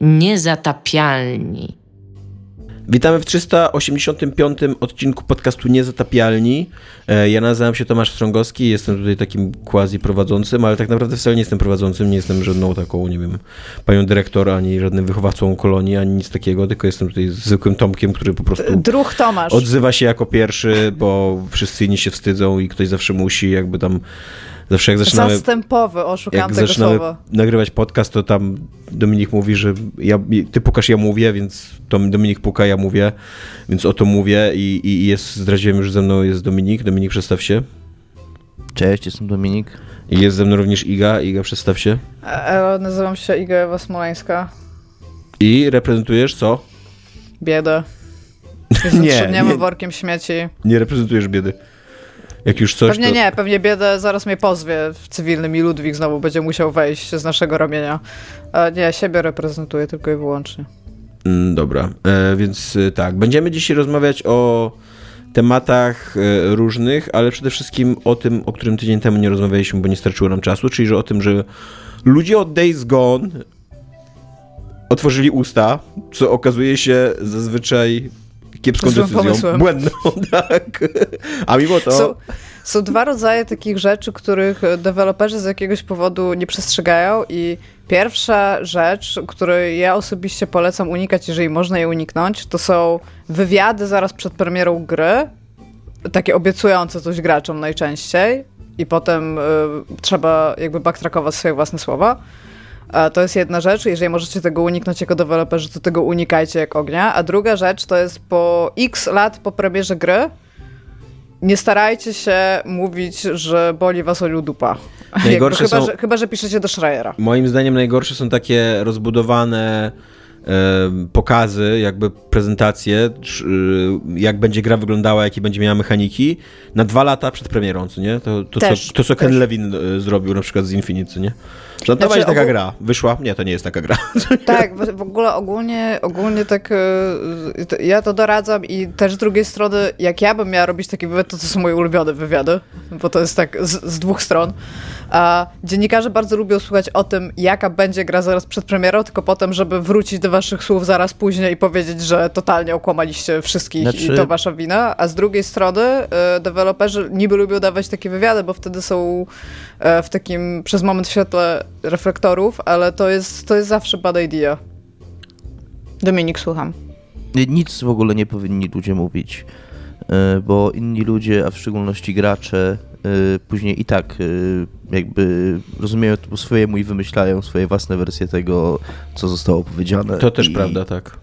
Niezatapialni. Witamy w 385 odcinku podcastu Niezatapialni. E, ja nazywam się Tomasz Strągowski, jestem tutaj takim quasi prowadzącym, ale tak naprawdę wcale nie jestem prowadzącym, nie jestem żadną taką, nie wiem, panią dyrektor, ani żadnym wychowawcą kolonii, ani nic takiego, tylko jestem tutaj zwykłym Tomkiem, który po prostu Druh Tomasz. odzywa się jako pierwszy, bo wszyscy inni się wstydzą i ktoś zawsze musi jakby tam Zawsze jak zaczynamy, Zastępowy, oszukam jak tego zaczynamy słowa. nagrywać podcast, to tam Dominik mówi, że ja, ty pukasz, ja mówię, więc to Dominik puka, ja mówię, więc o to mówię i, i jest, zdradziłem już, że ze mną jest Dominik. Dominik, przedstaw się. Cześć, jestem Dominik. I jest ze mną również Iga. Iga, przedstaw się. E, e, nazywam się Iga Ewa Smoleńska. I reprezentujesz co? Biedę. Jestem Nie, nie. workiem śmieci. Nie reprezentujesz biedy. Jak już coś, Pewnie to... nie, pewnie biedę zaraz mnie pozwie w cywilnym i Ludwik znowu będzie musiał wejść z naszego ramienia. E, nie, siebie reprezentuję tylko i wyłącznie. Mm, Dobra, e, więc e, tak, będziemy dzisiaj rozmawiać o tematach e, różnych, ale przede wszystkim o tym, o którym tydzień temu nie rozmawialiśmy, bo nie starczyło nam czasu, czyli że o tym, że ludzie od Days Gone otworzyli usta, co okazuje się zazwyczaj kiepską Złym decyzją, pomysłem. błędną, tak. A mimo to... Są, są dwa rodzaje takich rzeczy, których deweloperzy z jakiegoś powodu nie przestrzegają i pierwsza rzecz, której ja osobiście polecam unikać, jeżeli można je uniknąć, to są wywiady zaraz przed premierą gry, takie obiecujące coś graczom najczęściej i potem y, trzeba jakby backtrackować swoje własne słowa. To jest jedna rzecz, jeżeli możecie tego uniknąć jako deweloperzy, to tego unikajcie jak ognia. A druga rzecz to jest po x lat po premierze gry, nie starajcie się mówić, że boli was o dupa. Najgorsze chyba, są- że, chyba, że piszecie do Schreiera. Moim zdaniem najgorsze są takie rozbudowane e, pokazy, jakby prezentacje, e, jak będzie gra wyglądała, jakie będzie miała mechaniki, na dwa lata przed premierą, co nie? To, to, Też, co, to co Ken też. Levin e, zrobił na przykład z Infinite, co nie? Że to Znaczy, taka ogól- gra. Wyszła? Nie, to nie jest taka gra. Tak, w ogóle ogólnie, ogólnie tak e, ja to doradzam i też z drugiej strony, jak ja bym miała robić taki wywiad, to to są moje ulubione wywiady, bo to jest tak z, z dwóch stron. A dziennikarze bardzo lubią słuchać o tym, jaka będzie gra zaraz przed premierą, tylko potem, żeby wrócić do waszych słów zaraz później i powiedzieć, że totalnie okłamaliście wszystkich i Znaczy- to wasza wina. A z drugiej strony e, deweloperzy niby lubią dawać takie wywiady, bo wtedy są e, w takim przez moment w świetle reflektorów, ale to jest, to jest zawsze bad idea. Dominik, słucham. Nic w ogóle nie powinni ludzie mówić, e, bo inni ludzie, a w szczególności gracze, e, później i tak e, jakby rozumieją to po swojemu i wymyślają swoje własne wersje tego, co zostało powiedziane. To też I, prawda, tak.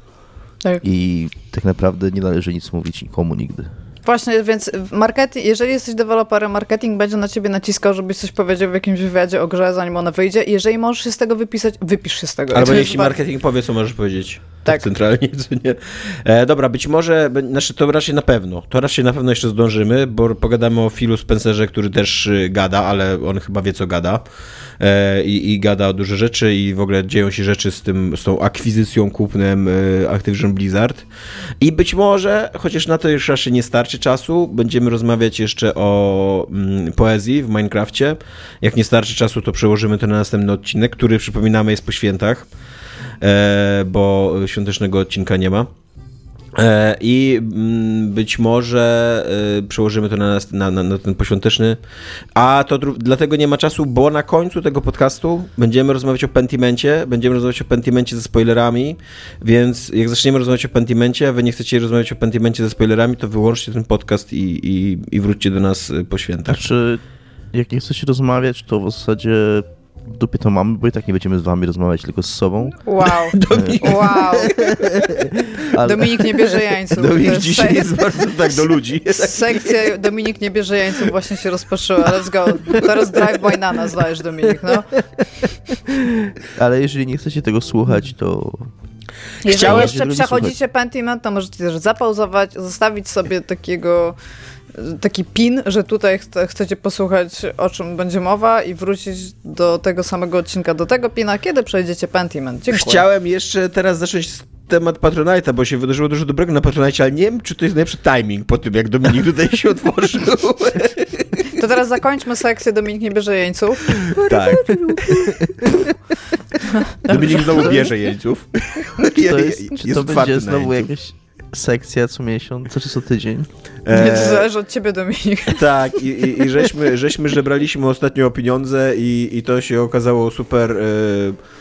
Tak. I tak naprawdę nie należy nic mówić nikomu nigdy. Właśnie, więc marketing, jeżeli jesteś deweloperem, marketing będzie na ciebie naciskał, żebyś coś powiedział w jakimś wywiadzie o grze, zanim ona wyjdzie. Jeżeli możesz się z tego wypisać, wypisz się z tego. Albo jeśli marketing powie, co możesz powiedzieć. Tak. Tak. Centralnie, co nie. E, dobra, być może, znaczy to raczej na pewno. To raczej na pewno jeszcze zdążymy, bo pogadamy o Philu Spencerze, który też y, gada, ale on chyba wie, co gada. E, i, I gada o duże rzeczy i w ogóle dzieją się rzeczy z tym, z tą akwizycją, kupnem y, Activision Blizzard. I być może, chociaż na to już raczej nie starczy czasu, będziemy rozmawiać jeszcze o mm, poezji w Minecrafcie. Jak nie starczy czasu, to przełożymy to na następny odcinek, który przypominamy jest po świętach e, bo świątecznego odcinka nie ma. E, I mm, być może e, przełożymy to na, na, na, ten poświąteczny. A to dlatego nie ma czasu, bo na końcu tego podcastu będziemy rozmawiać o Pentimencie. Będziemy rozmawiać o Pentimencie ze spoilerami. Więc jak zaczniemy rozmawiać o Pentimencie, a wy nie chcecie rozmawiać o Pentimencie ze spoilerami, to wyłączcie ten podcast i, i, i wróćcie do nas e, po świętach. Znaczy, jak nie chcecie rozmawiać, to w zasadzie w dupie to mamy, bo i tak nie będziemy z wami rozmawiać, tylko z sobą. Wow. wow. Ale- Dominik nie bierze jańców. To Dominik jest dzisiaj jest bardzo tak do ludzi. Sekcja Dominik nie bierze jańców właśnie się rozpoczęła. Let's go. Teraz drive by nana zdajesz, Dominik, no. Ale jeżeli nie chcecie tego słuchać, to Jeżeli Chciałem- jeszcze przechodzicie Pentiment, to możecie też zapauzować, zostawić sobie takiego taki pin, że tutaj ch- chcecie posłuchać o czym będzie mowa i wrócić do tego samego odcinka, do tego pina, kiedy przejdziecie Pentiment. Dziękuję. Chciałem jeszcze teraz zacząć z temat Patronite'a, bo się wydarzyło dużo dobrego na Patronite, ale nie wiem, czy to jest najlepszy timing po tym, jak Dominik tutaj się otworzył. To teraz zakończmy sekcję Dominik nie bierze jeńców. Tak. Dominik znowu bierze jeńców. Czy to, jest, czy to będzie znowu jakaś sekcja co miesiąc, czy co tydzień? E... To zależy od ciebie, Dominik. Tak, i, i, i żeśmy, żeśmy żebraliśmy ostatnio o pieniądze i, i to się okazało super... E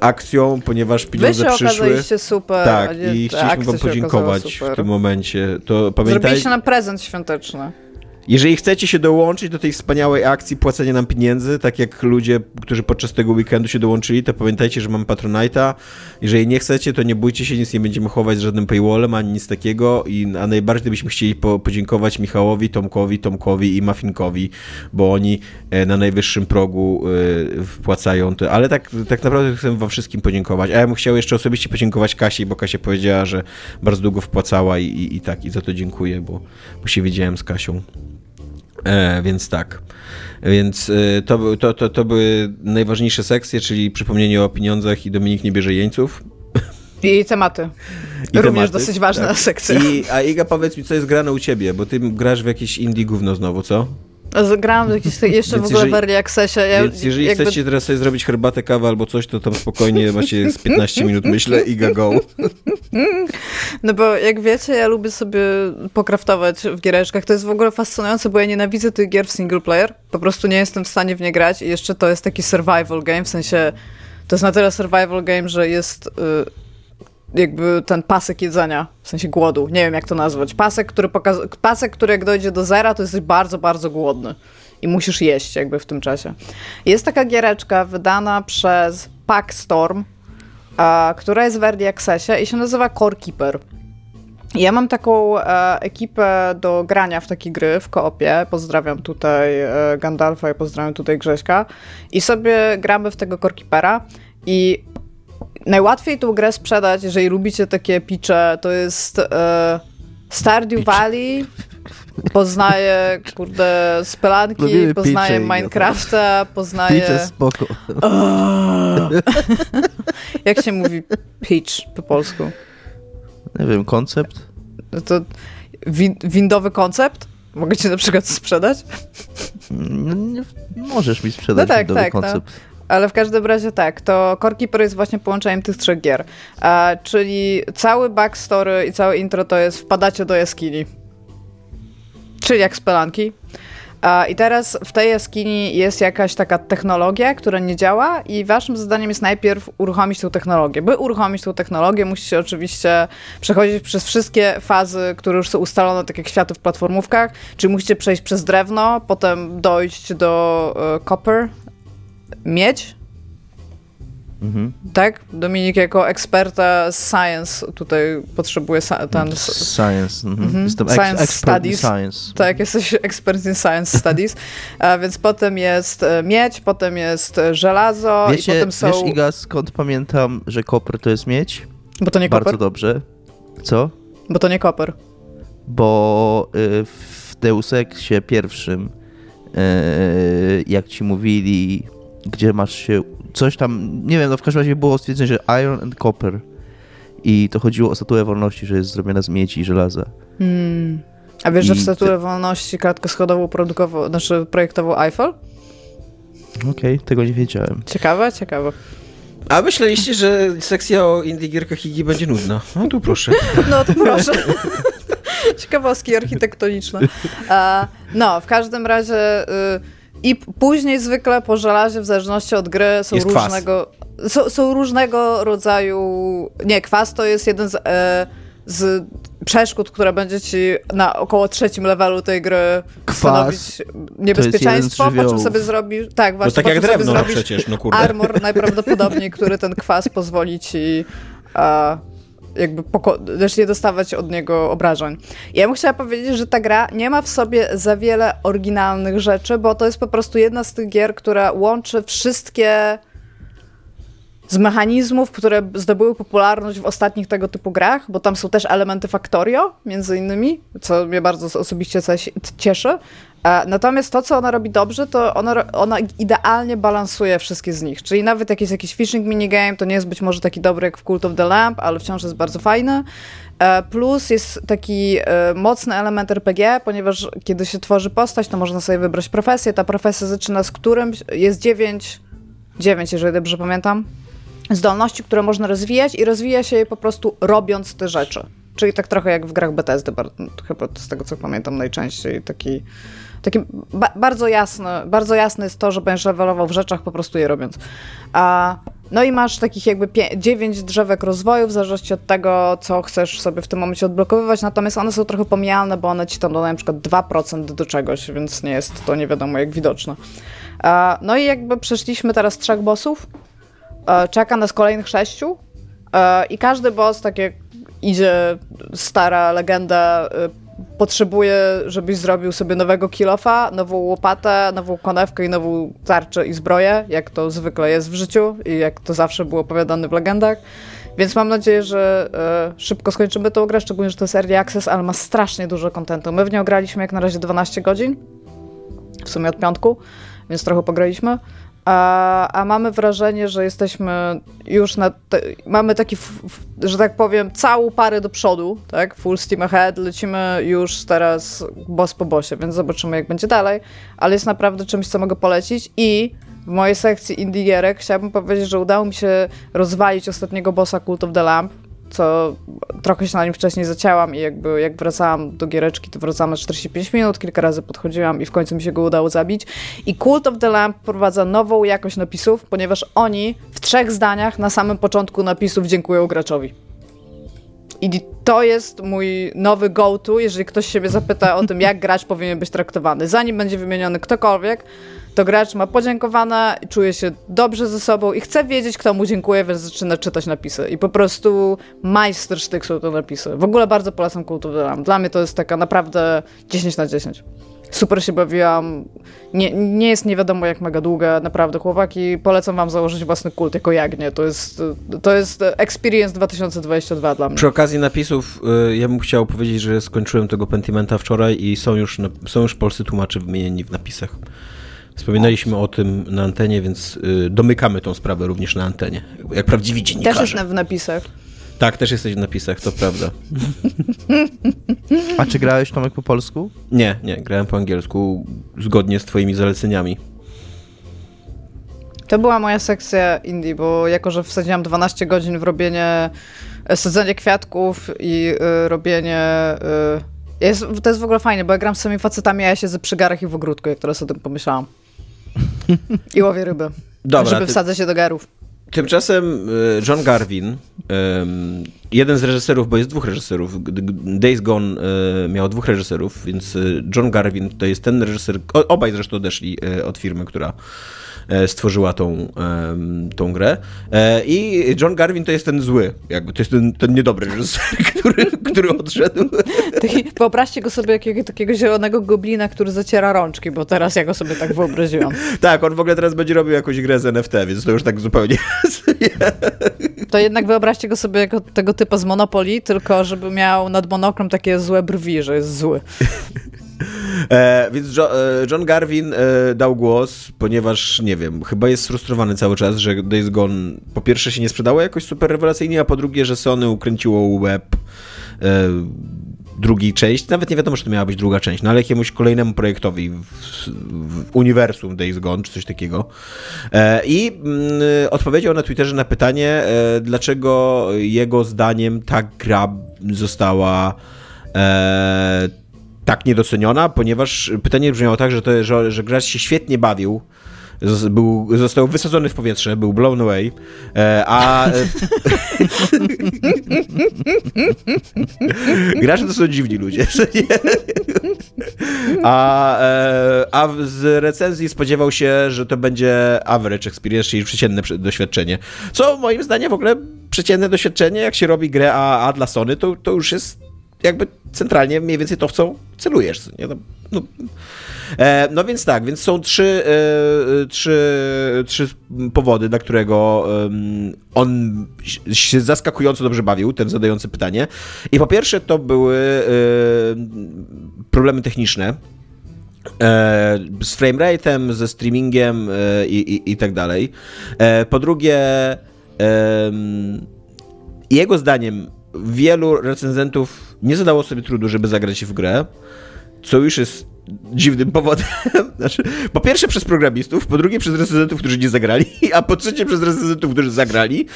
akcją, ponieważ pieniądze Wy się przyszły. super. Tak, i chcieliśmy wam podziękować w tym momencie. To pamiętaj... Zrobiliście nam prezent świąteczny. Jeżeli chcecie się dołączyć do tej wspaniałej akcji płacenia nam pieniędzy, tak jak ludzie, którzy podczas tego weekendu się dołączyli, to pamiętajcie, że mam Patronite'a. Jeżeli nie chcecie, to nie bójcie się, nic nie będziemy chować z żadnym paywallem, ani nic takiego. I, a najbardziej byśmy chcieli po, podziękować Michałowi, Tomkowi, Tomkowi i Mafinkowi, bo oni e, na najwyższym progu y, wpłacają to. Ale tak, tak naprawdę chcę wam wszystkim podziękować. A ja bym chciał jeszcze osobiście podziękować Kasi, bo Kasia powiedziała, że bardzo długo wpłacała i, i, i tak, i za to dziękuję, bo, bo się widziałem z Kasią. E, więc tak. Więc e, to, to, to, to były najważniejsze sekcje, czyli przypomnienie o pieniądzach i Dominik nie bierze jeńców. I tematy. I Również tematy, dosyć ważna tak. sekcja. I, a Iga, powiedz mi, co jest grane u ciebie, bo ty grasz w jakieś indie gówno znowu, co? Gram jakieś, jeszcze w ogóle jeżeli, w Early Accessie. Ja, więc jeżeli jakby... chcecie teraz sobie zrobić herbatę, kawę albo coś, to tam spokojnie macie z 15 minut, myślę, Iga go. No bo jak wiecie, ja lubię sobie pokraftować w giereczkach. To jest w ogóle fascynujące, bo ja nienawidzę tych gier w single player. Po prostu nie jestem w stanie w nie grać i jeszcze to jest taki survival game, w sensie to jest na tyle survival game, że jest... Y jakby ten pasek jedzenia, w sensie głodu, nie wiem jak to nazwać. Pasek, który pokaz... pasek, który jak dojdzie do zera, to jesteś bardzo, bardzo głodny i musisz jeść jakby w tym czasie. Jest taka giereczka wydana przez Packstorm, e, która jest w Early Accessie i się nazywa Core Keeper. Ja mam taką e, ekipę do grania w takie gry w koopie. Pozdrawiam tutaj e, Gandalfa i pozdrawiam tutaj Grześka. I sobie gramy w tego Core Keepera. I najłatwiej tą grę sprzedać, jeżeli lubicie takie picze, to jest e, Stardew Valley, poznaje, kurde, spelanki, Lubimy poznaje Minecrafta, poznaje... Picze spoko. Jak się mówi pitch po polsku? Nie wiem, koncept? To win windowy koncept? Mogę ci na przykład sprzedać? No, nie, możesz mi sprzedać no tak, windowy tak, no. koncept. No. Ale w każdym razie tak, to Core Keeper jest właśnie połączeniem tych trzech gier. E, czyli cały backstory i całe intro to jest wpadacie do jaskini. Czyli jak spelanki. I teraz w tej jaskini jest jakaś taka technologia, która nie działa, i waszym zadaniem jest najpierw uruchomić tę technologię. By uruchomić tę technologię, musicie oczywiście przechodzić przez wszystkie fazy, które już są ustalone, tak jak światy w platformówkach, czyli musicie przejść przez drewno, potem dojść do uh, copper, mieć. Mhm. Tak? Dominik jako eksperta science tutaj potrzebuje ten... Science. Mhm. Mhm. Jestem science studies. Science. Tak, jesteś ekspert in science studies. A więc potem jest e, miedź, potem jest e, żelazo Wiecie, i potem są... Wiesz, Iga, skąd pamiętam, że koper to jest miedź? Bo to nie koper? Bardzo dobrze. Co? Bo to nie koper. Bo y, w Deus Exie pierwszym jak ci mówili gdzie masz się coś tam, nie wiem, no w każdym razie było stwierdzenie, że iron and copper i to chodziło o statuę wolności, że jest zrobiona z miedzi i żelaza. Hmm. A wiesz, I że w statuę te... wolności kratkoschodową produkował, znaczy projektował Eiffel? Okej, okay, tego nie wiedziałem. Ciekawe, ciekawe. A myśleliście, że sekcja o indie gierkach Higi będzie nudna? No tu proszę. No tu proszę. Ciekawostki architektoniczne. no, w każdym razie... Y i później zwykle po żelazie, w zależności od gry, są jest różnego, są, są, różnego rodzaju. Nie, kwas to jest jeden z, e, z przeszkód, które będzie ci na około trzecim levelu tej gry kwas stanowić niebezpieczeństwo, po czym sobie zrobisz. Tak, właśnie. No tak jak drewno no przecież, no kurde. Armor najprawdopodobniej, który ten kwas pozwoli ci. E, jakby też nie dostawać od niego obrażeń. Ja bym chciała powiedzieć, że ta gra nie ma w sobie za wiele oryginalnych rzeczy, bo to jest po prostu jedna z tych gier, która łączy wszystkie z mechanizmów, które zdobyły popularność w ostatnich tego typu grach, bo tam są też elementy Factorio, między innymi, co mnie bardzo osobiście cieszy. E, natomiast to, co ona robi dobrze, to ona, ona idealnie balansuje wszystkie z nich. Czyli nawet jak jest jakiś fishing minigame, to nie jest być może taki dobry jak w Cult of the Lamp, ale wciąż jest bardzo fajny. E, plus jest taki e, mocny element RPG, ponieważ kiedy się tworzy postać, to można sobie wybrać profesję. Ta profesja zaczyna z którymś, jest dziewięć, dziewięć, jeżeli dobrze pamiętam, zdolności, które można rozwijać i rozwija się je po prostu robiąc te rzeczy. Czyli tak trochę jak w grach Bethesdy, chyba z tego co pamiętam najczęściej, taki, taki ba bardzo jasny, bardzo jasne jest to, że będziesz levelował w rzeczach po prostu je robiąc. A, no i masz takich jakby dziewięć drzewek rozwoju w zależności od tego, co chcesz sobie w tym momencie odblokowywać, natomiast one są trochę pomijalne, bo one ci tam dodają na przykład 2% do czegoś, więc nie jest to nie wiadomo jak widoczne. A, no i jakby przeszliśmy teraz trzech bossów, E, czeka nas kolejnych sześciu e, i każdy boss, idzie stara legenda, e, potrzebuje, żebyś zrobił sobie nowego kilofa, nową łopatę, nową konewkę i nową tarczę i zbroję, jak to zwykle jest w życiu i jak to zawsze było opowiadane w legendach. Więc mam nadzieję, że y, szybko skończymy tą grę, szczególnie, że to jest Early Access, ale ma strasznie dużo kontentu. My w nią graliśmy jak na razie 12 godzin, w sumie od piątku, więc trochę pograliśmy. A, a mamy wrażenie, że jesteśmy już na. Te, mamy taki, że tak powiem, całą parę do przodu, tak? Full steam ahead. Lecimy już teraz boss po bossie, więc zobaczymy, jak będzie dalej. Ale jest naprawdę czymś, co mogę polecić. I w mojej sekcji indie gierek chciałabym powiedzieć, że udało mi się rozwalić ostatniego bossa Cult of the Lamp co trochę się na nim wcześniej zacięłam i jakby jak wracałam do giereczki, to wracałam na 45 minut, kilka razy podchodziłam i w końcu mi się go udało zabić. I Cult of the Lamp prowadza nową jakość napisów, ponieważ oni w trzech zdaniach na samym początku napisów dziękują graczowi. I to jest mój nowy go-to, jeżeli ktoś się mnie zapyta o tym, jak gracz powinien być traktowany. Zanim będzie wymieniony ktokolwiek, to gracz ma podziękowane, czuje się dobrze ze sobą i chce wiedzieć, kto mu dziękuję, więc zaczyna czytać napisy. I po prostu majstersztyk są te napisy. W ogóle bardzo polecam kulturę. Dla mnie to jest taka naprawdę 10 na 10. Super się bawiłam. Nie, nie jest nie wiadomo jak mega długa, naprawdę chłopaki. Polecam wam założyć własny kult jako jagnie. To jest, to jest Experience 2022 dla mnie. Przy okazji napisów, y, ja bym chciał powiedzieć, że skończyłem tego Pentimenta wczoraj i są już, są już polscy tłumacze wymienieni w napisach. Wspominaliśmy o tym na antenie, więc y, domykamy tą sprawę również na antenie. Jak prawdziwi dziennikarze. Też jestem w napisach. Tak, też jesteś w napisach, to prawda. A czy grałeś Tomek po polsku? Nie, nie, grałem po angielsku zgodnie z twoimi zaleceniami. To była moja sekcja indie, bo jako, że wsadziłam 12 godzin w robienie, e, sadzenie kwiatków i y, robienie... Y, jest, to jest w ogóle fajne, bo ja gram z samymi facetami, a ja siedzę przy garach i w ogródku, jak teraz o tym pomyślałam. I łowię ryby. Dobra, żeby ty... wsadzać się do garów. Tymczasem e, John Garvin, jeden z reżyserów, bo jest dwóch reżyserów, Days Gone e, miał dwóch reżyserów, więc John Garvin to jest ten reżyser, obaj zresztą odeszli od firmy, która stworzyła tą, tą grę. E, I John Garvin to jest ten zły, jakby to jest ten, ten niedobry reżyser, który, który odszedł. Wyobraźcie go sobie jakiego takiego zielonego goblina, który zaciera rączki, bo teraz ja go sobie tak wyobraziłam. tak, on w ogóle teraz będzie robił jakąś grę z NFT, więc to już tak zupełnie To jednak wyobraźcie go sobie jako tego typa z Monopoly, tylko żeby miał nad monokrem takie złe brwi, że jest zły. E, więc jo, e, John Garvin e, dał głos, ponieważ, nie wiem, chyba jest sfrustrowany cały czas, że Days Gone po pierwsze się nie sprzedało jakoś super rewelacyjnie, a po drugie, że Sony ukręciło web e, drugiej części, nawet nie wiadomo, czy to miała być druga część, no ale jakiemuś kolejnemu projektowi w, w uniwersum Days Gone, czy coś takiego. E, I mm, odpowiedział na Twitterze na pytanie, e, dlaczego jego zdaniem ta gra została e, tak niedoceniona, ponieważ pytanie brzmiało tak, że, to, że, że gracz się świetnie bawił, był, został wysadzony w powietrze, był blown away, e, a e, gracze to są dziwni ludzie. a, e, a z recenzji spodziewał się, że to będzie average experience, czyli przeciętne doświadczenie. Co moim zdaniem w ogóle przeciętne doświadczenie, jak się robi grę A, A dla Sony, to, to już jest jakby centralnie mniej więcej to, w co celujesz. No, no, e, no więc tak, więc są trzy, e, trzy, trzy powody, dla którego on się zaskakująco dobrze bawił, ten zadający pytanie. I po pierwsze to były e, problemy techniczne, e, z framerate'em, ze streamingiem e, i, i, i, tak dalej. E, po drugie, jego zdaniem wielu recenzentów nie zadało sobie trudu, żeby zagrać w grę, co już jest dziwnym powodem. Znaczy, po pierwsze przez programistów, po drugie przez recenzentów, którzy nie zagrali, a po trzecie przez recenzentów, którzy zagrali,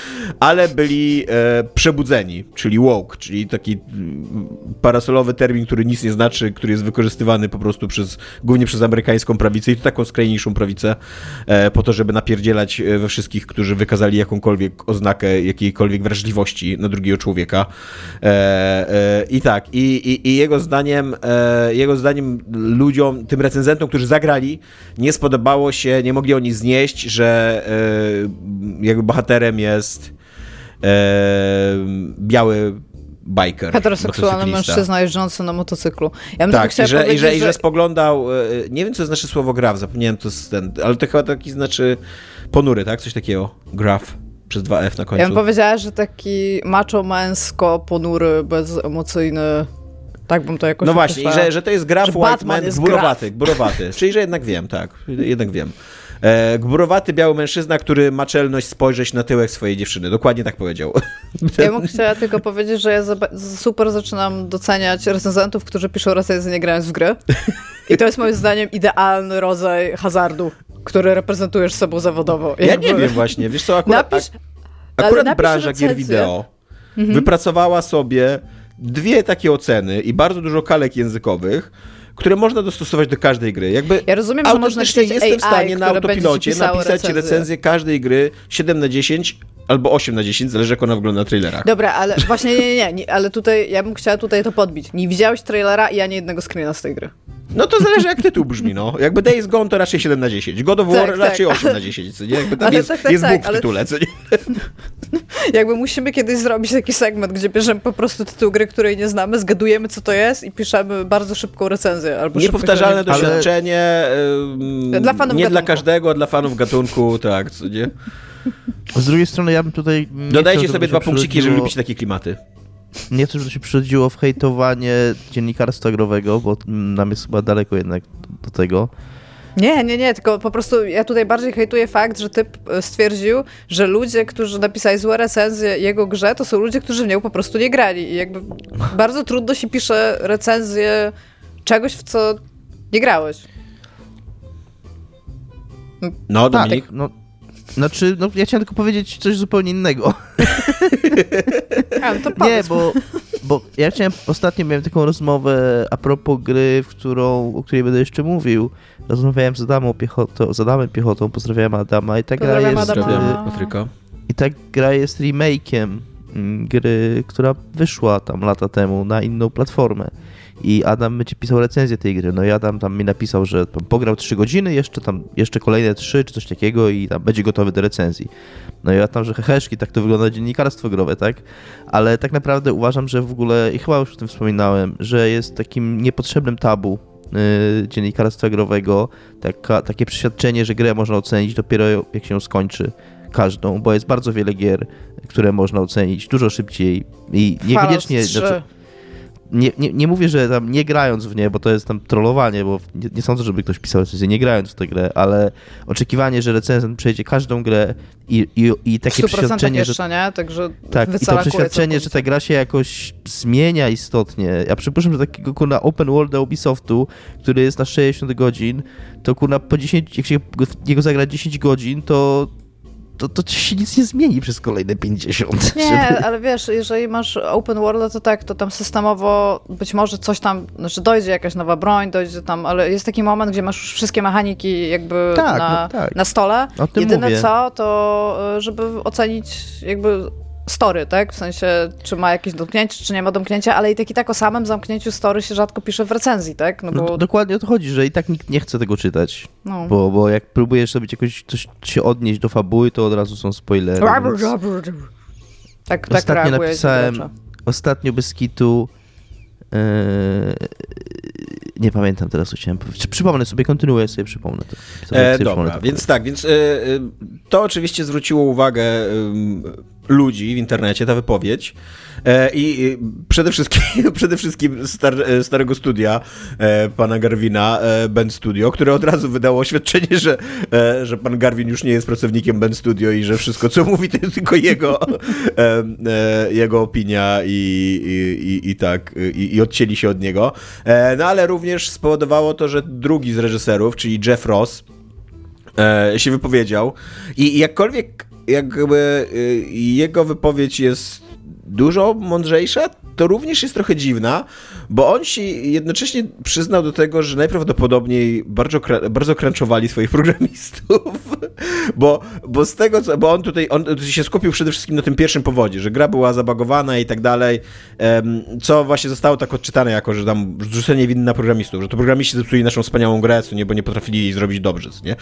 ale byli e, przebudzeni, czyli woke, czyli taki parasolowy termin, który nic nie znaczy, który jest wykorzystywany po prostu przez, głównie przez amerykańską prawicę i to taką skrajniejszą prawicę, e, po to, żeby napierdzielać e, we wszystkich, którzy wykazali jakąkolwiek oznakę jakiejkolwiek wrażliwości na drugiego człowieka. E, e I tak, i, i, i jego zdaniem, e, jego zdaniem ludziom, tym recenzentom, którzy zagrali, nie spodobało się, nie mogli oni znieść, że e, jakby bohaterem jest e, biały biker. Heteroseksualny mężczyzna jeżdżący na motocyklu. Ja bym tak, i że, i, że, że... i że spoglądał, e, nie wiem co znaczy słowo graf, zapomniałem to, ten, ale to chyba taki znaczy ponury, tak? Coś takiego. Graf przez 2F na końcu. Ja bym powiedziała, że taki macho męsko, ponury, bezemocyjny tak bym to jakoś No właśnie, że, że to jest graf White Man, gburowaty, gburowaty. Czyli, że jednak wiem, tak, jednak wiem. E, gburowaty biały mężczyzna, który ma czelność spojrzeć na tyłek swojej dziewczyny. Dokładnie tak powiedział. Ja bym chciała tylko powiedzieć, że ja super zaczynam doceniać recenzentów, którzy piszą recenzje nie grając w gry. I to jest moim zdaniem idealny rodzaj hazardu, który reprezentujesz sobą zawodowo. Ja Jakby... nie wiem właśnie, wiesz co, akurat, napisz, akurat branża recenzję. gier wideo mhm. wypracowała sobie dwie takie oceny i bardzo dużo kalek językowych, które można dostosować do każdej gry. Jakby ja rozumiem, że można jestem AI, w stanie na autopilocie napisać recenzję. recenzję każdej gry 7 na 10 albo 8 na 10, zależy jak ona wygląda na trailerach. Dobra, ale właśnie nie, nie, nie, ale tutaj ja bym chciała tutaj to podbić. Nie widziałeś trailera i ani jednego screena z tej gry. No to zależy jak tytuł brzmi, no. Jakby Days Gone to raczej 7 na 10, God of War tak, raczej tak, 8 ale... na 10, co nie? Jakby tam ale jest, tak, tak, jest Bóg w tytule, co nie? Jakby musimy kiedyś zrobić taki segment, gdzie bierzemy po prostu tytuł gry, której nie znamy, zgadujemy co to jest i piszemy bardzo szybką recenzję. Albo Niepowtarzalne doświadczenie, ale... dla fanów nie gatunku. dla każdego, dla fanów gatunku, tak, co nie? Z drugiej strony ja bym tutaj... Dodajcie sobie dwa punkciki, jeżeli lubicie takie klimaty. Nie chcę, żeby to się przychodziło w hejtowanie dziennikarstwa growego, bo nam jest chyba daleko jednak do tego. Nie, nie, nie, tylko po prostu ja tutaj bardziej hejtuję fakt, że typ e, stwierdził, że ludzie, którzy napisali złe recenzje jego grze, to są ludzie, którzy w nią po prostu nie grali. I jakby bardzo trudno się pisze recenzję czegoś, w co nie grałeś. No, Dominik. Tak, no, znaczy, no ja chciałem tylko powiedzieć coś zupełnie innego. A, to Nie, bo, bo ja chciałem, ostatnio miałem taką rozmowę a propos gry, w którą, o której będę jeszcze mówił. Rozmawiałem z Adamą Piechotą, z Adamem Piechotą, pozdrawiam Adama i ta gra jest... Pozdrawiam Patryka. I ta gra jest remake'iem mm, gry, która wyszła tam lata temu na inną platformę i Adam będzie pisał recenzję tej gry. No i Adam tam mi napisał, że pograł 3 godziny, jeszcze tam, jeszcze kolejne 3 czy coś takiego i tam będzie gotowy do recenzji. No i ja tam, że heheszki, tak to wygląda dziennikarstwo growe, tak? Ale tak naprawdę uważam, że w ogóle, i chyba już o tym wspominałem, że jest takim niepotrzebnym tabu yy, dziennikarstwa growego taka, takie przeświadczenie, że grę można ocenić dopiero jak się skończy każdą, bo jest bardzo wiele gier, które można ocenić dużo szybciej i niekoniecznie... Znaczy, nie, nie, nie mówię, że tam nie grając w nie, bo to jest tam trollowanie, bo nie, nie sądzę, żeby ktoś pisał recenzję nie grając w tę grę, ale oczekiwanie, że recenzent przejdzie każdą grę i, i, i takie przeświadczenie, jeszcze, że... nie? Także tak, i to przeświadczenie, że ta gra się jakoś zmienia istotnie. Ja przypuszczam, że takiego kurna open world Ubisoftu, który jest na 60 godzin, to kurna po 10, jak się niego zagra 10 godzin, to to, to się nic nie zmieni przez kolejne 50. Nie, żeby... ale wiesz, jeżeli masz open world, to tak, to tam systemowo być może coś tam, znaczy dojdzie jakaś nowa broń, dojdzie tam, ale jest taki moment, gdzie masz już wszystkie mechaniki jakby tak, na, no tak. na stole. Jedyne mówię. co, to e, żeby ocenić jakby story, tak? W sensie, czy ma jakieś domknięcie, czy nie ma domknięcia, ale i tak i tak o samym zamknięciu story się rzadko pisze w recenzji, tak? No, bo... no dokładnie o to chodzi, że i tak nikt nie chce tego czytać. No. Bo, bo jak próbujesz sobie jakoś coś się odnieść do fabuły, to od razu są spoilery. Więc... Tak, tak ostatnio napisałem, ostatnio bez kitu nie pamiętam teraz, co chciałem powiedzieć. Przypomnę sobie, kontynuuję sobie, przypomnę to. E, dobra, przypomnę więc tak, więc e, to oczywiście zwróciło uwagę ludzi w internecie, ta wypowiedź. E, I przede wszystkim, przede wszystkim star, e, starego studia e, pana Garwina, Band Studio, które od razu wydało oświadczenie, że, że pan Garwin już nie jest pracownikiem Band Studio i że wszystko, co mówi, to jest tylko jego, jego opinia i, i, i, tak, i, i odcięli się od niego. No ale również spowodowało to, że drugi z reżyserów, czyli Jeff Ross, się wypowiedział. I jakkolwiek jakby jego wypowiedź jest dużo mądrzejsza, to również jest trochę dziwna, bo on się jednocześnie przyznał do tego, że najprawdopodobniej bardzo, bardzo crunchowali swoich programistów, bo, bo z tego, co, bo on tutaj on się skupił przede wszystkim na tym pierwszym powodzie, że gra była zabagowana i tak dalej, co właśnie zostało tak odczytane jako, że tam zrzucenie winy na programistów, że to programiści zepsuli naszą wspaniałą grę, co nie, bo nie potrafili jej zrobić dobrze, co nie?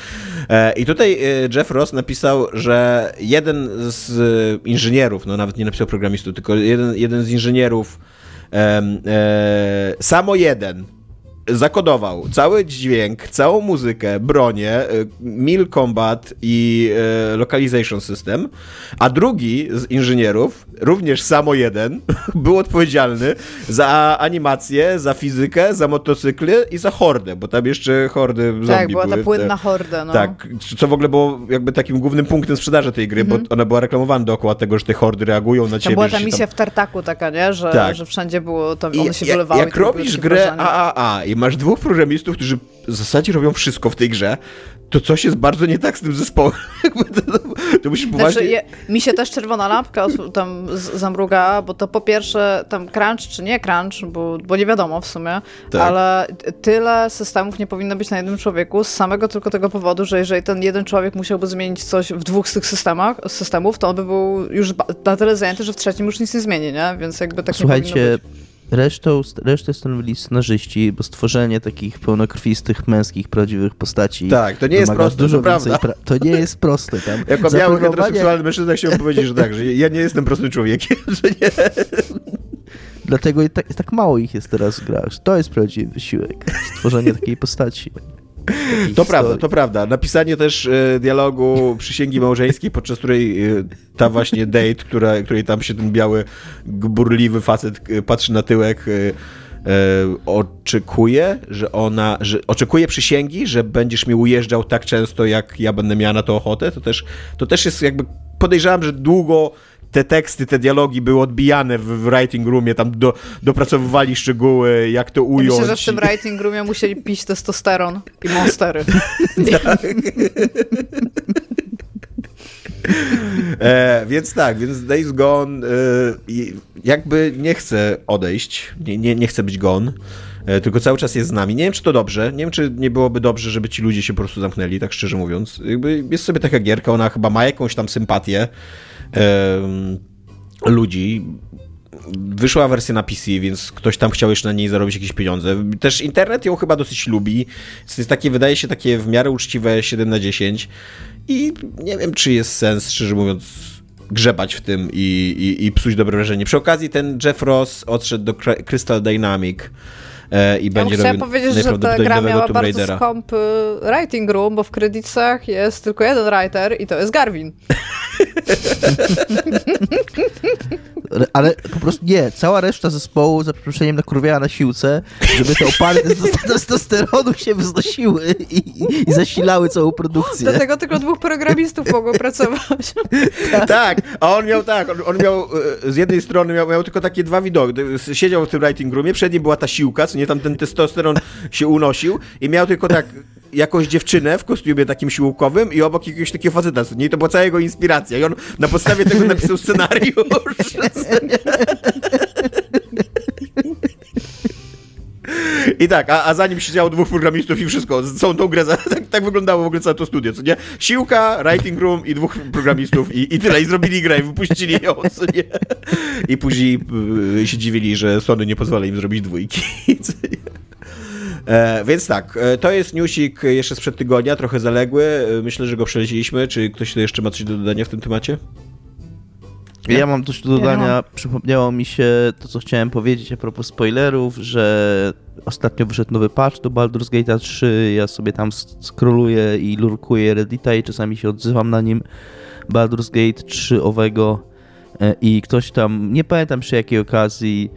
E, I tutaj e, Jeff Ross napisał, że jeden z inżynierów, no nawet nie napisał programistów, tylko jeden, jeden z inżynierów samo jeden zakodował cały dźwięk, całą muzykę, bronię, y, Mil Combat i e, Localization System, a drugi z inżynierów, również samo jeden, był odpowiedzialny za animację, za fizykę, za motocykly i za hordę, bo tam jeszcze hordy tak, zombie Tak, była ta płynna horda, no. Tak, co w ogóle było jakby takim głównym punktem sprzedaży tej gry, bo mhm. ona była reklamowana dookoła tego, że te hordy reagują na ciebie. To była ta misja tam... w tartaku taka, nie? Że, tak. że wszędzie było, to one się wylewały. Jak robisz grę AAA i masz dwóch programistów, którzy w zasadzie robią wszystko w tej grze, to coś jest bardzo nie tak z tym zespołem. to, to, to musisz poważnie... Znaczy, je, mi się też czerwona lampka tam zamrugała, bo to po pierwsze tam crunch czy nie crunch, bo, bo nie wiadomo w sumie, tak. ale tyle systemów nie powinno być na jednym człowieku z samego tylko tego powodu, że jeżeli ten jeden człowiek musiałby zmienić coś w dwóch z tych systemach, systemów, to on by był już na tyle zajęty, że w trzecim już nic nie zmieni, nie? Więc jakby tak Słuchajcie, nie powinno być. Resztą, resztę stanowili scenarzyści, bo stworzenie takich pełnokrwistych, męskich, prawdziwych postaci. Tak, to nie jest proste, dużo to prawda. Pra... to nie jest proste. Tam jako biały heteroseksualny mężczyzna chciałbym powiedzieć, że tak, że ja nie jestem prostym człowiekiem, że nie. Dlatego tak, tak mało ich jest teraz w grach. To jest prawdziwy wysiłek. Stworzenie takiej postaci. To prawda, to prawda. Napisanie też e, dialogu przysięgi małżeńskiej, podczas której e, ta właśnie date, która, której tam się ten biały, burliwy facet e, patrzy na tyłek, oczekuje, że ona, że oczekuje przysięgi, że będziesz mi ujeżdżał tak często, jak ja będę miała na to ochotę, to też, to też jest jakby, podejrzewam, że długo te teksty, te dialogi były odbijane w, w writing roomie, tam do, dopracowywali szczegóły, jak to ująć. Myślę, że w tym writing roomie musieli pić testosteron i monstery. tak. e, więc tak, więc Days Gone e, jakby nie chce odejść, nie, nie, nie chce być gone, e, tylko cały czas jest z nami. Nie wiem, czy to dobrze, nie wiem, czy nie byłoby dobrze, żeby ci ludzie się po prostu zamknęli, tak szczerze mówiąc. Jakby jest sobie taka gierka, ona chyba ma jakąś tam sympatię, ludzi. Wyszła wersja na PC, więc ktoś tam chciał jeszcze na niej zarobić jakieś pieniądze. Też internet ją chyba dosyć lubi. Jest takie, wydaje się, takie w miarę uczciwe 7 na 10. I nie wiem, czy jest sens, szczerze mówiąc, grzebać w tym i, i, i psuć dobre wrażenie. Przy okazji ten Jeff Ross odszedł do Crystal Dynamic i ja będzie robił powiedzieć, że ta gra miała Tomb bardzo skąpy writing room, bo w kredytach jest tylko jeden writer i to jest Garwin. Ale po prostu nie, cała reszta zespołu za przeproszeniem nakurwiała na siłce, żeby te opary testosteronu się wznosiły i, i, zasilały całą produkcję. Dlatego tylko dwóch programistów mogło pracować. tak. tak, a on miał tak, on, on, miał e, z jednej strony miał, miał tylko takie dwa widoki. Siedział w tym writing roomie, przed nim była ta siłka, co nie tam ten testosteron się unosił i miał tylko tak jakąś dziewczynę w kostiumie takim siłkowym i obok jakiegoś takiego faceta. Nie, to była cała jego inspiracja i on na podstawie tego napisał scenariusz. I tak, a, a za nim siedziało dwóch programistów i wszystko. Całą tą grę, tak, tak wyglądało w ogóle całe to studio, co nie? Siłka, writing room i dwóch programistów i, i tyle. I zrobili grę i wypuścili ją, co nie? I później y, się dziwili, że Sony nie pozwala im zrobić dwójki. E, więc tak, e, to jest newsik jeszcze sprzed tygodnia, trochę zaległy. E, myślę, że go przeleciliśmy. Czy ktoś jeszcze ma coś do dodania w tym temacie? Nie? Ja mam coś do dodania. Przypomniało mi się to, co chciałem powiedzieć a propos spoilerów, że ostatnio wyszedł nowy patch do Baldur's Gate 3. Ja sobie tam scrolluję i lurkuję Reddita i czasami się odzywam na nim. Baldur's Gate 3 owego i ktoś tam, nie pamiętam przy jakiej okazji,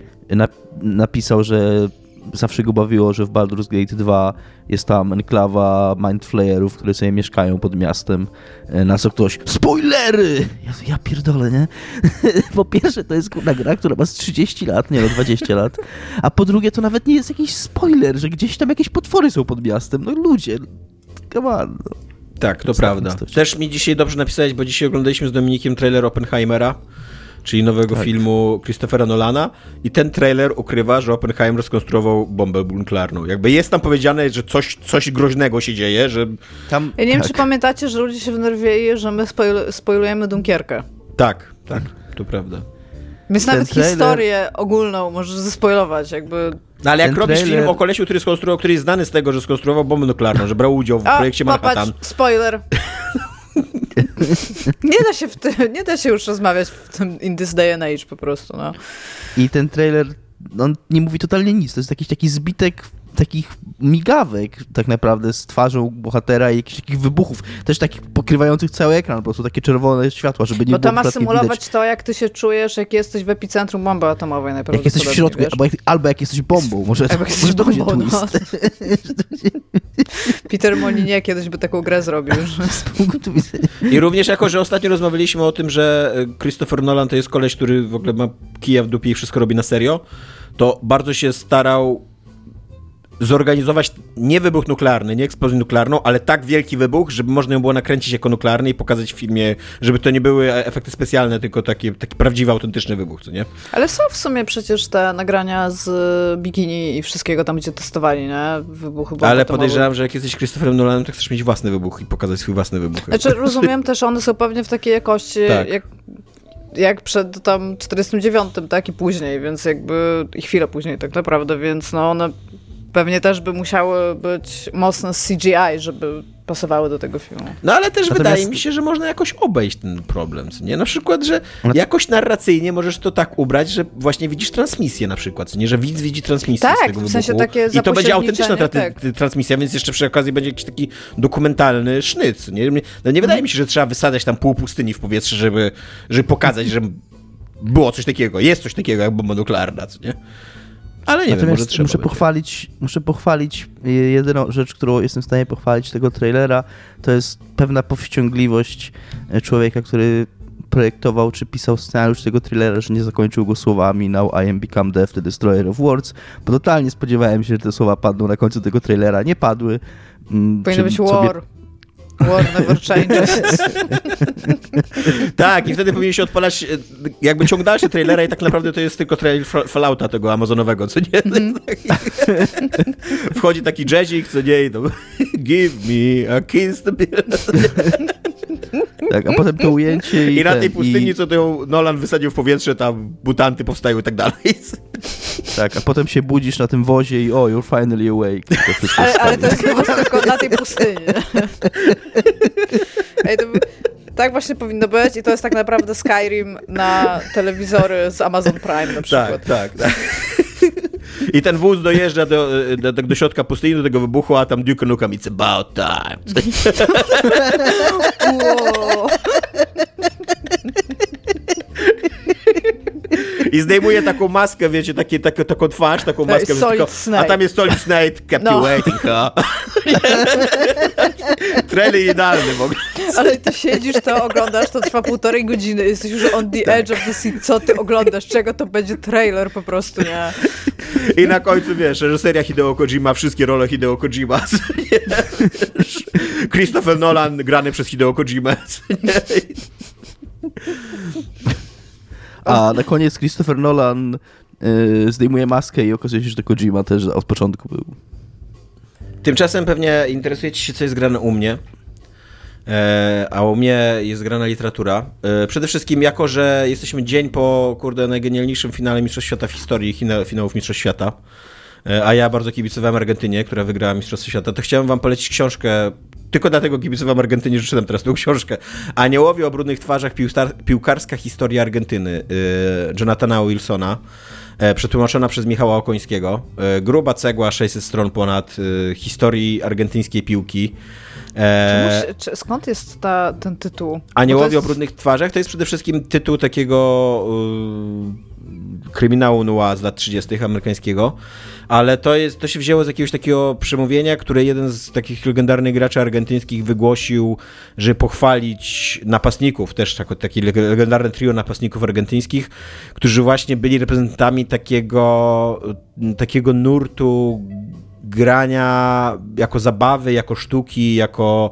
napisał, że zawsze go bawiło, że w Baldur's Gate 2 jest tam enklawa mindflayerów, które sobie mieszkają pod miastem. E, na co ktoś, spoilery! Ja, ja pierdolę, nie? po pierwsze, to jest kurna gra, która ma z 30 lat, nie no, 20 lat. A po drugie, to nawet nie jest jakiś spoiler, że gdzieś tam jakieś potwory są pod miastem. No ludzie, come on. No. Tak, to prawda. Też mi dzisiaj dobrze napisałeś, bo dzisiaj oglądaliśmy z Dominikiem trailer Oppenheimera czyli nowego tak. filmu Christophera Nolana i ten trailer ukrywa, że Oppenheimer skonstruował bombę nuklearną. Jakby jest tam powiedziane, że coś, coś groźnego się dzieje, że... Tam, ja nie tak. wiem, czy pamiętacie, że ludzie się wnerwieją, że my spoil spoilujemy Dunkierkę. Tak, tak, to prawda. Więc ten nawet trailer... historię ogólną możesz zespoilować, jakby... No ale jak ten robisz trailer... film o kolesiu, który skonstruował, który jest znany z tego, że skonstruował bombę nuklearną, że brał udział w A, projekcie Manhattan. Popatrz, spoiler. nie, da się w tym, nie da się już rozmawiać w tym in this day and age po prostu. No. I ten trailer on nie mówi totalnie nic. To jest jakiś taki zbitek takich migawek tak naprawdę z twarzą bohatera i jakichś takich wybuchów, też takich pokrywających cały ekran, po prostu takie czerwone światła, żeby nie Bo było to ma symulować widać. to, jak ty się czujesz, jak jesteś w epicentrum bomby atomowej Jak jesteś w środku, albo jak, albo jak, jesteś bombą, może, to, może to będzie twist. No. Peter Molinie kiedyś by taką grę zrobił. I również jako, że ostatnio rozmawialiśmy o tym, że Christopher Nolan to jest koleś, który w ogóle ma kija w dupie i wszystko robi na serio, to bardzo się starał zorganizować nie wybuch nuklearny, nie eksplozję nuklearną, ale tak wielki wybuch, żeby można ją było nakręcić jako nuklearny i pokazać w filmie, żeby to nie były efekty specjalne, tylko taki, taki prawdziwy, autentyczny wybuch, co nie? Ale są w sumie przecież te nagrania z bikini i wszystkiego tam, gdzie testowali, nie? Wybuchy Ale podejrzewam, że jak jesteś Christopherem Nolanem, to chcesz mieć własny wybuch i pokazać swój własny wybuch. Znaczy, rozumiem też, one są pewnie w takiej jakości, tak. jak jak przed tam 49, tak i później, więc jakby i chwilę później tak naprawdę, więc no one Pewnie też by musiały być mocne CGI, żeby pasowały do tego filmu. No ale też Natomiast... wydaje mi się, że można jakoś obejść ten problem, nie? Na przykład, że jakoś narracyjnie możesz to tak ubrać, że właśnie widzisz transmisję na przykład, nie? Że widz widzi transmisję tak, z tego wybuchu. w sensie takie I to będzie autentyczna tra tak. transmisja, więc jeszcze przy okazji będzie jakiś taki dokumentalny sznyc, nie? No nie wydaje mi się, że trzeba wysadzać tam pół pustyni w powietrze, żeby, żeby pokazać, że było coś takiego, jest coś takiego jak bomba nuklearna, nie? Ale nie Natomiast wiem, może trzeba muszę pochwalić, muszę pochwalić jedyną rzecz, którą jestem w stanie pochwalić tego trailera, to jest pewna powściągliwość człowieka, który projektował czy pisał scenariusz tego thrillera, że nie zakończył go słowami Now I am become death, the destroyer of words, bo totalnie spodziewałem się, że te słowa padną na końcu tego trailera. Nie padły. Mm, Powinno być war. War never changes. tak, i wtedy powinien się odpalać e, jakby ciąg dalszy trailera i tak naprawdę to jest tylko trailer Fallouta tego amazonowego, co nie? Mm. Wchodzi taki jazzik, co nie? No, Give me a kiss. Tak, a potem to ujęcie i, I na tej pustyni, i... co to Nolan wysadził w powietrze, tam butanty powstają i tak dalej. Tak, a potem się budzisz na tym wozie i o, you're finally awake. To ale, ale to jest po tylko na tej pustyni. Ej, to, tak właśnie powinno być i to jest tak naprawdę Skyrim na telewizory z Amazon Prime na przykład. Tak, tak, tak. I ten wóz dojeżdża do, do, do środka pustyni, do tego wybuchu, a tam Duke Nukem, it's about time. I zdejmuje taką maskę, wiecie, takie, takie, taką twarz, taką maskę. Tylko, a tam jest Solid Snake, kept no. you waiting, huh? Trailer idealny w ogóle. Ale ty siedzisz, to oglądasz, to trwa półtorej godziny, jesteś już on the tak. edge of the seat, co ty oglądasz, czego to będzie trailer po prostu, nie? I na końcu, wiesz, reżyseria Hideo Kojima, wszystkie role Hideo Kojima. Christopher Nolan grany przez Hideo Kojima. A na koniec Christopher Nolan y, zdejmuje maskę i okazuje się, że to Kojima też od początku był. Tymczasem pewnie interesuje ci się, co jest grane u mnie. E, a u mnie jest grana literatura. E, przede wszystkim jako, że jesteśmy dzień po, kurde, najgenialniejszym finale Mistrzostw Świata w historii finałów Mistrzostw Świata. e, a ja bardzo kibicowałem Argentynie, która wygrała Mistrzostwo Świata, to chciałem wam polecić książkę tylko dlatego kibicowałem Argentynie, że czytam teraz tę książkę. Aniołowie o brudnych twarzach, piłkarska historia Argentyny y, Jonathana Wilsona. E, przetłumaczona przez Michała Okońskiego. E, gruba cegła, 600 stron ponad y, historii argentyńskiej piłki. E... Czy, skąd jest ta, ten tytuł? Aniołowie jest... o brudnych twarzach to jest przede wszystkim tytuł takiego y, kryminału noir z lat 30. amerykańskiego ale to, jest, to się wzięło z jakiegoś takiego przemówienia, które jeden z takich legendarnych graczy argentyńskich wygłosił, żeby pochwalić napastników, też tak, takie legendarne trio napastników argentyńskich, którzy właśnie byli reprezentantami takiego, takiego nurtu grania jako zabawy, jako sztuki, jako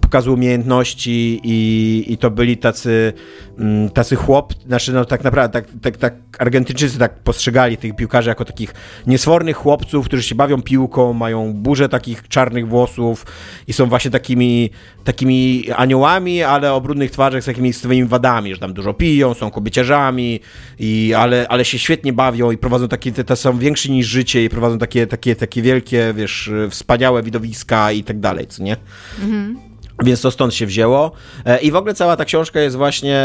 pokazu umiejętności i, i to byli tacy, mm, tacy chłop, znaczy no tak naprawdę, tak, tak, tak Argentyńczycy tak postrzegali tych piłkarzy jako takich niesfornych chłopców, którzy się bawią piłką, mają burzę takich czarnych włosów i są właśnie takimi, takimi aniołami, ale o brudnych twarzach z takimi swoimi wadami, że tam dużo piją, są kobieciarzami, i, ale, ale się świetnie bawią i prowadzą takie, te, te są większe niż życie i prowadzą takie, takie, takie wielkie, wiesz, wspaniałe widowiska i tak dalej, nie? Mhm. Więc to stąd się wzięło. E, I w ogóle cała ta książka jest właśnie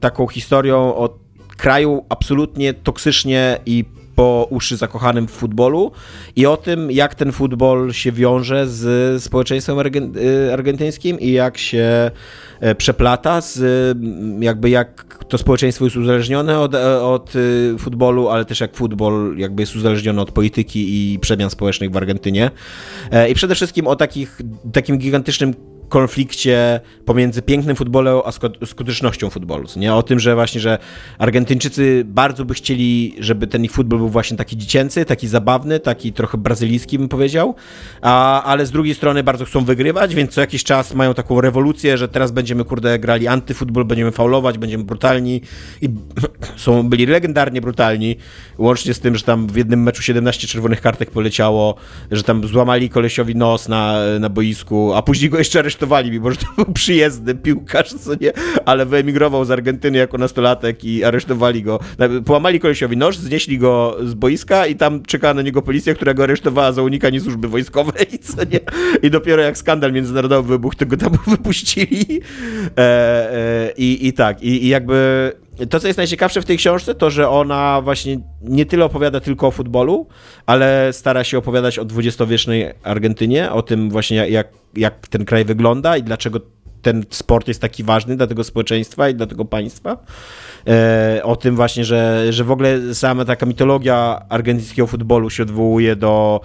taką historią o kraju absolutnie toksycznie i po uszy zakochanym w futbolu i o tym, jak ten futbol się wiąże z społeczeństwem y, argentyńskim i jak się przeplata z jakby jak to społeczeństwo jest uzależnione od, e, od y, futbolu, ale też jak futbol jakby jest uzależniony od polityki i przemian społecznych w Argentynie. E, I przede wszystkim o takich, takim gigantycznym konflikcie pomiędzy pięknym futbolem a skutecznością futbolu. Nie? O tym, że właśnie, że Argentyńczycy bardzo by chcieli, żeby ten ich futbol był właśnie taki dziecięcy, taki zabawny, taki trochę brazylijski bym powiedział, a, ale z drugiej strony bardzo chcą wygrywać, więc co jakiś czas mają taką rewolucję, że teraz będziemy kurde grali antyfutbol, będziemy faulować, będziemy brutalni i są, byli legendarnie brutalni, łącznie z tym, że tam w jednym meczu 17 czerwonych kartek poleciało, że tam złamali kolesiowi nos na, na boisku, a później go jeszcze aresztowali, mimo że to był przyjezdny piłkarz, co nie, ale wyemigrował z Argentyny jako nastolatek i aresztowali go. Połamali kolesiowi nóż, znieśli go z boiska i tam czekała na niego policja, która go aresztowała za unikanie służby wojskowej, co nie. I dopiero jak skandal międzynarodowy wybuchł, to go tam wypuścili. E, e, i, I tak, i, i jakby to, co jest najciekawsze w tej książce, to, że ona właśnie nie tyle opowiada tylko o futbolu, ale stara się opowiadać o dwudziestowiecznej Argentynie, o tym właśnie jak, jak ten kraj wygląda i dlaczego ten sport jest taki ważny dla tego społeczeństwa i dla tego państwa. E, o tym właśnie, że, że w ogóle sama taka mitologia argentyńskiego futbolu się odwołuje do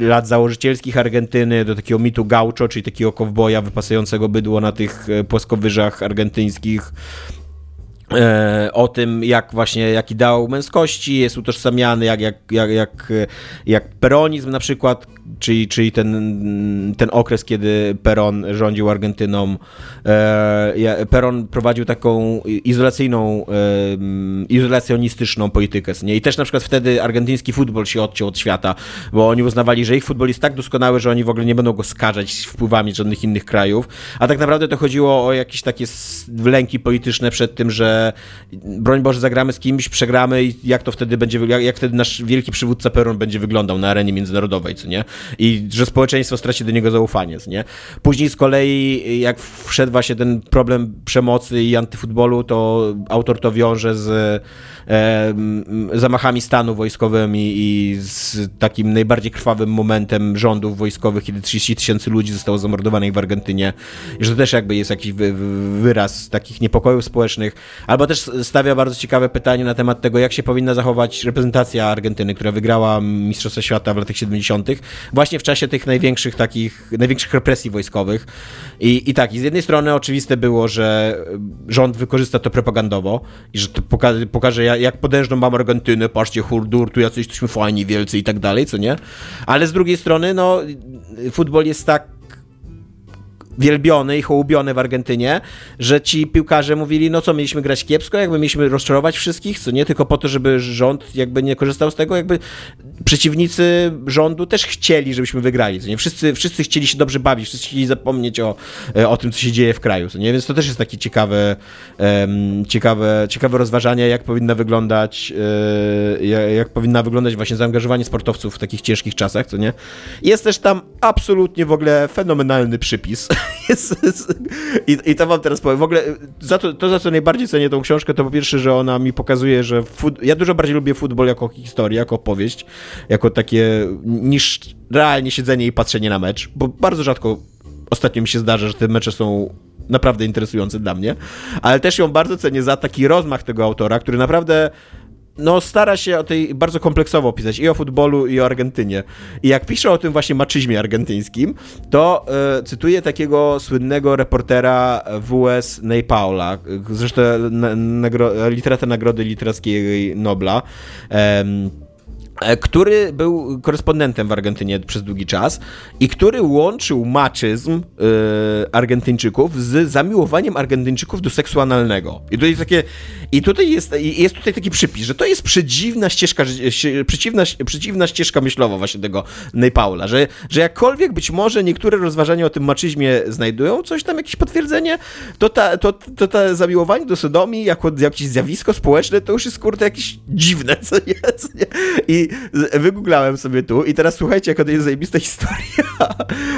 lat założycielskich Argentyny, do takiego mitu gaucho, czyli takiego kowboja wypasującego bydło na tych e, płaskowyżach argentyńskich, o tym, jak właśnie, jak ideał męskości jest utożsamiany, jak, jak, jak, jak, jak peronizm na przykład, czyli, czyli ten, ten okres, kiedy Peron rządził Argentyną. E, Peron prowadził taką izolacyjną, izolacjonistyczną politykę. Nie? I też na przykład wtedy argentyński futbol się odciął od świata, bo oni uznawali, że ich futbol jest tak doskonały, że oni w ogóle nie będą go skażać wpływami żadnych innych krajów. A tak naprawdę to chodziło o jakieś takie lęki polityczne przed tym, że broń Boże zagramy z kimś, przegramy i jak to wtedy będzie, jak, jak wtedy nasz wielki przywódca Peron będzie wyglądał na arenie międzynarodowej, co nie? I że społeczeństwo straci do niego zaufanie, nie? Później z kolei, jak wszedł właśnie ten problem przemocy i antyfutbolu, to autor to wiąże z zamachami stanu wojskowymi i z takim najbardziej krwawym momentem rządów wojskowych, kiedy 30 tysięcy ludzi zostało zamordowanych w Argentynie. Że to też jakby jest jakiś wy, wyraz takich niepokojów społecznych. Albo też stawia bardzo ciekawe pytanie na temat tego, jak się powinna zachować reprezentacja Argentyny, która wygrała Mistrzostwo Świata w latach 70., właśnie w czasie tych największych takich, największych represji wojskowych. I, i tak, i z jednej strony oczywiste było, że rząd wykorzysta to propagandowo i że to pokaże, pokaże jak podężną mam Argentynę, patrzcie, hurdur, tu jacyś jesteśmy fajni, wielcy i tak dalej, co nie? Ale z drugiej strony, no, futbol jest tak wielbiony i hołubiony w Argentynie, że ci piłkarze mówili, no co, mieliśmy grać kiepsko, jakby mieliśmy rozczarować wszystkich, co nie tylko po to, żeby rząd jakby nie korzystał z tego, jakby przeciwnicy rządu też chcieli, żebyśmy wygrali, co nie? Wszyscy, wszyscy chcieli się dobrze bawić, wszyscy chcieli zapomnieć o, e, o tym, co się dzieje w kraju, co nie? Więc to też jest takie ciekawe, um, ciekawe, ciekawe rozważania, jak powinna wyglądać, jak, jak powinna wyglądać właśnie zaangażowanie sportowców w takich ciężkich czasach, co nie? Jest też tam absolutnie w ogóle fenomenalny przypis. jest, jest, i, I to wam teraz powiem. W ogóle za to, to, za co najbardziej cenię tą książkę, to po pierwsze, że ona mi pokazuje, że fut... ja dużo bardziej lubię futbol jako historię, jako opowieść, jako takie niż realnie siedzenie i patrzenie na mecz, bo bardzo rzadko ostatnio mi się zdarza, że te mecze są naprawdę interesujące dla mnie, ale też ją bardzo cenię za taki rozmach tego autora, który naprawdę no, stara się o tej bardzo kompleksowo opisać i o futbolu, i o Argentynie. I jak pisze o tym właśnie maczyzmie argentyńskim, to e, cytuję takiego słynnego reportera WS Ney Paula, zresztą na, nagro, literata Nagrody Literackiej Nobla. E, który był korespondentem w Argentynie przez długi czas i który łączył maczyzm y, Argentyńczyków z zamiłowaniem Argentyńczyków do seksu analnego. I tutaj, takie, i tutaj jest, jest tutaj taki przypis, że to jest przedziwna ścieżka, przeciwna, przeciwna ścieżka myślowa właśnie tego Paula, że, że jakkolwiek być może niektóre rozważania o tym maczyzmie znajdują coś tam, jakieś potwierdzenie, to, ta, to, to ta zamiłowanie do sodomii jako jakieś zjawisko społeczne to już jest kurde jakieś dziwne, co jest. I wygooglałem sobie tu i teraz słuchajcie, jaka to jest zajebista historia.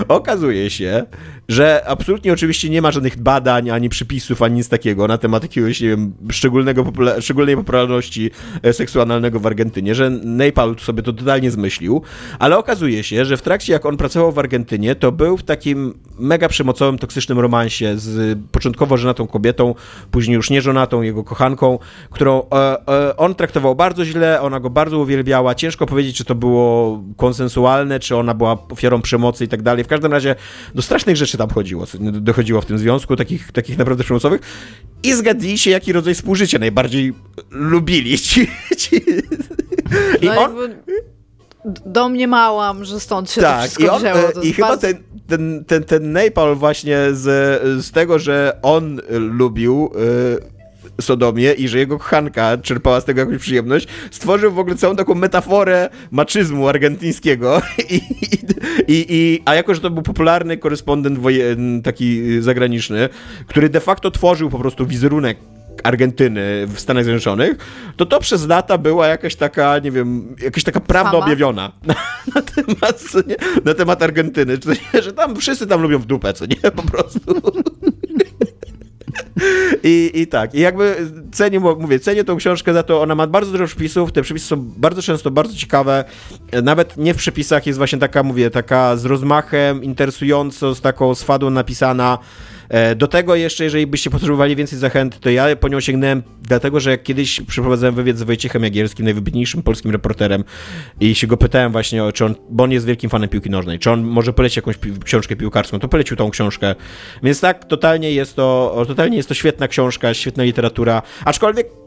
Okazuje się, że absolutnie oczywiście nie ma żadnych badań, ani przypisów, ani nic takiego na temat jakiegoś, nie wiem, szczególnego popula szczególnej popularności e, seksualnego w Argentynie, że Nepal sobie to totalnie zmyślił, ale okazuje się, że w trakcie jak on pracował w Argentynie, to był w takim mega przemocowym, toksycznym romansie z początkowo żonatą kobietą, później już nieżonatą, jego kochanką, którą e, e, on traktował bardzo źle, ona go bardzo uwielbiała, ciężko powiedzieć, czy to było konsensualne, czy ona była ofiarą przemocy i tak dalej. W każdym razie do strasznych rzeczy tam chodziło, dochodziło w tym związku, takich, takich naprawdę przemocowych. I zgadnijcie, jaki rodzaj współżycia najbardziej lubili ci. ci. I no on... Domniemałam, że stąd się tak, to wszystko i on, wzięło. I chyba bardzo... ten, ten, ten, ten Nepal właśnie z, z tego, że on lubił y, sodomię i że jego kochanka czerpała z tego jakąś przyjemność, stworzył w ogóle całą taką metaforę maczyzmu argentyńskiego I, i, i, a jako, że to był popularny korespondent wojen, taki zagraniczny, który de facto tworzył po prostu wizerunek Argentyny w Stanach Zjednoczonych, to to przez lata była jakaś taka, nie wiem, jakaś taka prawda Fama? objawiona na, na, temat, nie, na temat Argentyny, że tam wszyscy tam lubią w dupę, co nie, po prostu. I, I tak, i jakby cenię, mówię, cenię tą książkę za to, ona ma bardzo dużo przepisów, te przepisy są bardzo często bardzo ciekawe, nawet nie w przepisach jest właśnie taka, mówię, taka z rozmachem, interesująco, z taką swadą napisana, E, do tego jeszcze, jeżeli byście potrzebowali więcej zachęt, to ja po nią sięgnąłem dlatego, że kiedyś przeprowadzałem wywiad z Wojciechem Jagielskim, najwybitniejszym polskim reporterem i się go pytałem właśnie, czy on, bo on jest wielkim fanem piłki nożnej, czy on może poleci jakąś pi książkę piłkarską, to polecił tą książkę. Więc tak, totalnie jest to, totalnie jest to świetna książka, świetna literatura, aczkolwiek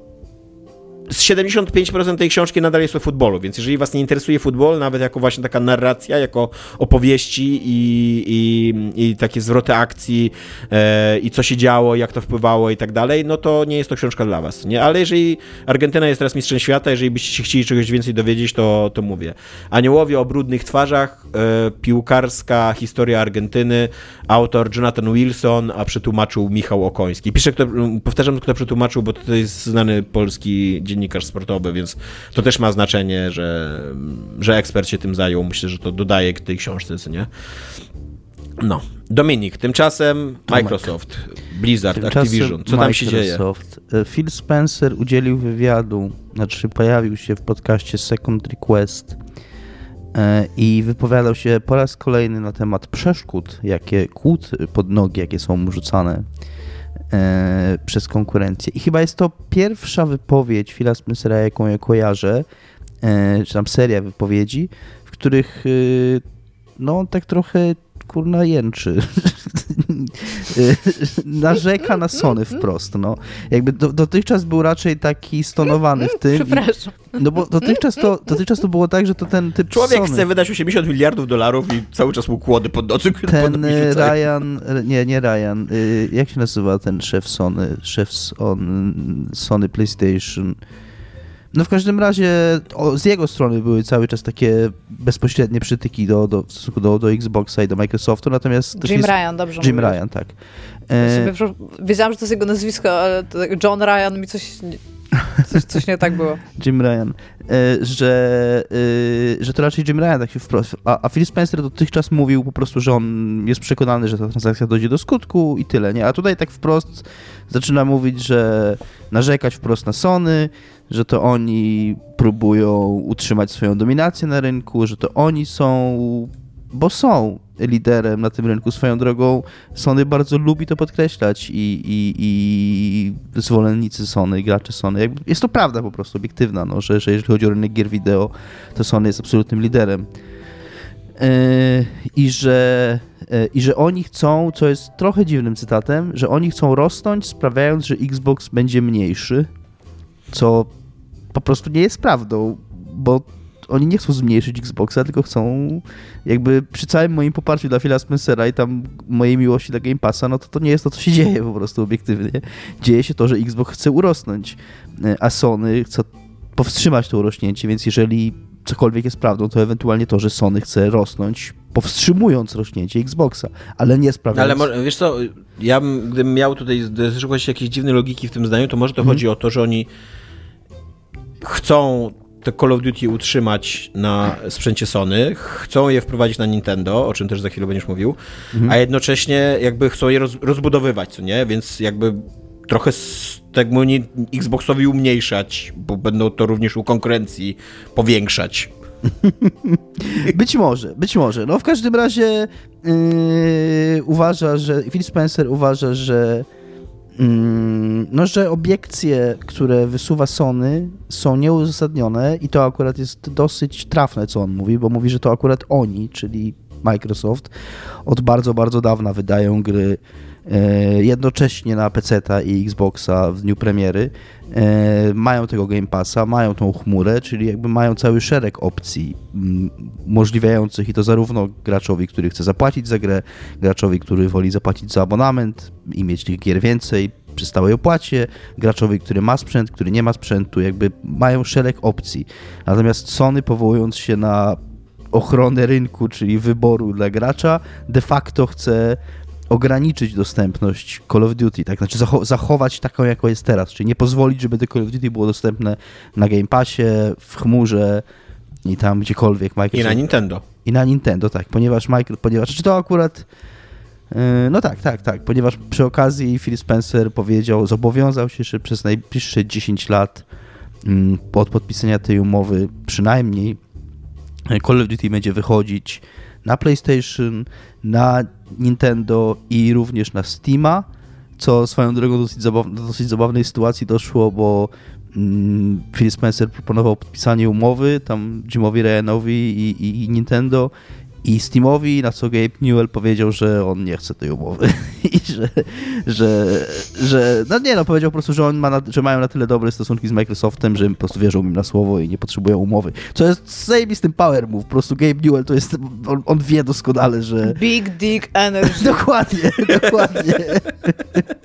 z 75% tej książki nadal jest o futbolu, więc jeżeli was nie interesuje futbol, nawet jako właśnie taka narracja, jako opowieści i, i, i takie zwroty akcji e, i co się działo, jak to wpływało i tak dalej, no to nie jest to książka dla was, nie? Ale jeżeli Argentyna jest teraz mistrzem świata, jeżeli byście się chcieli czegoś więcej dowiedzieć, to, to mówię. Aniołowie o brudnych twarzach, e, piłkarska historia Argentyny, autor Jonathan Wilson, a przetłumaczył Michał Okoński. Piszę, kto, powtarzam, kto przetłumaczył, bo to jest znany polski dziennikarz dziennikarz sportowy, więc to też ma znaczenie, że, że ekspert się tym zajął. Myślę, że to dodaje k tej książce, co nie? No. Dominik, tymczasem Microsoft, Blizzard, tymczasem Activision, co tam się dzieje? E, Phil Spencer udzielił wywiadu, znaczy pojawił się w podcaście Second Request e, i wypowiadał się po raz kolejny na temat przeszkód, jakie kłód pod nogi, jakie są mu rzucane e, przez konkurencję. I chyba jest to pierwsza wypowiedź Phila Spencera, jaką ja kojarzę, e, czy tam seria wypowiedzi, w których e, no tak trochę kurna jęczy. narzeka na Sony wprost, no. Jakby do, dotychczas był raczej taki stonowany w tym. Przepraszam. I, no bo dotychczas to, dotychczas to było tak, że to ten typ Człowiek Sony, chce wydać 80 miliardów dolarów i cały czas mu kłody pod nocy, ten rzucają. Ryan, nie, nie Ryan, y, jak się nazywa ten szef Sony, szef Son, Sony PlayStation, no w każdym razie o, z jego strony były cały czas takie bezpośrednie przytyki do, do, w stosunku do, do Xboxa i do Microsoftu, natomiast... Jim jest- Ryan, dobrze Jim mówię. Ryan, tak. E, Wiedziałam, że to jest jego nazwisko, ale tak John Ryan mi coś, nie- coś, coś nie tak było. Jim Ryan, e, że, e, że to raczej Jim Ryan tak się wprost. A, a Phil Spencer dotychczas mówił po prostu, że on jest przekonany, że ta transakcja dojdzie do skutku i tyle, nie? A tutaj tak wprost zaczyna mówić, że narzekać wprost na Sony, że to oni próbują utrzymać swoją dominację na rynku, że to oni są, bo są liderem na tym rynku swoją drogą. Sony bardzo lubi to podkreślać i, i, i zwolennicy Sony, gracze Sony. Jest to prawda po prostu obiektywna, no, że, że jeżeli chodzi o rynek gier wideo, to Sony jest absolutnym liderem. Yy, I że, yy, I że oni chcą, co jest trochę dziwnym cytatem, że oni chcą rosnąć, sprawiając, że Xbox będzie mniejszy, co po prostu nie jest prawdą, bo oni nie chcą zmniejszyć Xboxa, tylko chcą jakby przy całym moim poparciu dla Phila Spencera i tam mojej miłości dla Game Passa, no to to nie jest to, co się dzieje po prostu obiektywnie. Dzieje się to, że Xbox chce urosnąć, e, a Sony chce powstrzymać to urośnięcie, więc jeżeli cokolwiek jest prawdą, to ewentualnie to, że Sony chce rosnąć, powstrzymując rośnięcie Xboxa, ale nie No, sprawiając... ale może, wiesz co, ja bym, gdybym miał tutaj szukać jakiejś dziwnej logiki w tym zdaniu, to może to Mhm. chodzi o to, że oni chcą te Call of Duty utrzymać na sprzęcie Sony, chcą je wprowadzić na Nintendo, o czym też za chwilę będziesz mówił, Mhm. a jednocześnie jakby chcą je roz, rozbudowywać, co nie? Więc jakby trochę z tego nie Xboxowi umniejszać, bo będą to również u konkurencji powiększać. Być może, być może. No w każdym razie yy, uważa, że Phil Spencer uważa, że mm, no, że obiekcje, które wysuwa Sony są nieuzasadnione i to akurat jest dosyć trafne, co on mówi, bo mówi, że to akurat oni, czyli Microsoft, od bardzo, bardzo dawna wydają gry jednocześnie na PC-ta i Xboxa w dniu premiery. E, mają tego Game Passa, mają tą chmurę, czyli jakby mają cały szereg opcji umożliwiających i to zarówno graczowi, który chce zapłacić za grę, graczowi, który woli zapłacić za abonament i mieć tych gier więcej przy stałej opłacie, graczowi, który ma sprzęt, który nie ma sprzętu, jakby mają szereg opcji. Natomiast Sony powołując się na ochronę rynku, czyli wyboru dla gracza, de facto chce ograniczyć dostępność Call of Duty, tak? Znaczy zacho- zachować taką, jaką jest teraz, czyli nie pozwolić, żeby te Call of Duty było dostępne na Game Passie, w chmurze i tam gdziekolwiek I Microsoft... na Nintendo. I na Nintendo, tak, ponieważ Micro, ponieważ czy to akurat yy, no tak, tak, tak, ponieważ przy okazji Phil Spencer powiedział, zobowiązał się, że przez najbliższe 10 lat mm, od podpisania tej umowy przynajmniej Call of Duty będzie wychodzić na PlayStation, na Nintendo i również na Steama, co swoją drogą dosyć zabaw- do dosyć zabawnej sytuacji doszło, bo mm, Phil Spencer proponował podpisanie umowy tam Jimowi Ryanowi i, i, i Nintendo i Steamowi, na co Gabe Newell powiedział, że on nie chce tej umowy i że, że, że no nie no, powiedział po prostu, że, on ma na, że mają na tyle dobre stosunki z Microsoftem, że po prostu wierzą im na słowo i nie potrzebują umowy. Co jest zajebistym power move, po prostu Gabe Newell to jest, on, on wie doskonale, że Big Dick Energy. Dokładnie, dokładnie.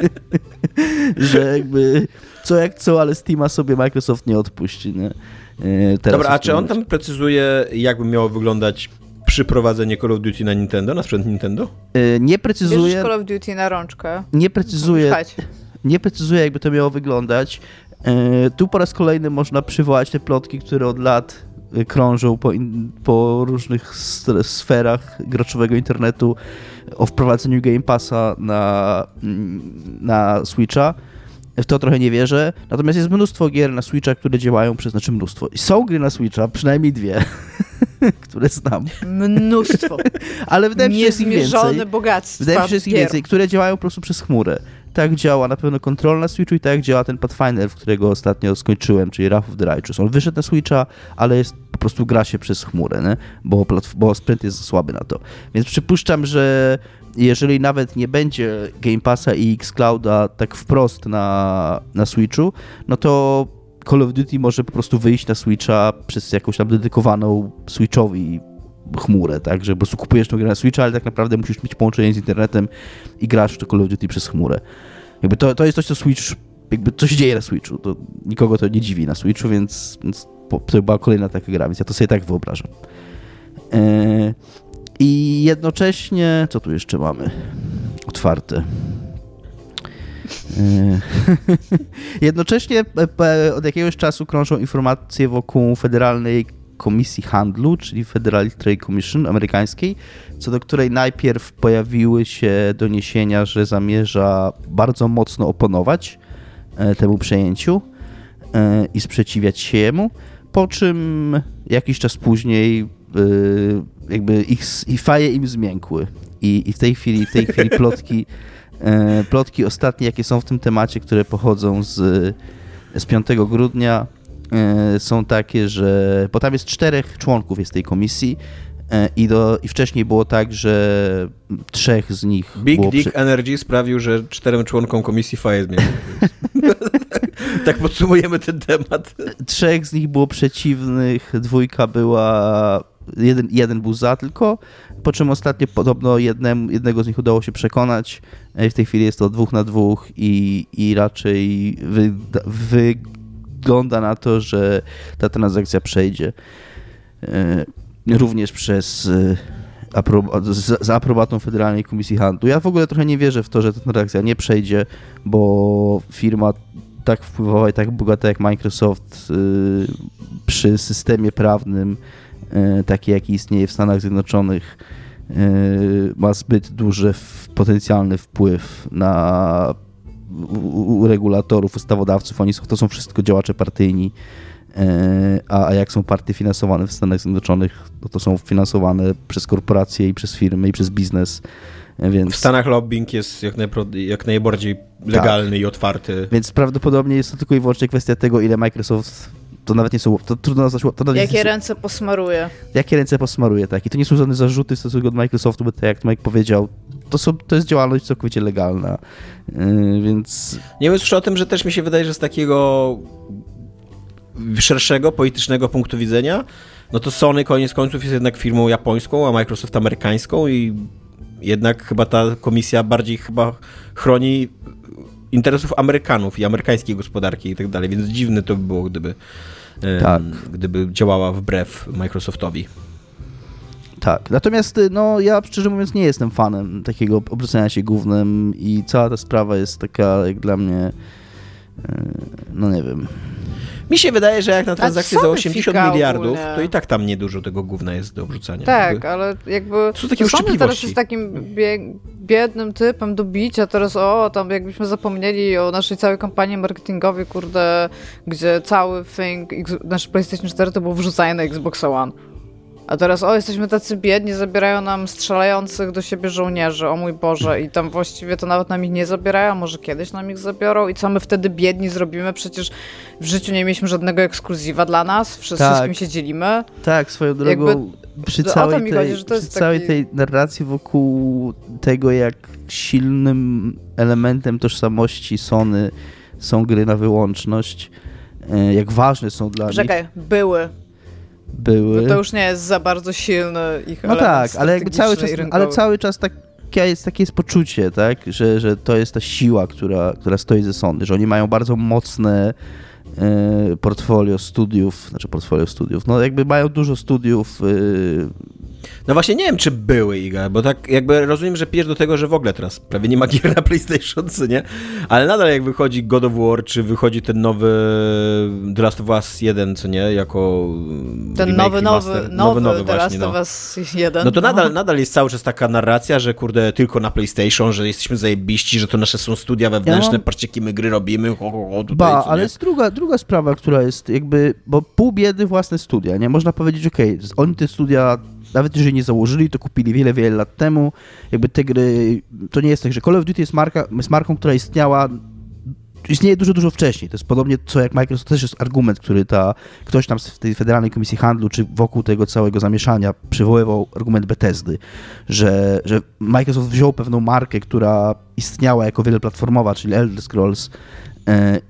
że jakby co jak co, ale Steama sobie Microsoft nie odpuści. Nie? E, teraz Dobra, a czy on tam precyzuje, jakby miało wyglądać przyprowadzenie Call of Duty na Nintendo, na sprzęt Nintendo? E, Nie Bierzesz precyzuje, Call of Duty na rączkę. nie precyzuje, nie precyzuje jakby to miało wyglądać. E, Tu po raz kolejny można przywołać te plotki, które od lat e, krążą po, in, po różnych sferach graczowego internetu o wprowadzeniu Game Passa na, mm, na Switcha. W to trochę nie wierzę. Natomiast jest mnóstwo gier na Switcha, które działają przez, znaczy mnóstwo. Są gry na Switcha, przynajmniej dwie, które znam. Mnóstwo. Ale wydaje mi się, że jest ich więcej. Bogactwa Wydaje mi się, że jest ich więcej, które działają po prostu przez chmurę. Tak działa na pewno Control na Switchu i tak działa ten Pathfinder, w którego ostatnio skończyłem, czyli Wrath of the Righteous. On wyszedł na Switcha, ale jest po prostu gra się przez chmurę, nie? Bo, bo sprzęt jest za słaby na to. Więc przypuszczam, że jeżeli nawet nie będzie Game Passa i Xclouda tak wprost na, na Switchu, no to Call of Duty może po prostu wyjść na Switcha przez jakąś tam dedykowaną Switchowi chmurę, tak, że po prostu kupujesz tą grę na Switcha, ale tak naprawdę musisz mieć połączenie z internetem i grasz w to Call of Duty przez chmurę. Jakby to, to jest coś, co Switch, jakby coś dzieje na Switchu, to nikogo to nie dziwi na Switchu, więc, więc to była kolejna taka gra, więc ja to sobie tak wyobrażam. Eee, I jednocześnie, co tu jeszcze mamy otwarte? Eee, jednocześnie od jakiegoś czasu krążą informacje wokół Federalnej Komisji Handlu, czyli Federal Trade Commission amerykańskiej, co do której najpierw pojawiły się doniesienia, że zamierza bardzo mocno oponować e, temu przejęciu e, i sprzeciwiać się jemu, po czym jakiś czas później e, jakby ich, ich faje im zmiękły. I, i w tej chwili, w tej chwili plotki, plotki ostatnie, jakie są w tym temacie, które pochodzą z, z 5 grudnia, E, są takie, że. Bo tam jest czterech członków jest tej komisji. E, I, do, I wcześniej było tak, że trzech z nich. Big Dick przy... Energy sprawił, że czterem członkom komisji FAE zmienił. tak podsumujemy ten temat. Trzech z nich było przeciwnych, dwójka była. Jeden, jeden był za tylko, po czym ostatnio podobno jednego z nich udało się przekonać. E, w tej chwili jest to dwóch na dwóch i, i raczej wy, wy wygląda na to, że ta transakcja przejdzie e, również przez e, za aprobatą Federalnej Komisji Handlu. Ja w ogóle trochę nie wierzę w to, że ta transakcja nie przejdzie, bo firma tak wpływowa i tak bogata jak Microsoft przy systemie prawnym, taki jaki istnieje w Stanach Zjednoczonych, ma zbyt duży potencjalny wpływ na regulatorów, ustawodawców, oni są, to są wszystko działacze partyjni, e, a, a jak są partie finansowane w Stanach Zjednoczonych, to, to są finansowane przez korporacje i przez firmy i przez biznes. E, więc... W Stanach lobbying jest jak, jak najbardziej legalny tak. i otwarty. Więc prawdopodobnie jest to tylko i wyłącznie kwestia tego, ile Microsoft to nawet nie są. To trudno nazwać. To Jakie jest, ręce posmaruje. Jakie ręce posmaruje, tak. I to nie są żadne zarzuty w stosunku do Microsoftu, bo tak jak Mike powiedział, to, są, to jest działalność całkowicie legalna. Yy, więc. Nie mówię już o tym, że też mi się wydaje, że z takiego szerszego politycznego punktu widzenia, no to Sony koniec końców jest jednak firmą japońską, a Microsoft amerykańską i jednak chyba ta komisja bardziej chyba chroni interesów Amerykanów i amerykańskiej gospodarki i tak dalej, więc dziwne to by było, gdyby, tak. gdyby działała wbrew Microsoftowi. Tak, natomiast no, ja szczerze mówiąc nie jestem fanem takiego obrócenia się głównym i cała ta sprawa jest taka jak dla mnie, e, no nie wiem, mi się wydaje, że jak na transakcję za 80 miliardów, to i tak tam niedużo tego gówna jest do obrzucania. Tak, jakby. ale jakby to takie Sony teraz jest takim biednym typem do bicia, teraz o, tam jakbyśmy zapomnieli o naszej całej kampanii marketingowej, kurde, gdzie cały thing, nasz PlayStation 4 to było wrzucanie na Xbox One. A teraz, o, jesteśmy tacy biedni, zabierają nam strzelających do siebie żołnierzy, o mój Boże, i tam właściwie to nawet nam ich nie zabierają, może kiedyś nam ich zabiorą i co my wtedy biedni zrobimy? Przecież w życiu nie mieliśmy żadnego ekskluzywa dla nas, wszyscy tak. z kim się dzielimy. Tak, swoją drogą, Jakby, przy całej, tej, chodzi, przy całej taki... tej narracji wokół tego, jak silnym elementem tożsamości Sony są gry na wyłączność, e, jak ważne są dla Czekaj, nich. Czekaj, były były. No to już nie jest za bardzo silny ich No tak, ale jakby cały czas, ale cały czas tak jest, takie jest poczucie, tak, że, że to jest ta siła, która, która stoi ze Sony, że oni mają bardzo mocne e, portfolio studiów, znaczy portfolio studiów, no jakby mają dużo studiów e, no właśnie nie wiem, czy były Iga, bo tak jakby rozumiem, że pijesz do tego, że w ogóle teraz prawie nie ma gier na PlayStation, co nie? Ale nadal jak wychodzi God of War, czy wychodzi ten nowy The Last of Us 1, co nie? Jako ten nowy, nowy, nowy, nowy, nowy The właśnie, Last no. of Us 1. No to no. nadal, nadal jest cały czas taka narracja, że kurde, tylko na PlayStation, że jesteśmy zajebiści, że to nasze są studia wewnętrzne, ja mam... patrzcie, my gry robimy. Ho, ho, ho, tutaj, ba, ale jest druga, druga sprawa, która jest jakby, bo pół biedy własne studia, nie? Można powiedzieć, okej, okay, oni te studia nawet jeżeli nie założyli, to kupili wiele, wiele lat temu. Jakby te gry, to nie jest tak, że Call of Duty jest, marka, jest marką, która istniała istnieje dużo, dużo wcześniej. To jest podobnie co jak Microsoft, to też jest argument, który ta, ktoś tam w tej Federalnej Komisji Handlu, czy wokół tego całego zamieszania przywoływał argument Bethesdy, że, że Microsoft wziął pewną markę, która istniała jako wieloplatformowa, czyli Elder Scrolls,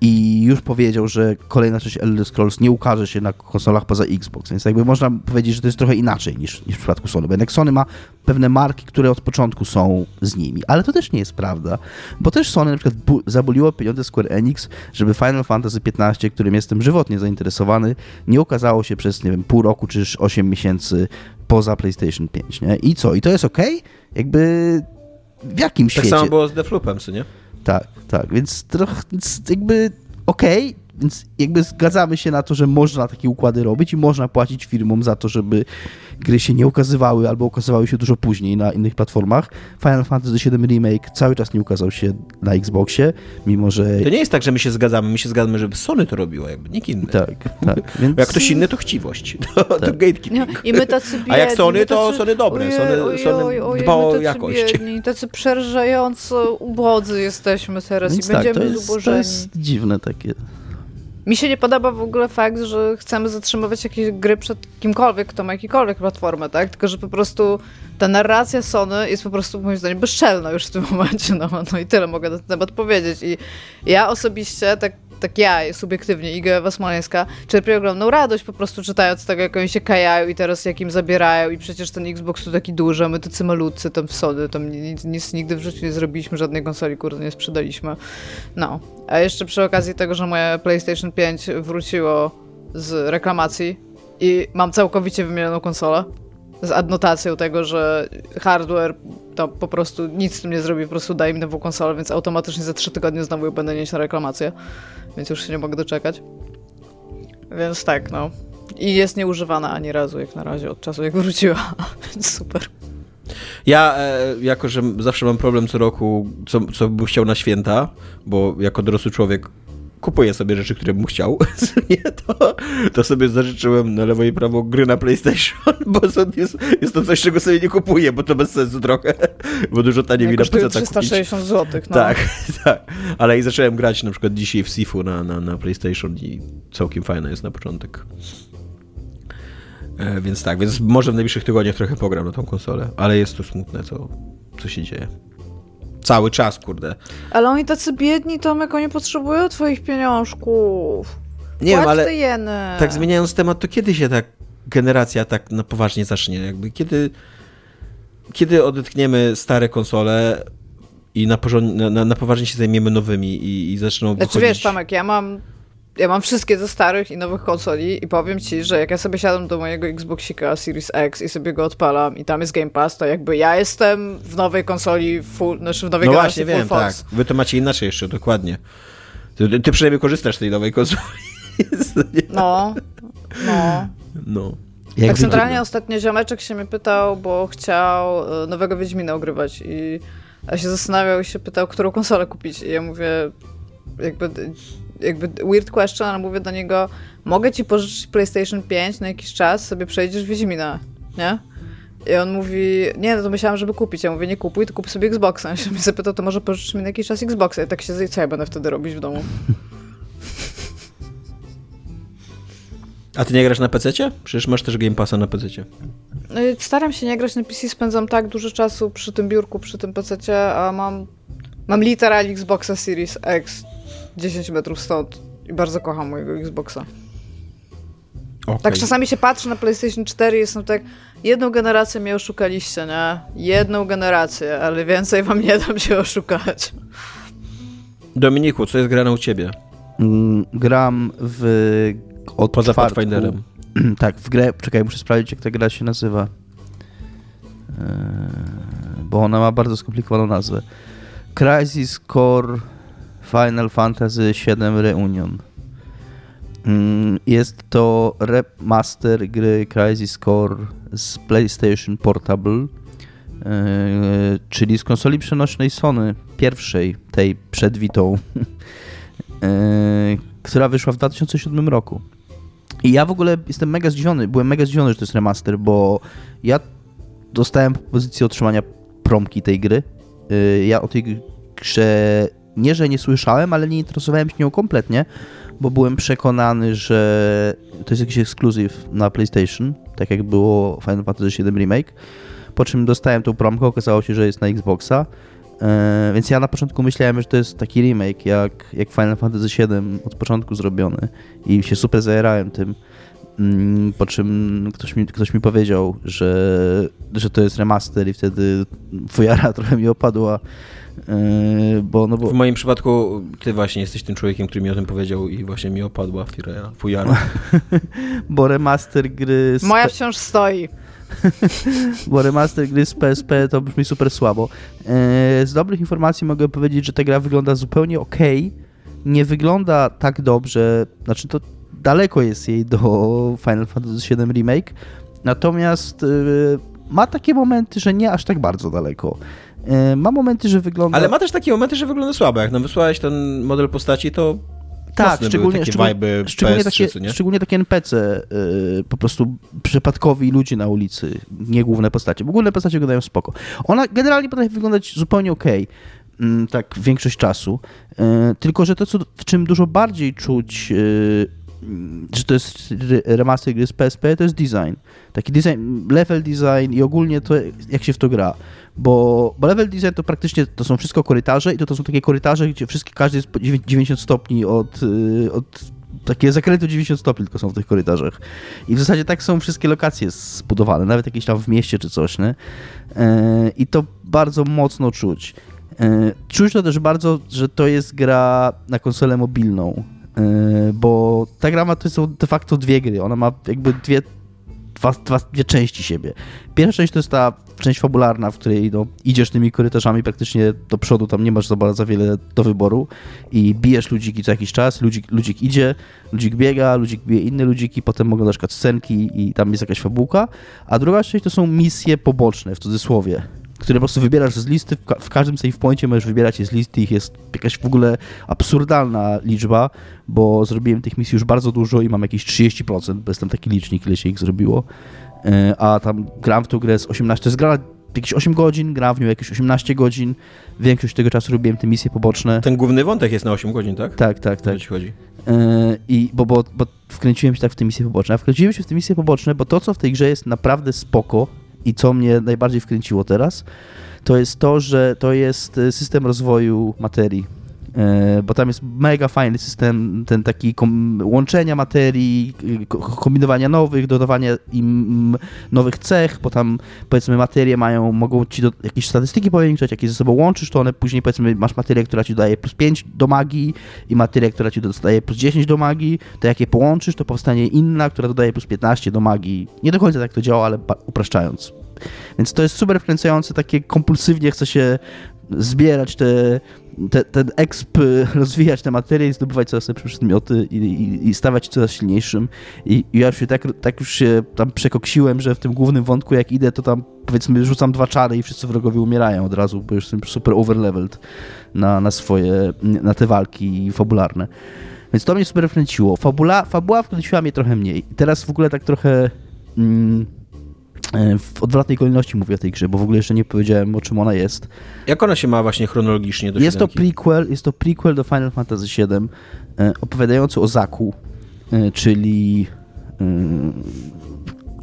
i już powiedział, że kolejna część Elder Scrolls nie ukaże się na konsolach poza Xbox, więc jakby można powiedzieć, że to jest trochę inaczej niż, niż w przypadku Sony, bo jednak Sony ma pewne marki, które od początku są z nimi, ale to też nie jest prawda, bo też Sony na przykład zaboliło pieniądze Square Enix, żeby Final Fantasy XV, którym jestem żywotnie zainteresowany, nie ukazało się przez, nie wiem, pół roku czy 8 miesięcy poza PlayStation 5, nie? I co? I to jest ok? Jakby w jakim tak świecie? Tak samo było z Defloopem, co nie? Tak, tak, więc trochę więc jakby okej, okay, więc jakby zgadzamy się na to, że można takie układy robić i można płacić firmom za to, żeby gry się nie ukazywały albo ukazywały się dużo później na innych platformach. Final Fantasy VII Remake cały czas nie ukazał się na Xboxie, mimo że... To nie jest tak, że my się zgadzamy, my się zgadzamy, żeby Sony to robiło, jakby nikt inny. Tak, tak. Więc... Jak ktoś inny, to chciwość. To, tak. to gatekeeping. I my tacy biedni, A jak Sony, to tacy... Sony dobre. Sony, ojej, Sony ojej, dba o jakość. Biedni, tacy przerażająco ubodzy jesteśmy teraz Więc i tak, będziemy to jest, zubożeni. To jest dziwne takie. Mi się nie podoba w ogóle fakt, że chcemy zatrzymywać jakieś gry przed kimkolwiek, kto ma jakiekolwiek platformę, tak? Tylko, że po prostu ta narracja Sony jest po prostu moim zdaniem bezczelna już w tym momencie, no, no i tyle mogę na ten temat powiedzieć. I ja osobiście, tak tak ja subiektywnie, Iga Ewa Smoleńska, czerpię ogromną radość po prostu czytając tego, jak oni się kajają i teraz jak im zabierają i przecież ten Xbox tu taki duży, a my tacy malutcy tam w Sony, tam nic, nic nigdy w życiu nie zrobiliśmy, żadnej konsoli, kurde, nie sprzedaliśmy. No. A jeszcze przy okazji tego, że moje PlayStation 5 wróciło z reklamacji i mam całkowicie wymienioną konsolę, z adnotacją tego, że hardware to po prostu nic z tym nie zrobi, po prostu daj mi nową konsolę, więc automatycznie za trzy tygodnie znowu będę nieść na reklamację, więc już się nie mogę doczekać. Więc tak, no. I jest nieużywana ani razu, jak na razie, od czasu jak wróciła, super. Ja, e, jako że zawsze mam problem co roku, co, co bym chciał na święta, bo jako dorosły człowiek kupuję sobie rzeczy, które bym chciał, to, to sobie zażyczyłem na lewo i prawo gry na PlayStation, bo jest, jest to coś, czego sobie nie kupuję, bo to bez sensu trochę, bo dużo taniej mi na PC 360 zł. No. Tak, tak. Ale i zacząłem grać na przykład dzisiaj w Sifu na, na, na PlayStation i całkiem fajne jest na początek. E, więc tak, więc może w najbliższych tygodniach trochę pogram na tą konsolę, ale jest to smutne, co, co się dzieje. Cały czas, kurde. Ale oni tacy biedni, Tomek, oni potrzebują twoich pieniążków. Nie wiem, ale jeny. tak zmieniając temat, to kiedy się tak generacja tak na poważnie zacznie? Jakby kiedy, kiedy odetchniemy stare konsole i na, na, na poważnie się zajmiemy nowymi i, i zaczną Znaczy wiesz, Tomek, ja mam ja mam wszystkie ze starych i nowych konsoli i powiem ci, że jak ja sobie siadam do mojego Xboxika Series X i sobie go odpalam i tam jest Game Pass, to jakby ja jestem w nowej konsoli full, znaczy w nowej no generacji właśnie, wiem, force. tak. Wy to macie inaczej jeszcze, dokładnie. Ty, ty przynajmniej korzystasz z tej nowej konsoli. No, no. No. Jak tak centralnie ostatnio ziomeczek się mnie pytał, bo chciał e, nowego Wiedźmina ogrywać i ja się zastanawiał i się pytał, którą konsolę kupić i ja mówię jakby jakby weird question, ale mówię do niego, mogę ci pożyczyć PlayStation 5 na jakiś czas, sobie przejdziesz Wiedźmina, nie? I on mówi, nie, no to myślałam, żeby kupić. Ja mówię, nie kupuj, to kup sobie Xboxa. I się mnie zapytał, to może pożyczyć mi na jakiś czas Xboxa. I tak się co ja będę wtedy robić w domu? A ty nie grasz na PC? Przecież masz też Game Passa na PC. No staram się nie grać na PC, spędzam tak dużo czasu przy tym biurku, przy tym PC, a mam, mam literalnie Xboxa Series X 10 metrów stąd i bardzo kocham mojego Xboxa. Okay. Tak czasami się patrzę na PlayStation 4 i jestem tak, jedną generację mnie oszukaliście, nie? Jedną generację, ale więcej wam nie dam się oszukać. Dominiku, co jest grane u ciebie? Mm, gram w... Od Poza czwartku, Pathfinderem. tak, w grę, czekaj, muszę sprawdzić jak ta gra się nazywa. Eee, bo ona ma bardzo skomplikowaną nazwę. Crisis Core Final Fantasy VII Reunion. Mm, jest to remaster gry Crisis Core z PlayStation Portable, e, czyli z konsoli przenośnej Sony, pierwszej, tej przed Witą, e, która wyszła w 2007 roku. I ja w ogóle jestem mega zdziwiony, byłem mega zdziwiony, że to jest remaster, bo ja dostałem propozycję otrzymania promki tej gry. E, ja o tej grze nie, że nie słyszałem, ale nie interesowałem się nią kompletnie, bo byłem przekonany, że to jest jakiś ekskluzyw na PlayStation, tak jak było Final Fantasy VII Remake. Po czym dostałem tą promkę, okazało się, że jest na Xboxa. E, więc ja na początku myślałem, że to jest taki remake jak, jak Final Fantasy VII od początku zrobiony i się super zajerałem tym. Mm, Po czym ktoś mi, ktoś mi powiedział, że, że to jest remaster i wtedy fujara trochę mi opadła, e, bo no bo... W moim przypadku ty właśnie jesteś tym człowiekiem, który mi o tym powiedział i właśnie mi opadła fujara. fujara. bo remaster gry z, Moja wciąż stoi. bo remaster gry z PSP to brzmi super słabo. E, Z dobrych informacji mogę powiedzieć, że ta gra wygląda zupełnie ok. Nie wygląda tak dobrze, znaczy to daleko jest jej do Final Fantasy VII Remake, natomiast e, ma takie momenty, że nie aż tak bardzo daleko. E, Ma momenty, że wygląda... Ale ma też takie momenty, że wygląda słabo. Jak nam wysłałeś ten model postaci, to Tak, szczególnie, takie szczególnie, szczególnie, PS3, takie, szczególnie takie NPC, y, po prostu przypadkowi ludzie na ulicy, nie główne postacie, bo główne postacie wyglądają spoko. Ona generalnie potrafi wyglądać zupełnie okej, mm, tak większość czasu, y, tylko że to, co, w czym dużo bardziej czuć, y, że to jest re- remaster gry z PSP, to jest design. Taki design, level design i ogólnie to, jak się w to gra. Bo, bo level design to praktycznie to są wszystko korytarze i to, to są takie korytarze, gdzie wszystkie, każdy jest po dziewię- 90 stopni od, y, od takie zakręty o 90 stopni tylko są w tych korytarzach. I w zasadzie tak są wszystkie lokacje zbudowane, nawet jakieś tam w mieście czy coś, nie? E, I to bardzo mocno czuć. E, Czuć to też bardzo, że to jest gra na konsolę mobilną, bo ta gra ma to są de facto dwie gry. Ona ma jakby dwie, dwa, dwa, dwie części siebie. Pierwsza część to jest ta część fabularna, w której no, idziesz tymi korytarzami praktycznie do przodu, tam nie masz za, bardzo- wiele do wyboru i bijesz ludziki co jakiś czas, ludzik, ludzik idzie, ludzik biega, ludzik bije inne ludziki, potem oglądasz scenki i tam jest jakaś fabułka, a druga część to są misje poboczne, w cudzysłowie, które po prostu wybierasz z listy, w, ka- w każdym save poincie możesz wybierać je z listy, ich jest jakaś w ogóle absurdalna liczba, bo zrobiłem tych misji już bardzo dużo i mam jakieś 30%, bo jestem taki licznik, ile się ich zrobiło, E, a tam gram w tą grę z 18, to jest gra jakieś 8 godzin, gram w nią jakieś 18 godzin, większość tego czasu robiłem te misje poboczne. ten główny wątek jest na 8 godzin, tak? Tak, tak, O tak. co ci chodzi? E, I bo, bo, bo wkręciłem się tak w te misje poboczne. A wkręciłem się w te misje poboczne, bo to, co w tej grze jest naprawdę spoko i co mnie najbardziej wkręciło teraz, to jest to, że to jest e, system rozwoju materii. E, Bo tam jest mega fajny system, ten taki łączenia materii, ko- kombinowania nowych, dodawania im nowych cech, bo tam powiedzmy materie mają, mogą ci do, jakieś statystyki powiększać, jak je ze sobą łączysz, to one później powiedzmy masz materię, która ci daje plus 5 do magii i materię, która ci dodaje plus 10 do magii, to jak je połączysz, to powstanie inna, która dodaje plus 15 do magii. Nie do końca tak to działa, ale upraszczając. Więc to jest super wkręcające, takie kompulsywnie chce się zbierać te, te, ten exp, rozwijać te materie i zdobywać coraz lepsze przedmioty i, i, i stawać się coraz silniejszym. I, i ja już się tak, tak już się tam przekoksiłem, że w tym głównym wątku jak idę, to tam powiedzmy rzucam dwa czary i wszyscy wrogowie umierają od razu, bo już jestem super overleveled na, na swoje, na te walki fabularne. Więc to mnie super wkręciło. Fabula, fabuła wkręciła mnie trochę mniej. Teraz w ogóle tak trochę mm, w odwrotnej kolejności mówię o tej grze, bo w ogóle jeszcze nie powiedziałem o czym ona jest. Jak ona się ma właśnie chronologicznie do Jest to prequel, jest to prequel do Final Fantasy VII, e, opowiadający o Zaku, e, czyli e,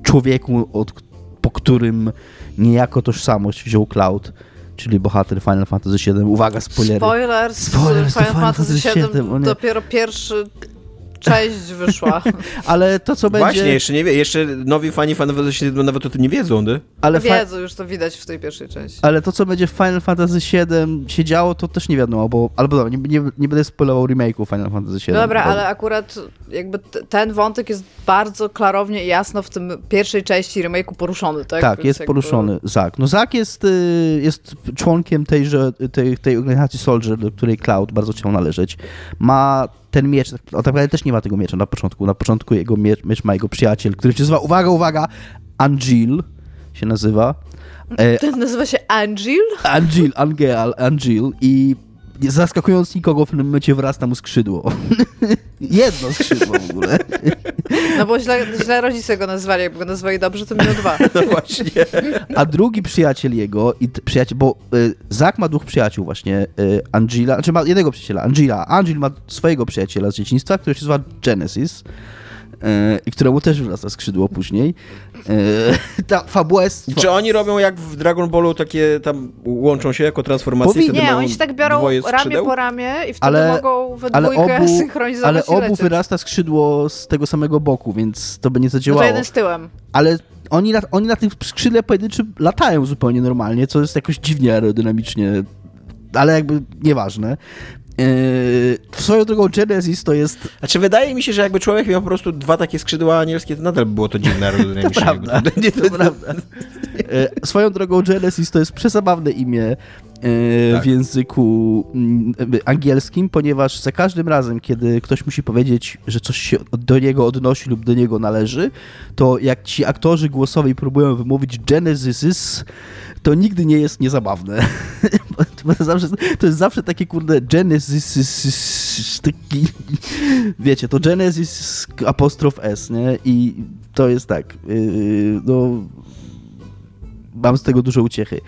człowieku, od, po którym niejako tożsamość wziął Cloud, czyli bohater Final Fantasy VII. Uwaga, spoilery. Spoiler, z Spoiler, to Final Final Fantasy VII VII, dopiero pierwszy część wyszła. Ale to, co będzie... Właśnie, jeszcze nie wie, jeszcze nowi fani Final Fantasy VII nawet o tym nie wiedzą, ty? ale, fa- Wiedzą, już to widać w tej pierwszej części. ale to, co będzie w Final Fantasy VII się działo, to też nie wiadomo, bo... Albo dobra, nie, nie, nie będę spoilował remake'u Final Fantasy VII. Dobra, bo- ale akurat jakby t- ten wątek jest bardzo klarownie i jasno w tym pierwszej części remake'u poruszony, tak? Tak, Więc jest jakby- poruszony Zak. No Zak jest, y, jest członkiem tejże, tej, tej organizacji Soldier, do której Cloud bardzo chciał należeć. Ma ten miecz, tak, tak naprawdę też nie ma tego miecza na początku. Na początku jego miecz, miecz ma jego przyjaciel, który się nazywa, uwaga, uwaga, Angel się nazywa. Ten nazywa się Angel? Angel, Angel, Angel i zaskakując nikogo w pewnym momencie wyrasta mu skrzydło. Jedno skrzydło w ogóle. No bo źle, źle rodzice go nazwali, jakby go nazwali dobrze, to miał dwa. No właśnie. A drugi przyjaciel jego, i przyjaciel, bo y, Zach ma dwóch przyjaciół właśnie, y, Angela, znaczy ma jednego przyjaciela, Angela. Angel ma swojego przyjaciela z dzieciństwa, który się nazywa Genesis i któremu też wyrasta skrzydło później. Y, ta fabuła jest... Czy oni robią jak w Dragon Ballu takie tam łączą się jako transformacje? Powinni. wtedy Nie, oni się tak biorą ramię skrzydeł? po ramię i wtedy Ale- mogą we Ale dwójkę obu, synchronizować ale obu lecieć. wyrasta skrzydło z tego samego boku, więc to by nie No to zadziałało. jeden z tyłem. Ale oni na, oni na tym skrzydle pojedynczym latają zupełnie normalnie, co jest jakoś dziwnie aerodynamicznie, ale jakby nieważne. Yy, swoją drogą Genesis to jest Znaczy wydaje mi się, że jakby człowiek miał po prostu dwa takie skrzydła anielskie, to nadal było to dziwne aerodynamicznie. To prawda, Nie, to prawda. E, Swoją drogą Genesis to jest przezabawne imię e, Tak. w języku mm, angielskim, ponieważ za każdym razem, kiedy ktoś musi powiedzieć, że coś się do niego odnosi lub do niego należy, to jak ci aktorzy głosowi próbują wymówić Genesis, to nigdy nie jest niezabawne. To jest zawsze takie kurde Genesis, taki, wiecie, to Genesis apostrof S, nie? I to jest tak, yy, no mam z tego dużo uciechy.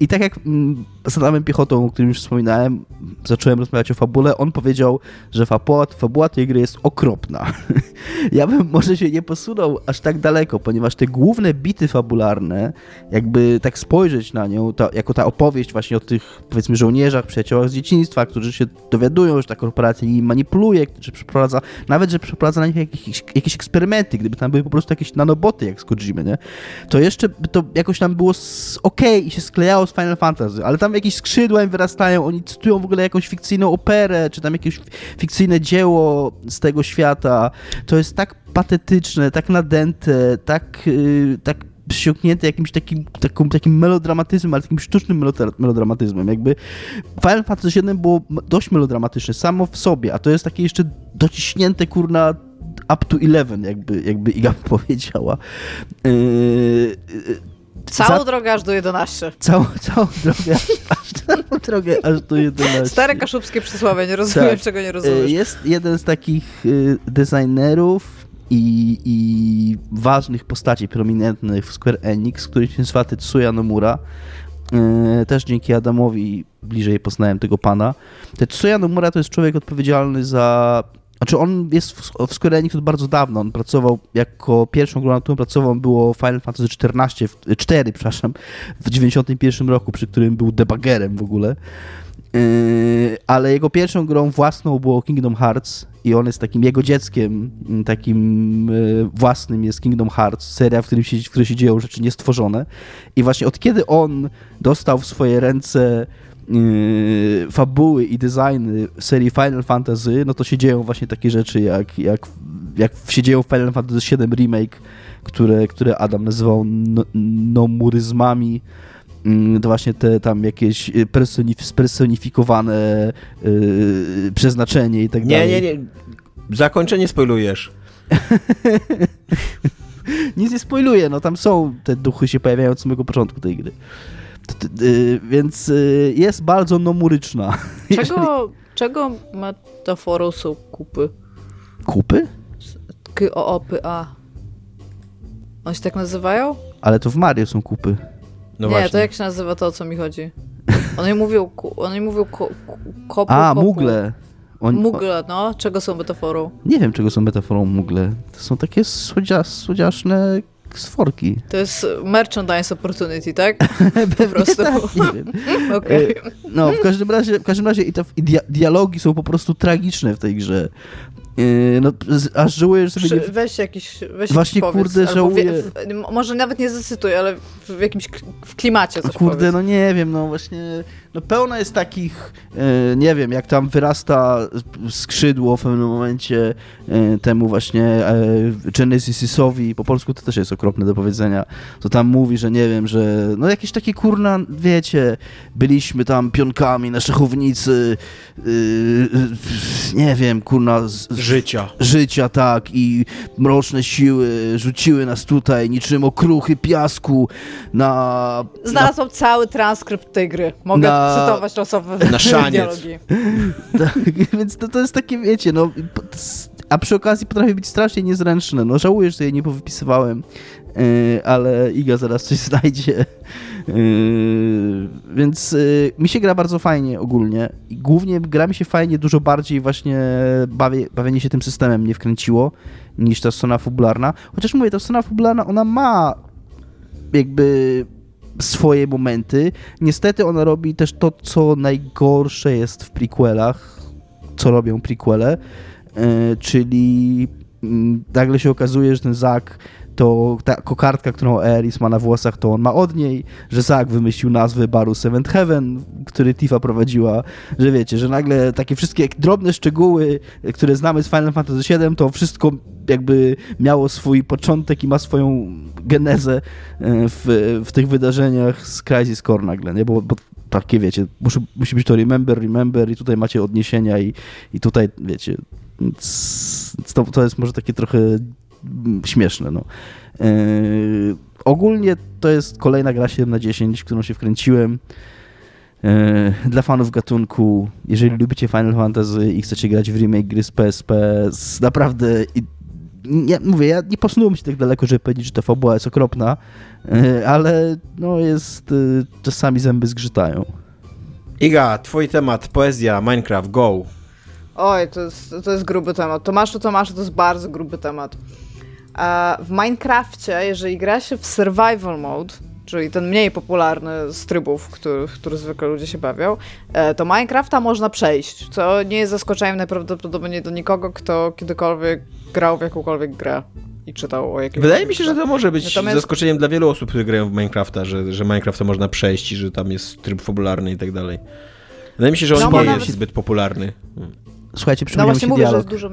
I tak jak mm, z Adamem Piechotą, o którym już wspominałem, zacząłem rozmawiać o fabule, on powiedział, że fabuła, fabuła tej gry jest okropna. ja bym może się nie posunął aż tak daleko, ponieważ te główne bity fabularne, jakby tak spojrzeć na nią, to, jako ta opowieść właśnie o tych, powiedzmy, żołnierzach, przyjaciołach z dzieciństwa, którzy się dowiadują, że ta korporacja nimi manipuluje, że przeprowadza, nawet, że przeprowadza na nich jakieś, jakieś eksperymenty, gdyby tam były po prostu jakieś nanoboty, jak z Kojimy, nie? To jeszcze to jakoś tam było okej i się sklejało z Final Fantasy, ale tam jakieś skrzydła im wyrastają, oni cytują w ogóle jakąś fikcyjną operę, czy tam jakieś fikcyjne dzieło z tego świata. To jest tak patetyczne, tak nadęte, tak, yy, tak przysiągnięte jakimś takim, takim, takim melodramatyzmem, ale takim sztucznym melodra- melodramatyzmem. Jakby Final Fantasy VII było dość melodramatyczne samo w sobie, a to jest takie jeszcze dociśnięte, kurna, up to 11, jakby, jakby Iga powiedziała. Yy, Całą Za- drogę aż do 11. Całą, całą drogę, aż, całą drogę aż do 11. Stare kaszubskie przysłowie, nie rozumiem, Tak. czego nie Y, rozumiesz. Jest jeden z takich y, designerów i, i ważnych postaci prominentnych w Square Enix, który się nazywa Tetsuya Nomura. Y, Też dzięki Adamowi bliżej poznałem tego pana. Tetsuya Nomura to jest człowiek odpowiedzialny za... Znaczy on jest w, Square Enix od bardzo dawno. On pracował jako pierwszą grą, którą pracował było Final Fantasy 14, w- 4, przepraszam, w 91 roku, przy którym był debuggerem w ogóle. Yy, ale jego pierwszą grą własną było Kingdom Hearts i on jest takim jego dzieckiem, mm, takim yy, własnym jest Kingdom Hearts, seria, w, którym się, w której się dzieją rzeczy niestworzone. I właśnie od kiedy on dostał w swoje ręce fabuły i designy serii Final Fantasy, no to się dzieją właśnie takie rzeczy, jak, jak, jak się dzieją w Final Fantasy VII Remake, które, które Adam nazywał no, nomuryzmami. Mm, to właśnie te tam jakieś y, personif- spersonifikowane yy, przeznaczenie i tak Nie, dalej. nie, nie. Zakończenie spoilujesz. Nic nie spoiluję, no tam są te duchy się pojawiają od samego początku tej gry. Y, więc y, jest bardzo nomuryczna. Czego, czego metaforą są kupy? Kupy? K-O-O-P-A. One się tak nazywają? Ale to w Mario są kupy. No nie, właśnie. to jak się nazywa to, o co mi chodzi? One mówią, one mówią ko, kopu, A, kopu. mugle. On, Mugle, no. Czego są metaforą? nie wiem, czego są metaforą mugle. To są takie słodzia, słodziaszne stworki. To jest merchandise opportunity, tak? Po prostu. tak, nie wiem. Okej. E, No, w każdym razie, w każdym razie i, to, i dia dialogi są po prostu tragiczne w tej grze. E, No, z- aż żałuję, że sobie nie... Przy- Weź jakiś, weź Właśnie, jakiś powiedz, kurde, żałuję. wie- w, może nawet nie zacytuj, ale w, w jakimś w klimacie coś Kurde, powiedz. no nie wiem, no właśnie, no pełno jest takich, e, nie wiem, jak tam wyrasta skrzydło w pewnym momencie e, temu właśnie e, Genesisowi, po polsku to też jest okropne do powiedzenia, to tam mówi, że nie wiem, że no jakieś takie kurna, wiecie, byliśmy tam pionkami na szachownicy, nie wiem, kurna, z, Życia. życia, tak, i mroczne siły rzuciły nas tutaj niczym okruchy piasku na... Znalazłam cały transkrypt tej gry. Mogę na, cytować losowe Na szaniec. Tak, więc to, to jest takie, wiecie, no, a przy okazji potrafi być strasznie niezręczne. No, żałuję, że je nie powypisywałem, yy, ale Iga zaraz coś znajdzie. Yy, więc yy, mi się gra bardzo fajnie ogólnie. I głównie gra mi się fajnie, dużo bardziej właśnie bawię, bawienie się tym systemem mnie wkręciło niż ta strona fabularna. Chociaż mówię, ta strona fabularna, ona ma jakby swoje momenty. Niestety ona robi też to, co najgorsze jest w prequelach, co robią prequele, e, czyli mm, nagle się okazuje, że ten Zak to ta kokardka, którą Eris ma na włosach, to on ma od niej, że Zak wymyślił nazwę baru Seventh Heaven, który Tifa prowadziła, że wiecie, że nagle takie wszystkie drobne szczegóły, które znamy z Final Fantasy VII, to wszystko jakby miało swój początek i ma swoją genezę e, w, w tych wydarzeniach z Crisis Core nagle, nie? Bo, bo takie, wiecie, musi, musi być to remember, remember i tutaj macie odniesienia i, i tutaj, wiecie, to, to jest może takie trochę śmieszne, no. Yy, ogólnie to jest kolejna gra 7 na 10, w którą się wkręciłem. Yy, Dla fanów gatunku, jeżeli lubicie Final Fantasy i chcecie grać w remake gry z PSP, z naprawdę i- nie, mówię, ja nie posunąłem się tak daleko, żeby powiedzieć, że ta fabuła jest okropna, yy, ale no jest, czasami zęby zgrzytają. Iga, twój temat, poezja, Minecraft, go. Oj, to jest, to jest gruby temat. Tomaszu, Tomaszu, to jest bardzo gruby temat. A w Minecrafcie, jeżeli gra się w survival mode, czyli ten mniej popularny z trybów, który, który zwykle ludzie się bawią, e, to Minecrafta można przejść, co nie jest zaskoczeniem najprawdopodobniej do nikogo, kto kiedykolwiek grał w jakąkolwiek grę i czytał o jakiejś Wydaje mi się, że to może być Natomiast- zaskoczeniem dla wielu osób, które grają w Minecrafta, że, że Minecrafta można przejść i że tam jest tryb fabularny i tak dalej. Wydaje mi się, że on No, nie jest nawet- zbyt popularny. Słuchajcie, No przypomniał mi właśnie się mówię, że dialog. jest dużo...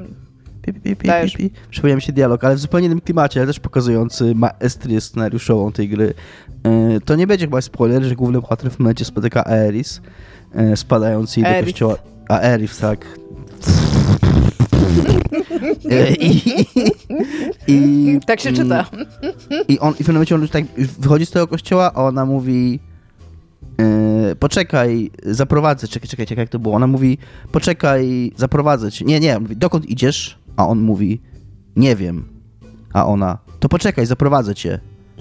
Pi, pi, pi, pi, pi. Przypomniał mi się dialog, ale w zupełnie innym klimacie, ale też pokazujący maestrię scenariuszową tej gry. E, To nie będzie chyba spoiler, że główny bohater w momencie spotyka Aeris, e, spadając jej do Aerith. kościoła. A Aerith, tak. E, I, i, Tak się i- czyta. I on i w pewnym momencie on już tak wychodzi z tego kościoła, a ona mówi e, poczekaj, zaprowadzę, czekaj, czekaj, czekaj, jak to było. Ona mówi, poczekaj, zaprowadzę cię. Nie, nie, mówi, dokąd idziesz? A on mówi, nie wiem. A ona, to poczekaj, zaprowadzę cię.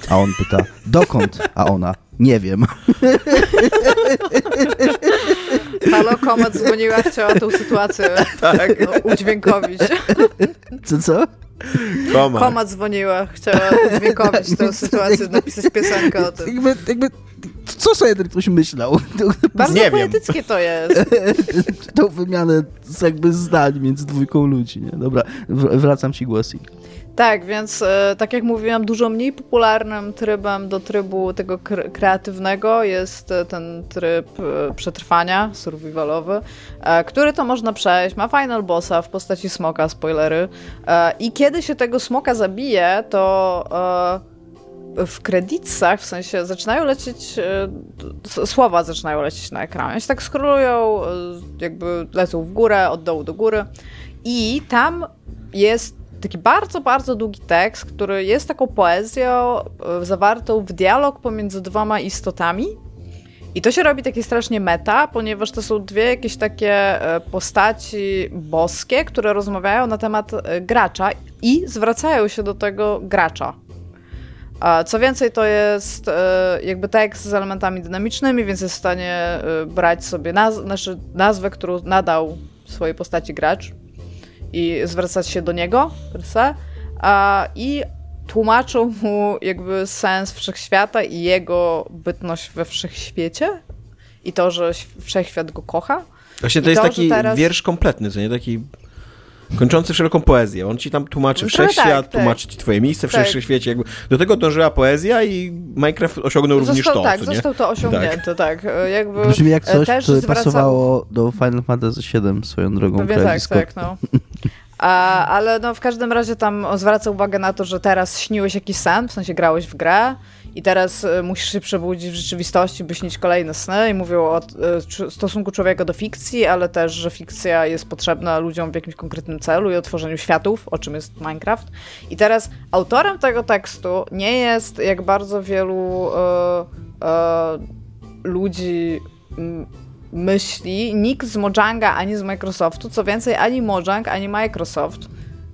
A on pyta, dokąd? A ona, nie wiem. Halo, Komet dzwoniła, chciała tą sytuację Tak. no, udźwiękowić. Co, co? Koma. Koma dzwoniła, chciała udźwiękowić tę sytuację, napisać piosenkę o tym. Jakby, jakby, co sobie ten ktoś myślał? Bardzo Nie wiem. poetyckie to jest. Tą wymianę z jakby zdań między dwójką ludzi, nie? Dobra, wr- wracam ci głos. Tak, więc e, tak jak mówiłam, dużo mniej popularnym trybem do trybu tego kre- kreatywnego jest e, ten tryb e, przetrwania, survivalowy, który to można przejść. Ma final bossa w postaci smoka, spoilery. I kiedy się tego smoka zabije, to w kredytach, w sensie zaczynają lecieć, e, słowa zaczynają lecieć na ekranie. Się tak skrolują, e, jakby lecą w górę, od dołu do góry. I tam jest taki bardzo, bardzo długi tekst, który jest taką poezją e, zawartą w dialog pomiędzy dwoma istotami. I to się robi takie strasznie meta, ponieważ to są dwie jakieś takie postaci boskie, które rozmawiają na temat gracza i zwracają się do tego gracza. A Co więcej, to jest e, jakby tekst z elementami dynamicznymi, więc jest w stanie e, brać sobie naz- znaczy nazwę, którą nadał swojej postaci gracz i zwracać się do niego per se, a, i tłumaczą mu jakby sens wszechświata i jego bytność we wszechświecie i to, że wszechświat go kocha. Właśnie I to jest to, taki teraz- wiersz kompletny, co nie? Taki kończący wszelką poezję. On ci tam tłumaczy No trochę wszechświat, tak, tak. tłumaczy ci twoje miejsce w Tak. wszechświecie. Jakby do tego dążyła poezja i Minecraft osiągnął również Został, to, tak, co nie? został to osiągnięte, tak. Jakby, Brzmi jak coś, też co zwracał- pasowało do Final Fantasy VII swoją drogą. Pewnie tak, tak, no. A, ale no w każdym razie tam zwraca uwagę na to, że teraz śniłeś jakiś sen, w sensie grałeś w grę i teraz y, musisz się przebudzić w rzeczywistości, by śnić kolejne sny i mówią o czu- stosunku człowieka do fikcji, ale też, że fikcja jest potrzebna ludziom w jakimś konkretnym celu i o tworzeniu światów, o czym jest Minecraft. I teraz autorem tego tekstu nie jest jak bardzo wielu y, y, ludzi myśli nikt z Mojanga ani z Microsoftu, co więcej, ani Mojang, ani Microsoft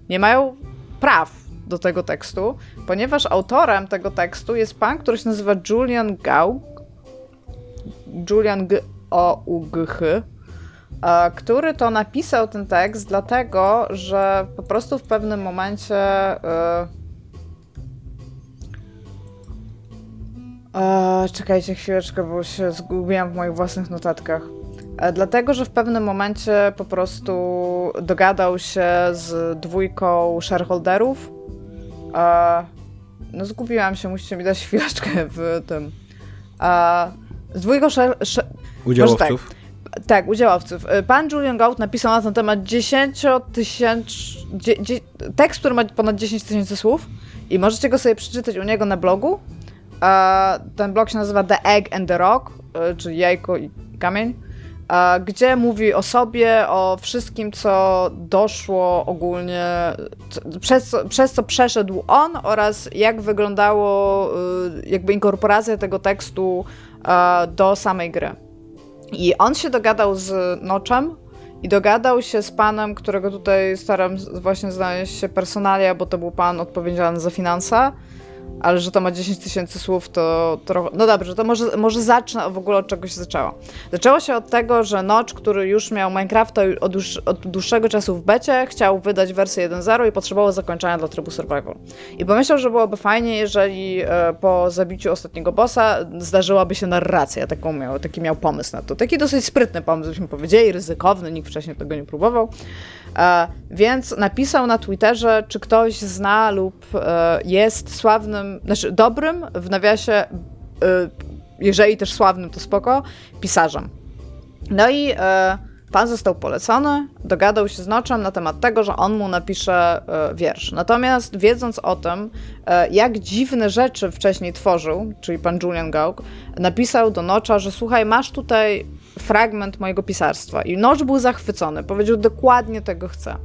nie mają praw do tego tekstu, ponieważ autorem tego tekstu jest pan, który się nazywa Julian Gau, Julian G O U G H, który to napisał ten tekst dlatego, że po prostu w pewnym momencie yy, czekajcie chwileczkę, bo się zgubiłam w moich własnych notatkach. E, dlatego, że w pewnym momencie po prostu dogadał się z dwójką shareholderów. No zgubiłam się, musicie mi dać chwileczkę w tym. E, z dwójką share, share, Udziałowców? Tak, tak, udziałowców. Pan Julian Gout napisał na ten temat 10 tysięcy... tekst, który ma ponad 10 tysięcy słów i możecie go sobie przeczytać u niego na blogu. Ten blog się nazywa The Egg and the Rock, czyli jajko i kamień gdzie mówi o sobie, o wszystkim, co doszło ogólnie, przez przez co przeszedł on oraz jak wyglądało y, jakby inkorporacja tego tekstu do samej gry. I on się dogadał z Noczem i dogadał się z panem, którego tutaj staram właśnie znaleźć się personalia, bo to był pan odpowiedzialny za finanse ale że to ma 10 tysięcy słów, to trochę. No dobrze, to może, może zacznę w ogóle od czegoś zaczęło. Zaczęło się od tego, że Notch, który już miał Minecrafta od, dłuż, od dłuższego czasu w becie, chciał wydać wersję 1.0 i potrzebował zakończenia dla trybu survival. I pomyślał, że byłoby fajnie, jeżeli e, po zabiciu ostatniego bossa zdarzyłaby się narracja. Taką miał, taki miał pomysł na to. Taki dosyć sprytny pomysł, byśmy powiedzieli, ryzykowny, nikt wcześniej tego nie próbował. E, więc napisał na Twitterze, czy ktoś zna lub e, jest sławnym, znaczy dobrym, w nawiasie, e, jeżeli też sławnym, to spoko, pisarzem. No i pan został polecony, dogadał się z Noczem na temat tego, że on mu napisze wiersz. Natomiast wiedząc o tym, jak dziwne rzeczy wcześniej tworzył, czyli pan Julian Gauk, napisał do Nocza, że słuchaj, masz tutaj fragment mojego pisarstwa. I Nocz był zachwycony, powiedział dokładnie tego chce.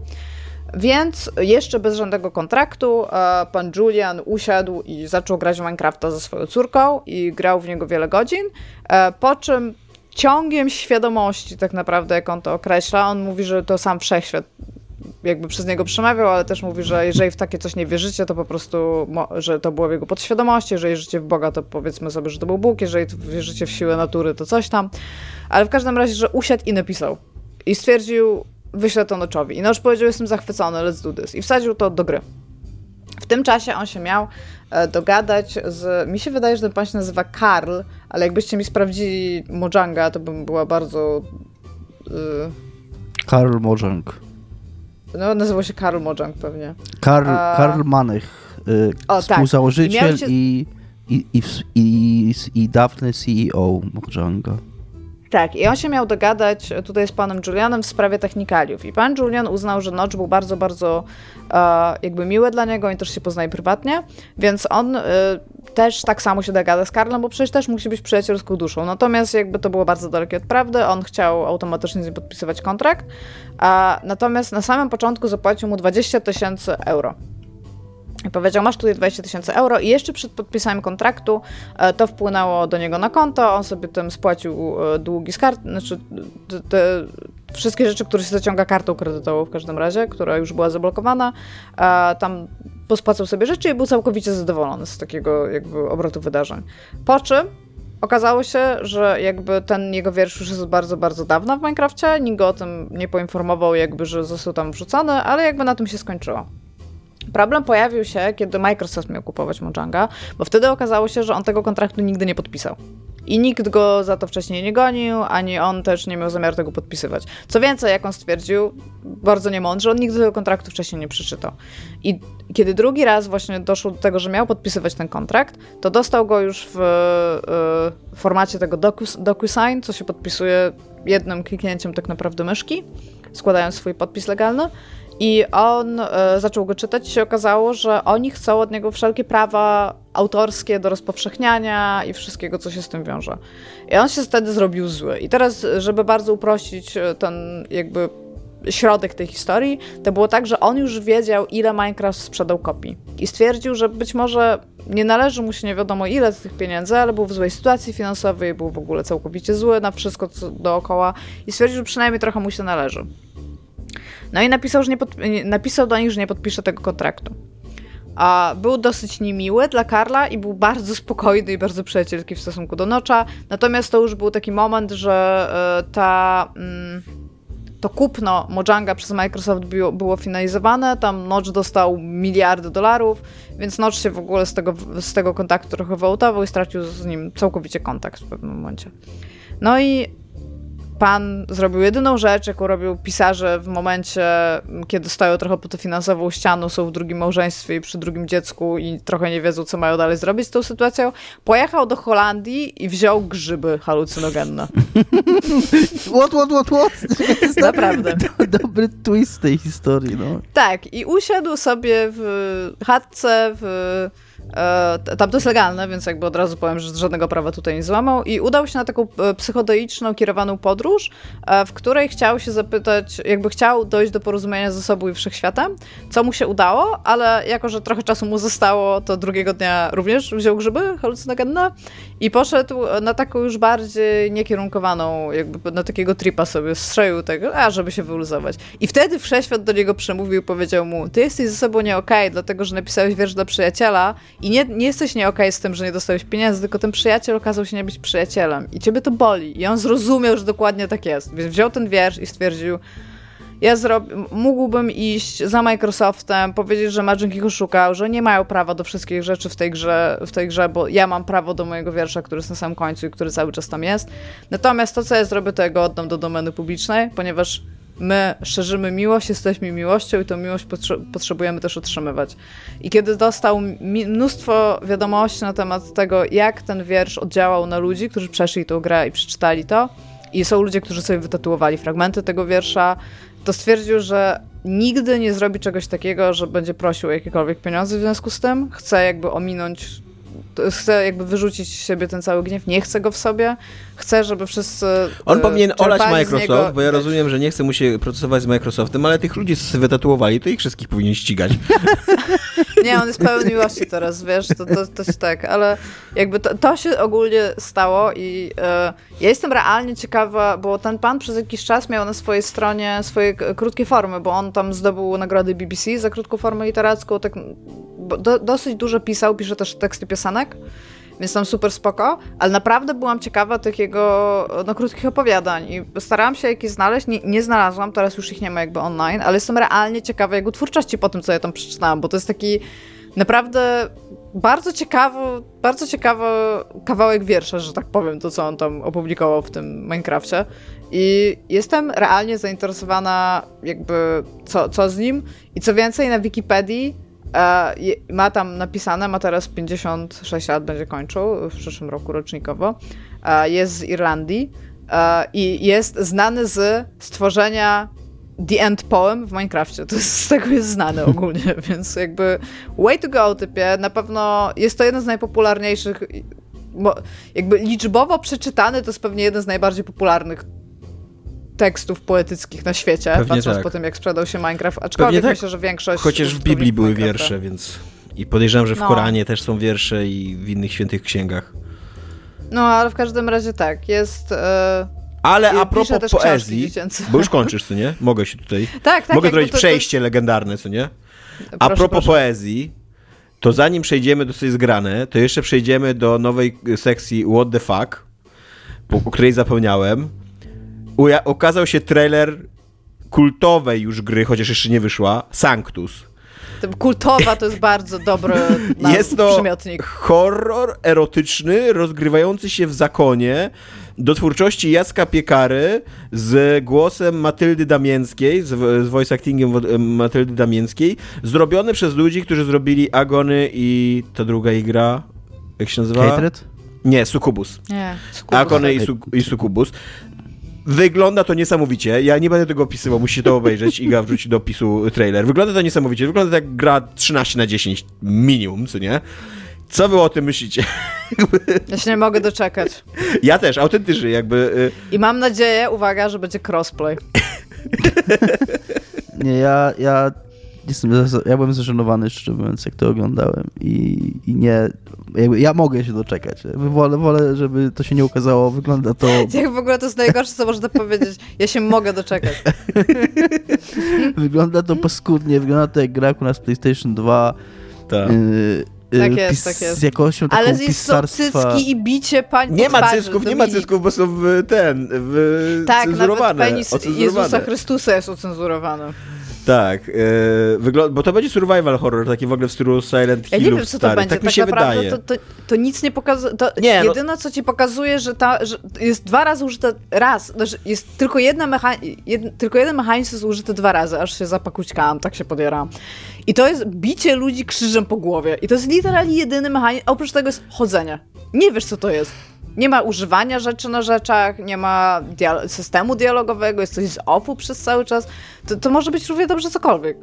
Więc jeszcze bez żadnego kontraktu e, pan Julian usiadł i zaczął grać Minecrafta ze swoją córką i grał w niego wiele godzin, e, po czym ciągiem świadomości tak naprawdę, jak on to określa, on mówi, że to sam wszechświat jakby przez niego przemawiał, ale też mówi, że jeżeli w takie coś nie wierzycie, to po prostu, że to było w jego podświadomości, jeżeli wierzycie w Boga, to powiedzmy sobie, że to był Bóg, jeżeli wierzycie w siłę natury, to coś tam. Ale w każdym razie, że usiadł i napisał. I stwierdził, wyślę to Noczowi. I Nocz powiedział, jestem zachwycony, let's do this. I wsadził to do gry. W tym czasie on się miał e, dogadać z. Mi się wydaje, że ten pan się nazywa Karl, ale jakbyście mi sprawdzili Mojanga, to bym była bardzo. Yy... Karl Mojang. No, nazywał się Karl Mojang pewnie. Karl, A... Karl Manech, yy, o, tak. współzałożyciel tak. i, i, i, i, i dawny CEO Mojanga. Tak, i on się miał dogadać tutaj z panem Julianem w sprawie technikaliów. I pan Julian uznał, że Notch był bardzo, bardzo e, jakby miły dla niego, i też się poznaje prywatnie, więc on e, też tak samo się dogada z Karlem, bo przecież też musi być przyjacielską duszą. Natomiast jakby to było bardzo dalekie od prawdy, on chciał automatycznie z nim podpisywać kontrakt, a natomiast na samym początku zapłacił mu 20 tysięcy euro. Powiedział, masz tutaj 20 tysięcy euro i jeszcze przed podpisaniem kontraktu e, to wpłynęło do niego na konto, on sobie tym spłacił e, długi z kart, znaczy te wszystkie rzeczy, które się zaciąga kartą kredytową w każdym razie, która już była zablokowana, tam pospłacał sobie rzeczy i był całkowicie zadowolony z takiego jakby obrotu wydarzeń. Po czym okazało się, że jakby ten jego wiersz już jest bardzo, bardzo dawno w Minecrafcie, nikt go o tym nie poinformował jakby, że został tam wrzucony, ale jakby na tym się skończyło. Problem pojawił się, kiedy Microsoft miał kupować Mojanga, bo wtedy okazało się, że on tego kontraktu nigdy nie podpisał. I nikt go za to wcześniej nie gonił, ani on też nie miał zamiaru tego podpisywać. Co więcej, jak on stwierdził, bardzo niemądrze, on nigdy tego kontraktu wcześniej nie przeczytał. I kiedy drugi raz właśnie doszło do tego, że miał podpisywać ten kontrakt, to dostał go już w, w formacie tego DocuSign, co się podpisuje jednym kliknięciem tak naprawdę myszki, składając swój podpis legalny. I on e, zaczął go czytać i się okazało, że oni chcą od niego wszelkie prawa autorskie do rozpowszechniania i wszystkiego, co się z tym wiąże. I on się wtedy zrobił zły. I teraz, żeby bardzo uprościć e, ten jakby środek tej historii, to było tak, że on już wiedział, ile Minecraft sprzedał kopii. I stwierdził, że być może nie należy mu się nie wiadomo ile z tych pieniędzy, ale był w złej sytuacji finansowej, był w ogóle całkowicie zły na wszystko dookoła i stwierdził, że przynajmniej trochę mu się należy. No i napisał, że nie pod, napisał do nich, że nie podpisze tego kontraktu. A był dosyć niemiły dla Karla i był bardzo spokojny i bardzo przyjacielski w stosunku do Nocza. Natomiast to już był taki moment, że e, ta. Mm, to kupno Mojanga przez Microsoft było, finalizowane, tam Notch dostał miliardy dolarów, więc Notch się w ogóle z tego, z tego kontaktu trochę wyautował i stracił z nim całkowicie kontakt w pewnym momencie. No i pan zrobił jedyną rzecz, jaką robił pisarze w momencie, kiedy stoją trochę pod finansową ścianą, są w drugim małżeństwie i przy drugim dziecku i trochę nie wiedzą, co mają dalej zrobić z tą sytuacją. Pojechał do Holandii i wziął grzyby halucynogenne. What, what, what, what? Naprawdę. Do, dobry twist tej historii, no. Tak, i usiadł sobie w chatce w tam to jest legalne, więc jakby od razu powiem, że żadnego prawa tutaj nie złamał i udał się na taką e, psychodeiczną, kierowaną podróż, e, w której chciał się zapytać, jakby chciał dojść do porozumienia ze sobą i wszechświatem, co mu się udało, ale jako, że trochę czasu mu zostało, to drugiego dnia również wziął grzyby halucynogenne i poszedł na taką już bardziej niekierunkowaną, jakby na takiego tripa sobie strzelił tego, a żeby się wyluzować. I wtedy wszechświat do niego przemówił powiedział mu, ty jesteś ze sobą nie okej, okay, dlatego, że napisałeś wiersz dla przyjaciela i nie, nie jesteś nie okay z tym, że nie dostałeś pieniędzy, tylko ten przyjaciel okazał się nie być przyjacielem. I ciebie to boli. I on zrozumiał, że dokładnie tak jest. Więc wziął ten wiersz i stwierdził, ja mógłbym iść za Microsoftem, powiedzieć, że Magic ich oszukał, że nie mają prawa do wszystkich rzeczy w tej, grze, w tej grze, bo ja mam prawo do mojego wiersza, który jest na samym końcu i który cały czas tam jest. Natomiast to, co ja zrobię, to ja go oddam do domeny publicznej, ponieważ my szerzymy miłość, jesteśmy miłością i tą miłość potrze potrzebujemy też utrzymywać. I kiedy dostał mnóstwo wiadomości na temat tego, jak ten wiersz oddziałał na ludzi, którzy przeszli tą grę i przeczytali to, i są ludzie, którzy sobie wytatuowali fragmenty tego wiersza, to stwierdził, że nigdy nie zrobi czegoś takiego, że będzie prosił o jakiekolwiek pieniądze w związku z tym. Chce jakby ominąć chce jakby wyrzucić z siebie ten cały gniew, nie chce go w sobie, chce, żeby wszyscy On e, powinien olać Microsoft, bo ja rozumiem, że nie chce mu się procesować z Microsoftem, ale tych ludzi, co sobie wytatuowali, to ich wszystkich powinien ścigać. nie, on jest pełen miłości teraz, wiesz, to, to, to jest tak, ale jakby to, to się ogólnie stało i e, ja jestem realnie ciekawa, bo ten pan przez jakiś czas miał na swojej stronie swoje krótkie formy, bo on tam zdobył nagrody BBC za krótką formę literacką, tak do, dosyć dużo pisał, pisze też teksty piosenek, więc tam super spoko, ale naprawdę byłam ciekawa tych jego no, krótkich opowiadań i starałam się jakieś znaleźć, nie, nie, znalazłam, teraz już ich nie ma jakby online, ale jestem realnie ciekawa jego twórczości po tym, co ja tam przeczytałam, bo to jest taki naprawdę bardzo ciekawy, bardzo ciekawy kawałek wiersza, że tak powiem, to co on tam opublikował w tym Minecrafcie. I jestem realnie zainteresowana jakby co, co z nim i co więcej na Wikipedii ma tam napisane, ma teraz 56 lat, będzie kończył w przyszłym roku rocznikowo. E, jest z Irlandii e, i jest znany z stworzenia The End Poem w Minecrafcie. To jest, z tego jest znany ogólnie, więc jakby way to go typie. Na pewno jest to jeden z najpopularniejszych jakby liczbowo przeczytany to jest pewnie jeden z najbardziej popularnych tekstów poetyckich na świecie, Pewnie patrząc tak. po tym, jak sprzedał się Minecraft, aczkolwiek tak. myślę, że większość... Chociaż w Biblii były wiersze, więc... I podejrzewam, że w no. Koranie też są wiersze i w innych świętych księgach. No, ale w każdym razie tak, jest... E, ale a propos poezji, bo już kończysz, co nie? Mogę się tutaj... tak, tak. Mogę zrobić to, przejście to... legendarne, co nie? A proszę, propos proszę. poezji, to zanim przejdziemy do coś zgrane, to jeszcze przejdziemy do nowej sekcji What the fuck, o której zapomniałem uja- okazał się trailer kultowej już gry, chociaż jeszcze nie wyszła, Sanctus. Kultowa to jest bardzo dobry Jest to przymiotnik. horror erotyczny, rozgrywający się w zakonie, do twórczości Jacka Piekary z głosem Matyldy Damięckiej, z, z voice actingiem Matyldy Damięckiej, zrobiony przez ludzi, którzy zrobili Agony i ta druga igra, jak się nazywa? Hatred? Nie, Sukubus. Nie, Sukubus. Agony i, su i Sukubus. Wygląda to niesamowicie. Ja nie będę tego opisywał, musicie to obejrzeć. Iga wrzuci do opisu trailer. Wygląda to niesamowicie. Wygląda jak gra 13 na 10 minimum, co nie? Co wy o tym myślicie? Ja się nie mogę doczekać. Ja też, autentycznie jakby... Y- I mam nadzieję, uwaga, że będzie crossplay. Nie, ja, ja jestem, ja byłem zażenowany, szczerze mówiąc, jak to oglądałem i, i nie, jakby ja mogę się doczekać. Wolę, wolę, żeby to się nie ukazało, wygląda to... Jak w ogóle to jest najgorsze, co można powiedzieć. Ja się mogę doczekać. wygląda to paskudnie, wygląda to jak gra u nas PlayStation 2. Tak. Yy, Tak yy, jest, pis- tak jest. Z jakością taką Ale jest pisarstwa. cycki i bicie pań Nie ma cysków, nie ma cysków, bo są w ten, w Tak, nawet cenzurowane. penis ocenzurowane. Jezusa Chrystusa jest ocenzurowany. Tak, wygl- bo to będzie survival horror, taki w ogóle w stylu Silent Ja nie wiem, co to stary. będzie. Tak mi się naprawdę wydaje. To, to, to nic nie pokazuje. Nie, no- jedyne, co ci pokazuje, że, ta, że jest dwa razy użyte. Raz, znaczy jest tylko jedna mecha- jed, tylko jeden mechanizm jest użyty dwa razy, aż się zapakućkałam, tak się podieram. I to jest bicie ludzi krzyżem po głowie. I to jest literalnie jedyny mechanizm. a Oprócz tego jest chodzenie. Nie wiesz, co to jest. Nie ma używania rzeczy na rzeczach, nie ma systemu dialogowego, jest coś z offu przez cały czas. To, to może być równie dobrze cokolwiek.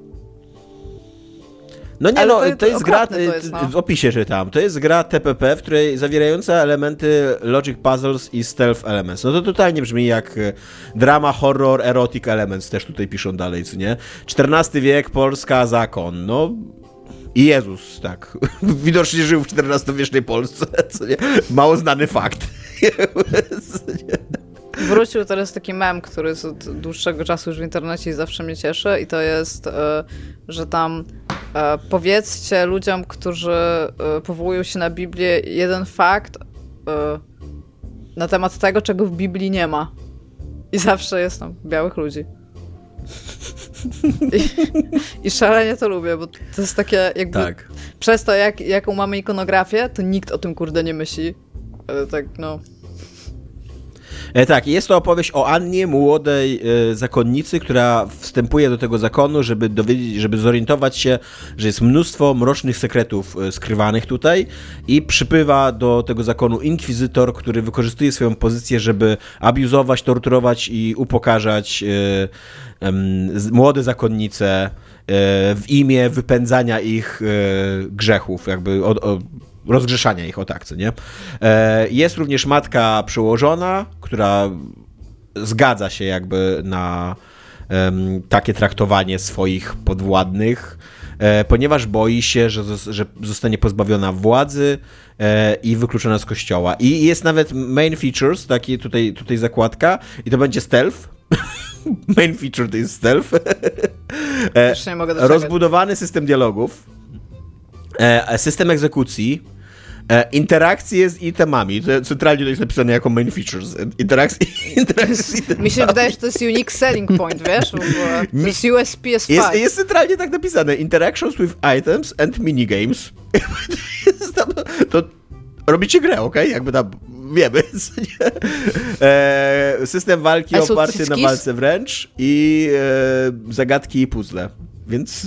No nie, Ale no, to- to, jest gra, to jest, no. w opisie czytam, to jest gra TPP, w której zawierająca elementy logic puzzles i stealth elements. No to totalnie brzmi jak e, drama, horror, erotic elements, też tutaj piszą dalej, co nie? XIV wiek, Polska, zakon, no... I Jezus, tak. Widocznie żył w XIV-wiecznej Polsce? Mało znany fakt. Wrócił teraz taki mem, który jest od dłuższego czasu już w internecie i zawsze mnie cieszy i to jest, e, że tam e, powiedzcie ludziom, którzy e, powołują się na Biblię jeden fakt na temat tego, czego w Biblii nie ma. I zawsze jest tam białych ludzi. I, I szalenie to lubię, bo to jest takie jakby tak. przez to, jak, jaką mamy ikonografię, to nikt o tym kurde nie myśli. E, Tak, no. E, tak, jest to opowieść o Annie, młodej e, zakonnicy, która wstępuje do tego zakonu, żeby dowiedzieć, żeby zorientować się, że jest mnóstwo mrocznych sekretów e, skrywanych tutaj i przypływa do tego zakonu inkwizytor, który wykorzystuje swoją pozycję, żeby abuzować, torturować i upokarzać młode zakonnice w imię wypędzania ich grzechów, jakby od, o, rozgrzeszania ich, o tak, co nie? E, Jest również matka przełożona, która zgadza się jakby na takie traktowanie swoich podwładnych, e, ponieważ boi się, że, że zostanie pozbawiona władzy e, i wykluczona z kościoła. I jest nawet main features, taki tutaj, tutaj zakładka, i to będzie stealth. main feature to jest stealth. Rozbudowany system dialogów, system egzekucji, interakcje z itemami. Centralnie to jest napisane jako main features. Interakcje, interakcje z itemami. Mi się wydaje, że to jest unique selling point, wiesz? To jest USP jest Jest, centralnie tak napisane. Interactions with items and minigames. Tam- to robicie grę, okej? Jakby tam wiemy. E, system walki oparty na walce wręcz i e, zagadki i puzzle. Więc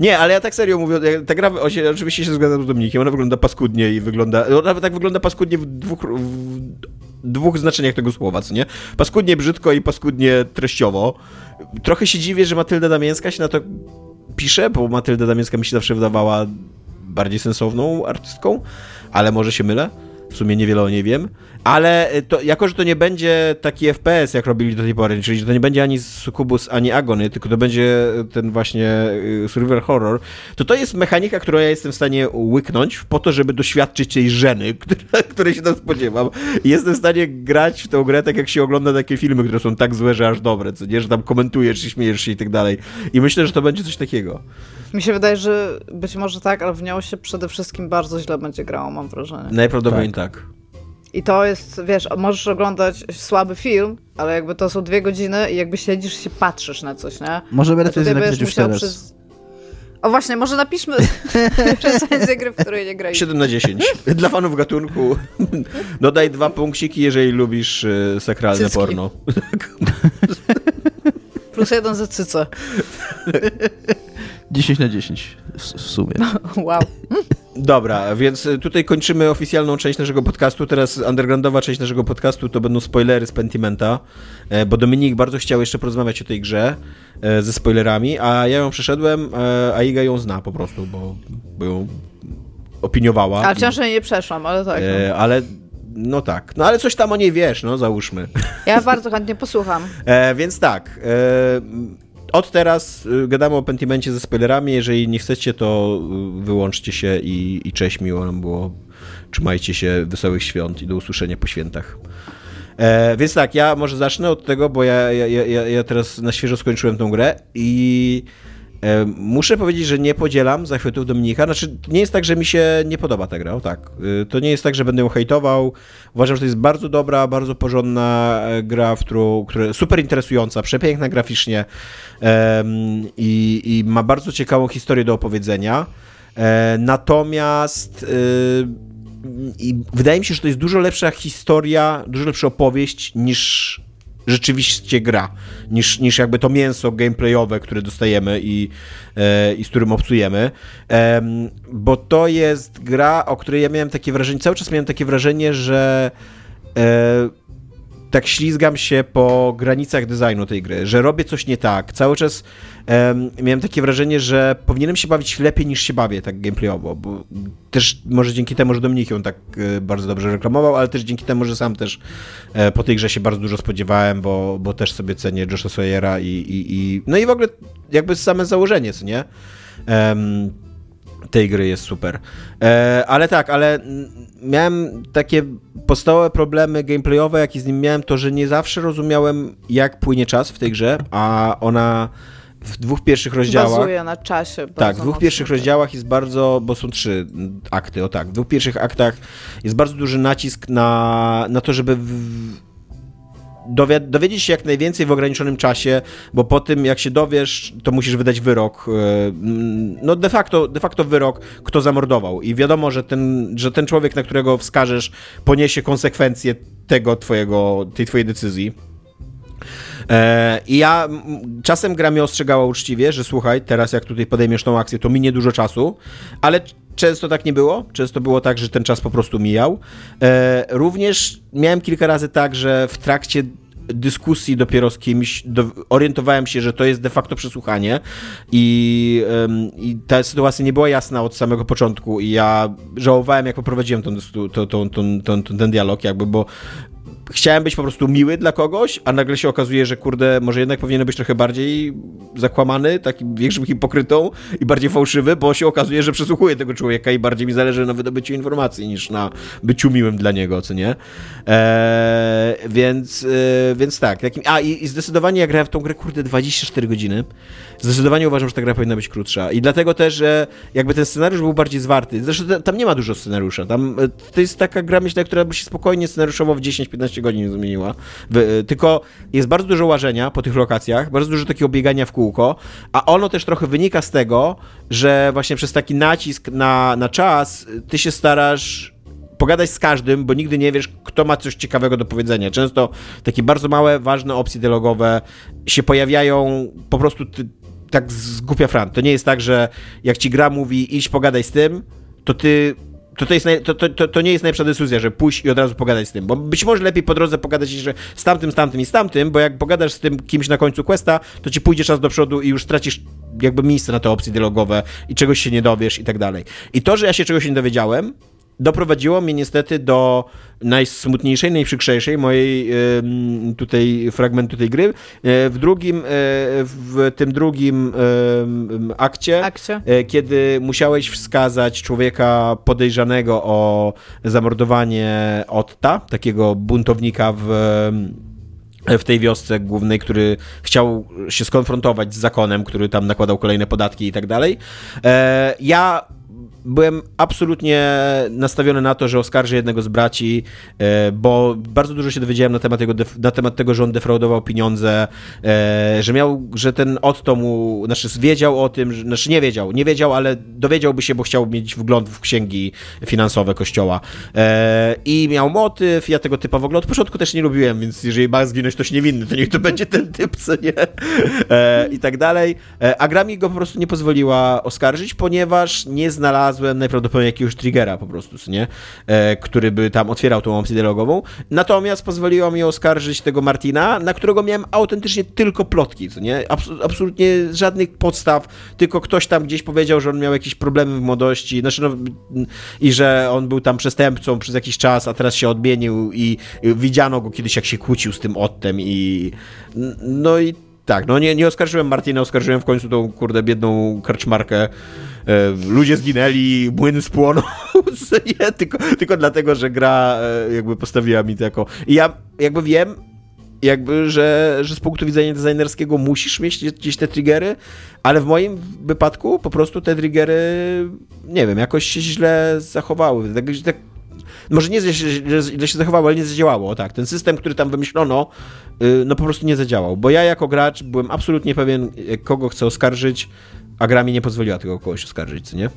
nie, ale ja tak serio mówię, ta gra, oczywiście się zgadzam z Dominikiem, ona wygląda paskudnie i wygląda, ona tak wygląda paskudnie w dwóch, w dwóch znaczeniach tego słowa, co nie? Paskudnie brzydko i paskudnie treściowo. Trochę się dziwię, że Matylda Damięcka się na to pisze, bo Matylda Damięcka mi się zawsze wydawała bardziej sensowną artystką, ale może się mylę. W sumie niewiele o niej wiem. Ale to, jako, że to nie będzie taki FPS, jak robili do tej pory, czyli że to nie będzie ani Succubus, ani Agony, tylko to będzie ten właśnie y, survival horror, to to jest mechanika, którą ja jestem w stanie łyknąć po to, żeby doświadczyć tej żeny, która, której się tam spodziewam. Jestem w stanie grać w tę grę tak, jak się ogląda takie filmy, które są tak złe, że aż dobre, co nie, że tam komentujesz i śmiejesz się i tak dalej. I myślę, że to będzie coś takiego. Mi się wydaje, że być może tak, ale w nią się przede wszystkim bardzo źle będzie grało, mam wrażenie. Najprawdopodobniej tak. I to jest, wiesz, możesz oglądać słaby film, ale jakby to są dwie godziny i jakby siedzisz i się patrzysz na coś, nie? Może będę to napisać już teraz. przez... O właśnie, może napiszmy recenzję gry, w której nie graliśmy. 7 na 10. Dla fanów gatunku dodaj dwa punkciki, jeżeli lubisz y, sakralne Cycki. porno. Plus jeden za cycę. 10 na 10 w, w sumie. Wow. Dobra, więc y, tutaj kończymy oficjalną część naszego podcastu. Teraz undergroundowa część naszego podcastu to będą spoilery z Pentimenta, e, bo Dominik bardzo chciał jeszcze porozmawiać o tej grze e, ze spoilerami, a ja ją przeszedłem, e, a Iga ją zna po prostu, bo, bo ją opiniowała. Ale wciąż jej nie przeszłam, ale tak. No. Ale no tak, no ale coś tam o niej wiesz, no załóżmy. Ja bardzo chętnie posłucham. E, więc tak. E, od teraz y, gadamy o Pentimencie ze spoilerami. Jeżeli nie chcecie, to y, wyłączcie się i, i cześć, miło nam było. Trzymajcie się, wesołych świąt i do usłyszenia po świętach. E, więc tak, ja może zacznę od tego, bo ja, ja, ja, ja teraz na świeżo skończyłem tą grę i muszę powiedzieć, że nie podzielam zachwytów Dominika. Znaczy, nie jest tak, że mi się nie podoba ta gra, o tak. E, to nie jest tak, że będę ją hejtował. Uważam, że to jest bardzo dobra, bardzo porządna e, gra, w którą, która super interesująca, przepiękna graficznie i, i ma bardzo ciekawą historię do opowiedzenia. E, natomiast y, i wydaje mi się, że to jest dużo lepsza historia, dużo lepsza opowieść niż rzeczywiście gra, niż, niż jakby to mięso gameplayowe, które dostajemy i, e, i z którym obcujemy. Em, bo to jest gra, o której ja miałem takie wrażenie, cały czas miałem takie wrażenie, że e, tak ślizgam się po granicach designu tej gry, że robię coś nie tak. Cały czas em, miałem takie wrażenie, że powinienem się bawić lepiej niż się bawię tak gameplayowo, bo też może dzięki temu, że Dominik ją tak e, bardzo dobrze reklamował, ale też dzięki temu, że sam też e, po tej grze się bardzo dużo spodziewałem, bo, bo też sobie cenię Josha Sawyera i, i, i no i w ogóle jakby same założenie, co nie? Em, tej gry jest super. E, ale tak, ale miałem takie podstawowe problemy gameplayowe, jakie z nim miałem, to że nie zawsze rozumiałem, jak płynie czas w tej grze, a ona w dwóch pierwszych rozdziałach. Bazuje na czasie. Tak, w dwóch pierwszych rozdziałach jest bardzo, bo są trzy akty, o tak, w dwóch pierwszych aktach jest bardzo duży nacisk na, na to, żeby w, dowiedzieć się jak najwięcej w ograniczonym czasie, bo po tym jak się dowiesz, to musisz wydać wyrok, e, mm, no de facto, de facto wyrok, kto zamordował i wiadomo, że ten, że ten człowiek, na którego wskażesz, poniesie konsekwencje tego twojego, tej twojej decyzji. E, I ja czasem gra mnie ostrzegała uczciwie, że słuchaj, teraz jak tutaj podejmiesz tą akcję, to minie dużo czasu, ale często tak nie było. Często było tak, że ten czas po prostu mijał. E, również miałem kilka razy tak, że w trakcie dyskusji dopiero z kimś do, orientowałem się, że to jest de facto przesłuchanie i, em, i ta sytuacja nie była jasna od samego początku i ja żałowałem, jak poprowadziłem to, to, to, ten dialog, jakby, bo chciałem być po prostu miły dla kogoś, a nagle się okazuje, że kurde, może jednak powinienem być trochę bardziej zakłamany, takim większym hipokrytą i bardziej fałszywy, bo się okazuje, że przesłuchuję tego człowieka i bardziej mi zależy na wydobyciu informacji niż na byciu miłym dla niego, co nie? Eee, więc, e, więc tak. Takim, a i, i zdecydowanie ja grałem w tą grę, kurde, 24 godziny. Zdecydowanie uważam, że ta gra powinna być krótsza. I dlatego też, że jakby ten scenariusz był bardziej zwarty. Zresztą ta- tam nie ma dużo scenariusza. Tam e, to jest taka gra, myślę, która by się spokojnie scenariuszowo w 10-15 godzin zmieniła. E, Tylko jest bardzo dużo łażenia po tych lokacjach, bardzo dużo takiego biegania w kółko, a ono też trochę wynika z tego, że właśnie przez taki nacisk na, na czas e, ty się starasz pogadać z każdym, bo nigdy nie wiesz, kto ma coś ciekawego do powiedzenia. Często takie bardzo małe, ważne opcje dialogowe się pojawiają po prostu ty, tak z głupia fran. To nie jest tak, że jak ci gra mówi idź pogadaj z tym, to ty to, to, jest naj, to, to, to, nie jest najlepsza decyzja, że pójść i od razu pogadać z tym, bo być może lepiej po drodze pogadać że z tamtym, z tamtym i z tamtym, bo jak pogadasz z tym kimś na końcu questa, to ci pójdzie czas do przodu i już stracisz jakby miejsce na te opcje dialogowe i czegoś się nie dowiesz i tak dalej. I to, że ja się czegoś nie dowiedziałem, doprowadziło mnie niestety do najsmutniejszej, najprzykrzejszej mojej tutaj fragmentu tej gry. E, W drugim, e, w tym drugim akcie, Akcie. e, kiedy musiałeś wskazać człowieka podejrzanego o zamordowanie Otta, takiego buntownika w w tej wiosce głównej, który chciał się skonfrontować z zakonem, który tam nakładał kolejne podatki i tak dalej. Ja byłem absolutnie nastawiony na to, że oskarżę jednego z braci, e, bo bardzo dużo się dowiedziałem na temat, jego, na temat tego, że on defraudował pieniądze, e, że miał, że ten Otto mu, znaczy wiedział o tym, że, znaczy nie wiedział, nie wiedział, ale dowiedziałby się, bo chciał mieć wgląd w księgi finansowe kościoła. E, I miał motyw, ja tego typa w ogóle od początku też nie lubiłem, więc jeżeli ma zginąć ktoś niewinny, to niech to będzie ten typ, co nie? I tak dalej. A gra go po prostu nie pozwoliła oskarżyć, ponieważ nie znalazłem najprawdopodobniej jakiegoś triggera po prostu, nie? E, który by tam otwierał tą opcję dialogową. Natomiast pozwoliła mi oskarżyć tego Martina, na którego miałem autentycznie tylko plotki, co nie? Abs- absolutnie żadnych podstaw, tylko ktoś tam gdzieś powiedział, że on miał jakieś problemy w młodości, znaczy no, i że on był tam przestępcą przez jakiś czas, a teraz się odmienił i, i widziano go kiedyś, jak się kłócił z tym Ottem i no i Tak, no nie, nie oskarżyłem Martina, oskarżyłem w końcu tą, kurde, biedną karczmarkę. E, ludzie zginęli, młyn spłonął, nie, tylko, tylko dlatego, że gra e, jakby postawiła mi to jako... I ja jakby wiem, jakby, że, że z punktu widzenia designerskiego musisz mieć gdzieś te triggery, ale w moim wypadku po prostu te triggery, nie wiem, jakoś się źle zachowały. Tak, tak, może nie źle, się zachowało, ale nie zadziałało, tak. Ten system, który tam wymyślono, yy, no po prostu nie zadziałał, bo ja jako gracz byłem absolutnie pewien, kogo chcę oskarżyć, a gra mi nie pozwoliła tego kogoś oskarżyć, co nie?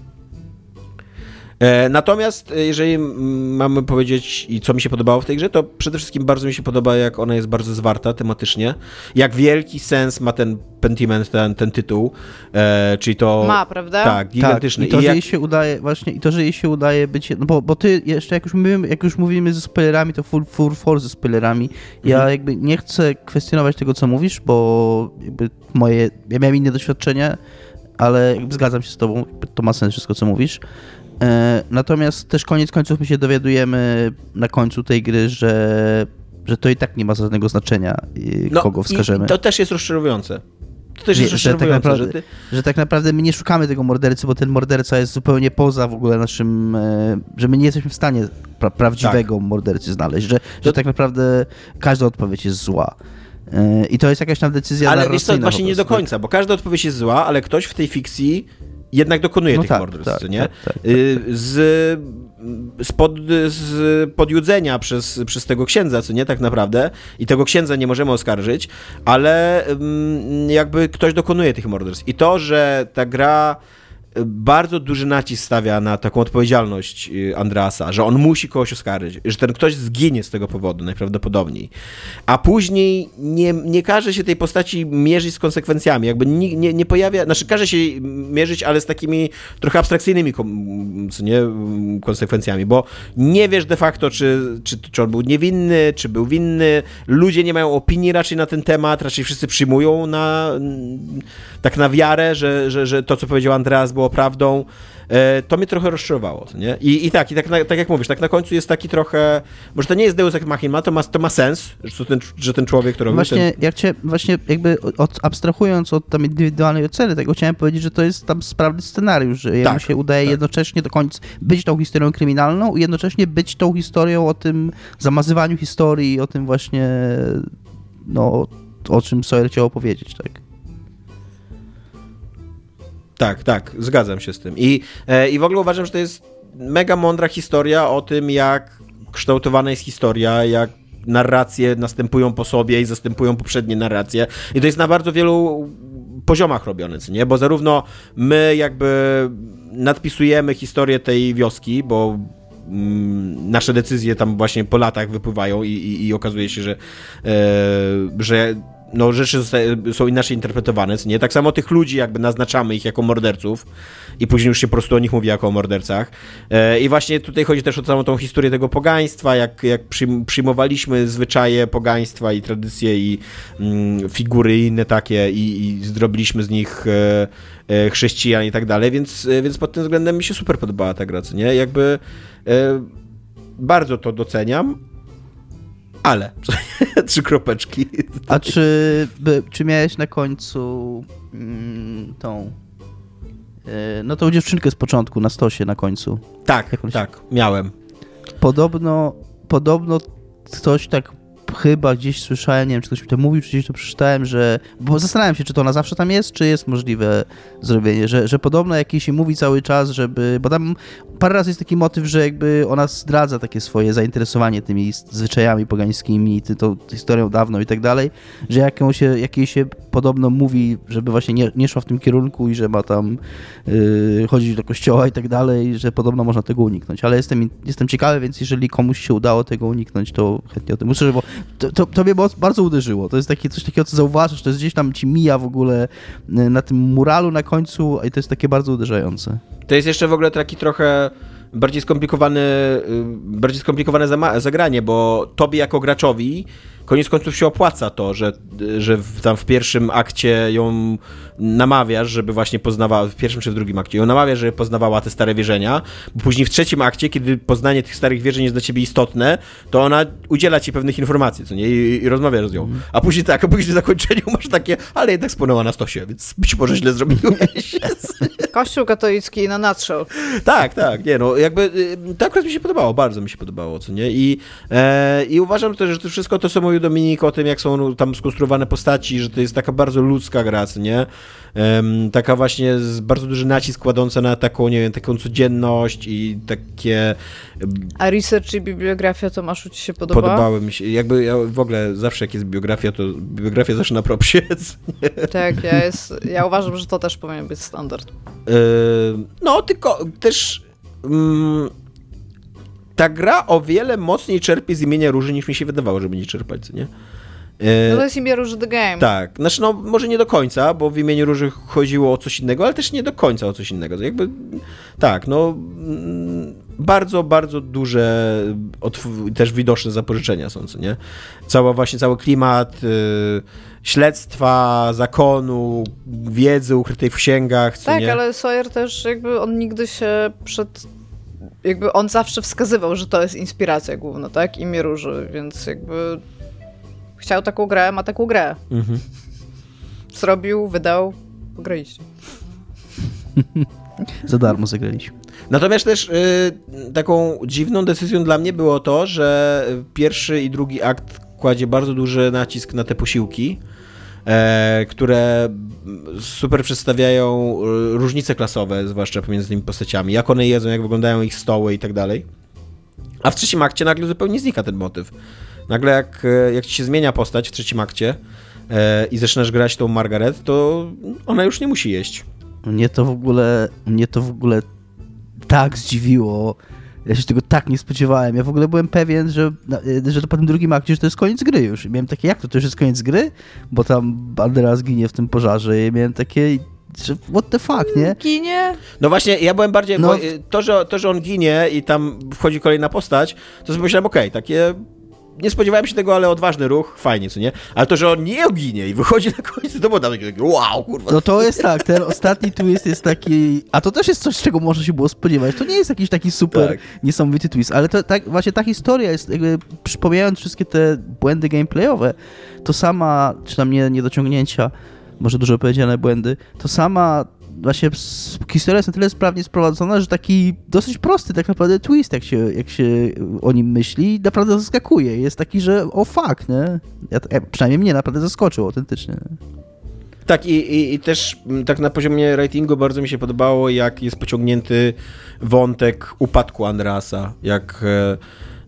E, natomiast e, jeżeli mamy powiedzieć, i co mi się podobało w tej grze, to przede wszystkim bardzo mi się podoba, jak ona jest bardzo zwarta tematycznie, jak wielki sens ma ten Pentiment, ten, ten tytuł, e, czyli to... Ma, prawda? Tak, gigantyczny. Tak, I to, I że jak... jej się udaje, właśnie, i to, że jej się udaje być, no bo, bo ty jeszcze, jak już, mówimy, jak już mówimy ze spoilerami, to full, full force ze spoilerami, ja Mhm. jakby nie chcę kwestionować tego, co mówisz, bo jakby moje, ja miałem inne doświadczenia, ale zgadzam się z tobą, to ma sens wszystko, co mówisz. E, natomiast też koniec końców my się dowiadujemy na końcu tej gry, że, że to i tak nie ma żadnego znaczenia, e, kogo wskażemy. No to też jest rozczarowujące. To też Nie, jest że tak naprawdę- że ty... że tak naprawdę my nie szukamy tego mordercy, bo ten morderca jest zupełnie poza w ogóle naszym, e, że my nie jesteśmy w stanie pra prawdziwego mordercy znaleźć, że, że To- tak naprawdę każda odpowiedź jest zła. I to jest jakaś tam decyzja Ale wiesz co, właśnie nie do końca, bo każda odpowiedź jest zła, ale ktoś w tej fikcji jednak dokonuje No tych tak, morderstw, tak, nie? tak, tak, tak, Y, Z, z, z podjudzenia przez, przez tego księdza, co nie, tak naprawdę, i tego księdza nie możemy oskarżyć, ale mm, jakby ktoś dokonuje tych morderstw. I to, że ta gra bardzo duży nacisk stawia na taką odpowiedzialność y, Andreasa, że on musi kogoś oskarżyć, że ten ktoś zginie z tego powodu najprawdopodobniej, a później nie, nie każe się tej postaci mierzyć z konsekwencjami, jakby nie, nie, nie pojawia, znaczy każe się mierzyć, ale z takimi trochę abstrakcyjnymi co nie, konsekwencjami, bo nie wiesz de facto, czy, czy, czy on był niewinny, czy był winny, ludzie nie mają opinii raczej na ten temat, raczej wszyscy przyjmują na, tak na wiarę, że, że, że to, co powiedział Andreas było prawdą, E, to mnie trochę rozczarowało, nie? I, i tak, i tak, na, tak jak mówisz, tak na końcu jest taki trochę, może to nie jest Deus Ex Machina, to ma, to ma sens, że ten, że ten człowiek, który Właśnie, ten... jak cię, właśnie jakby od, abstrahując od tam indywidualnej oceny tego, chciałem powiedzieć, że to jest tam sprawny scenariusz, że Tak, się udaje tak. jednocześnie do końca być tą historią kryminalną i jednocześnie być tą historią o tym zamazywaniu historii, o tym właśnie, no, o czym Sawyer chciał opowiedzieć, tak? Tak, tak, zgadzam się z tym. I, e, I w ogóle uważam, że to jest mega mądra historia o tym, jak kształtowana jest historia, jak narracje następują po sobie i zastępują poprzednie narracje. I to jest na bardzo wielu poziomach robione, nie? Bo zarówno my jakby nadpisujemy historię tej wioski, bo mm, nasze decyzje tam właśnie po latach wypływają i, i, i okazuje się, że, e, że no, rzeczy są inaczej interpretowane, nie? Tak samo tych ludzi jakby naznaczamy ich jako morderców i później już się po prostu o nich mówi jako o mordercach. E, I właśnie tutaj chodzi też o całą tą historię tego pogaństwa, jak, jak przyjm- przyjmowaliśmy zwyczaje pogaństwa i tradycje i mm, figury inne takie i, i zrobiliśmy z nich e, e, chrześcijan i tak dalej, więc, e, więc pod tym względem mi się super podobała ta gra, nie? Jakby e, bardzo to doceniam, ale trzy kropeczki. A czy, by, czy miałeś na końcu mm, tą, e, no tą dziewczynkę z początku na stosie na końcu? Tak, Jak on się- tak, miałem. Podobno, podobno ktoś tak chyba gdzieś słyszałem, nie wiem, czy ktoś mi to mówił, czy gdzieś to przeczytałem, że, bo zastanawiam się, czy to ona zawsze tam jest, czy jest możliwe zrobienie, że, że podobno jakiś się mówi cały czas, żeby, bo tam parę razy jest taki motyw, że jakby ona zdradza takie swoje zainteresowanie tymi zwyczajami pogańskimi, tą historią dawną i tak dalej, że jaką się, jakiej się podobno mówi, żeby właśnie nie, nie szła w tym kierunku i że ma tam yy, chodzić do kościoła i tak dalej, że podobno można tego uniknąć, ale jestem, jestem ciekawy, więc jeżeli komuś się udało tego uniknąć, to chętnie o tym usłyszę, bo to, to, to mnie bardzo uderzyło. To jest takie coś takiego, co zauważasz, to jest gdzieś tam ci mija w ogóle y, na tym muralu na końcu i to jest takie bardzo uderzające. To jest jeszcze w ogóle taki trochę bardziej skomplikowane, y, bardziej skomplikowane zagranie, bo tobie jako graczowi koniec końców się opłaca to, że, że w, tam w pierwszym akcie ją namawiasz, żeby właśnie poznawała, w pierwszym czy w drugim akcie, ją namawiasz, żeby poznawała te stare wierzenia, bo później w trzecim akcie, kiedy poznanie tych starych wierzeń jest dla ciebie istotne, to ona udziela ci pewnych informacji, co nie, i, i rozmawiasz z nią. A później tak, a później w zakończeniu masz takie, ale jednak spłonęła na stosie, więc być może źle zrobiłeś. Kościół katolicki na nutshell. Tak, tak, nie no, jakby to akurat mi się podobało, bardzo mi się podobało, co nie? I, e, i uważam też, że to wszystko to, co mówił Dominik o tym, jak są tam skonstruowane postaci, że to jest taka bardzo ludzka gra, nie? Taka właśnie z bardzo duży nacisk kładąca na taką, nie wiem, taką codzienność i takie A research i bibliografia Tomaszu ci się podoba? podobały mi się, jakby ja w ogóle zawsze jak jest biografia, to biografia zawsze na propsie? Tak, ja, jest, ja uważam, że to też powinien być standard. No, tylko też mm, ta gra o wiele mocniej czerpie z imienia róży, niż mi się wydawało, że będzie czerpać, co nie? Yy, No to jest imię Róży The Game. tak, znaczy no może nie do końca, bo w imieniu róży chodziło o coś innego, ale też nie do końca o coś innego. To jakby tak, no mm, bardzo, bardzo duże też widoczne zapożyczenia są, co nie? Cała właśnie cały klimat y, śledztwa, zakonu, wiedzy ukrytej w księgach, co Tak, nie? ale Sawyer też jakby on nigdy się przed... Jakby on zawsze wskazywał, że to jest inspiracja główna, tak? Imię Róży, więc jakby chciał taką grę, ma taką grę. Mhm. Zrobił, wydał, pograliście. Za darmo zagraliśmy. Natomiast też y, taką dziwną decyzją dla mnie było to, że pierwszy i drugi akt kładzie bardzo duży nacisk na te posiłki, które super przedstawiają y, różnice klasowe, zwłaszcza pomiędzy tymi postaciami, jak one jedzą, jak wyglądają ich stoły i tak dalej. A w trzecim akcie nagle zupełnie znika ten motyw. Nagle jak, e, jak ci się zmienia postać w trzecim akcie e, i zaczynasz grać tą Margaret, to ona już nie musi jeść. Mnie to w ogóle, mnie to w ogóle tak zdziwiło. Ja się tego tak nie spodziewałem. Ja w ogóle byłem pewien, że, że to po tym drugim akcie, że to jest koniec gry już. I miałem takie, jak to, to już jest koniec gry? Bo tam Banderas ginie w tym pożarze i miałem takie, że what the fuck, nie? Ginie? No właśnie, ja byłem bardziej. No. Bo, y, to, że, to, że on ginie i tam wchodzi kolejna postać, to sobie myślałem, okej, takie. Nie spodziewałem się tego, ale odważny ruch, fajnie, co nie? Ale to, że on nie ginie i wychodzi na końcu, to było tam takie, wow, kurwa. No to jest tak, ten ostatni twist jest taki, a to też jest coś, czego można się było spodziewać. To nie jest jakiś taki super Tak. niesamowity twist, ale to tak, właśnie ta historia jest, jakby przypominając wszystkie te błędy gameplayowe, to sama, czy tam nie, niedociągnięcia, może dużo powiedziane błędy, to sama właśnie historia jest na tyle sprawnie sprowadzona, że taki dosyć prosty tak naprawdę twist, jak się, jak się o nim myśli, naprawdę zaskakuje. Jest taki, że o fuck, nie? Ja, ja, przynajmniej mnie naprawdę zaskoczył autentycznie. Tak, i, i, i też mm, tak na poziomie ratingu bardzo mi się podobało, jak jest pociągnięty wątek upadku Andreasa, jak, e,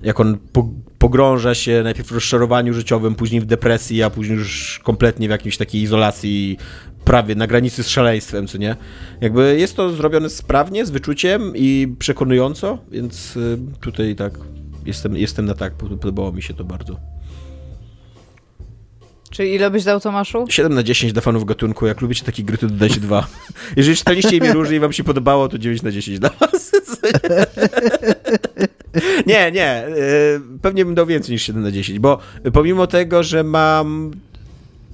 jak on po, pogrąża się najpierw w rozczarowaniu życiowym, później w depresji, a później już kompletnie w jakiejś takiej izolacji, prawie na granicy z szaleństwem, co nie? Jakby jest to zrobione sprawnie, z wyczuciem i przekonująco, więc y, tutaj tak jestem, jestem na tak, podobało mi się to bardzo. Czyli ile byś dał Tomaszu? 7 na 10 dla fanów gatunku. Jak lubicie takie gry, to dodajcie 2. Jeżeli czytaliście imię róży i wam się podobało, to 9 na 10 dla was. nie, nie. y, Pewnie bym dał więcej niż 7 na 10, bo pomimo tego, że mam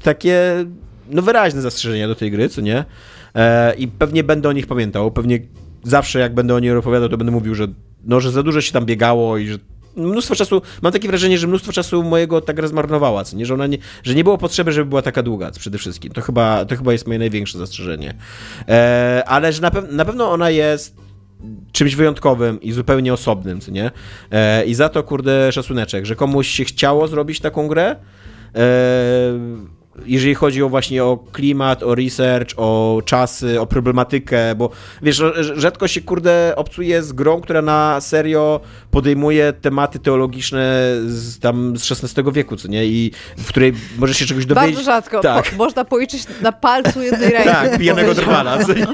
takie no wyraźne zastrzeżenia do tej gry, co nie? E, I pewnie będę o nich pamiętał. Pewnie zawsze jak będę o niej opowiadał, to będę mówił, że no, że za dużo się tam biegało i że mnóstwo czasu, mam takie wrażenie, że mnóstwo czasu mojego tak zmarnowała, co nie? Że, ona nie, że nie było potrzeby, żeby była taka długa przede wszystkim. To chyba, to chyba jest moje największe zastrzeżenie. E, ale że na, pew- na pewno ona jest czymś wyjątkowym i zupełnie osobnym, co nie? E, I za to, kurde, szacuneczek, że komuś się chciało zrobić taką grę, e, jeżeli chodzi o właśnie o klimat, o research, o czasy, o problematykę, bo wiesz, rzadko się kurde obcuje z grą, która na serio podejmuje tematy teologiczne z, tam z XVI wieku, co nie? I w której możesz się czegoś dowiedzieć. Bardzo rzadko. Tak. Po, można policzyć na palcu jednej ręki. Tak, pijanego drwala. co nie? No.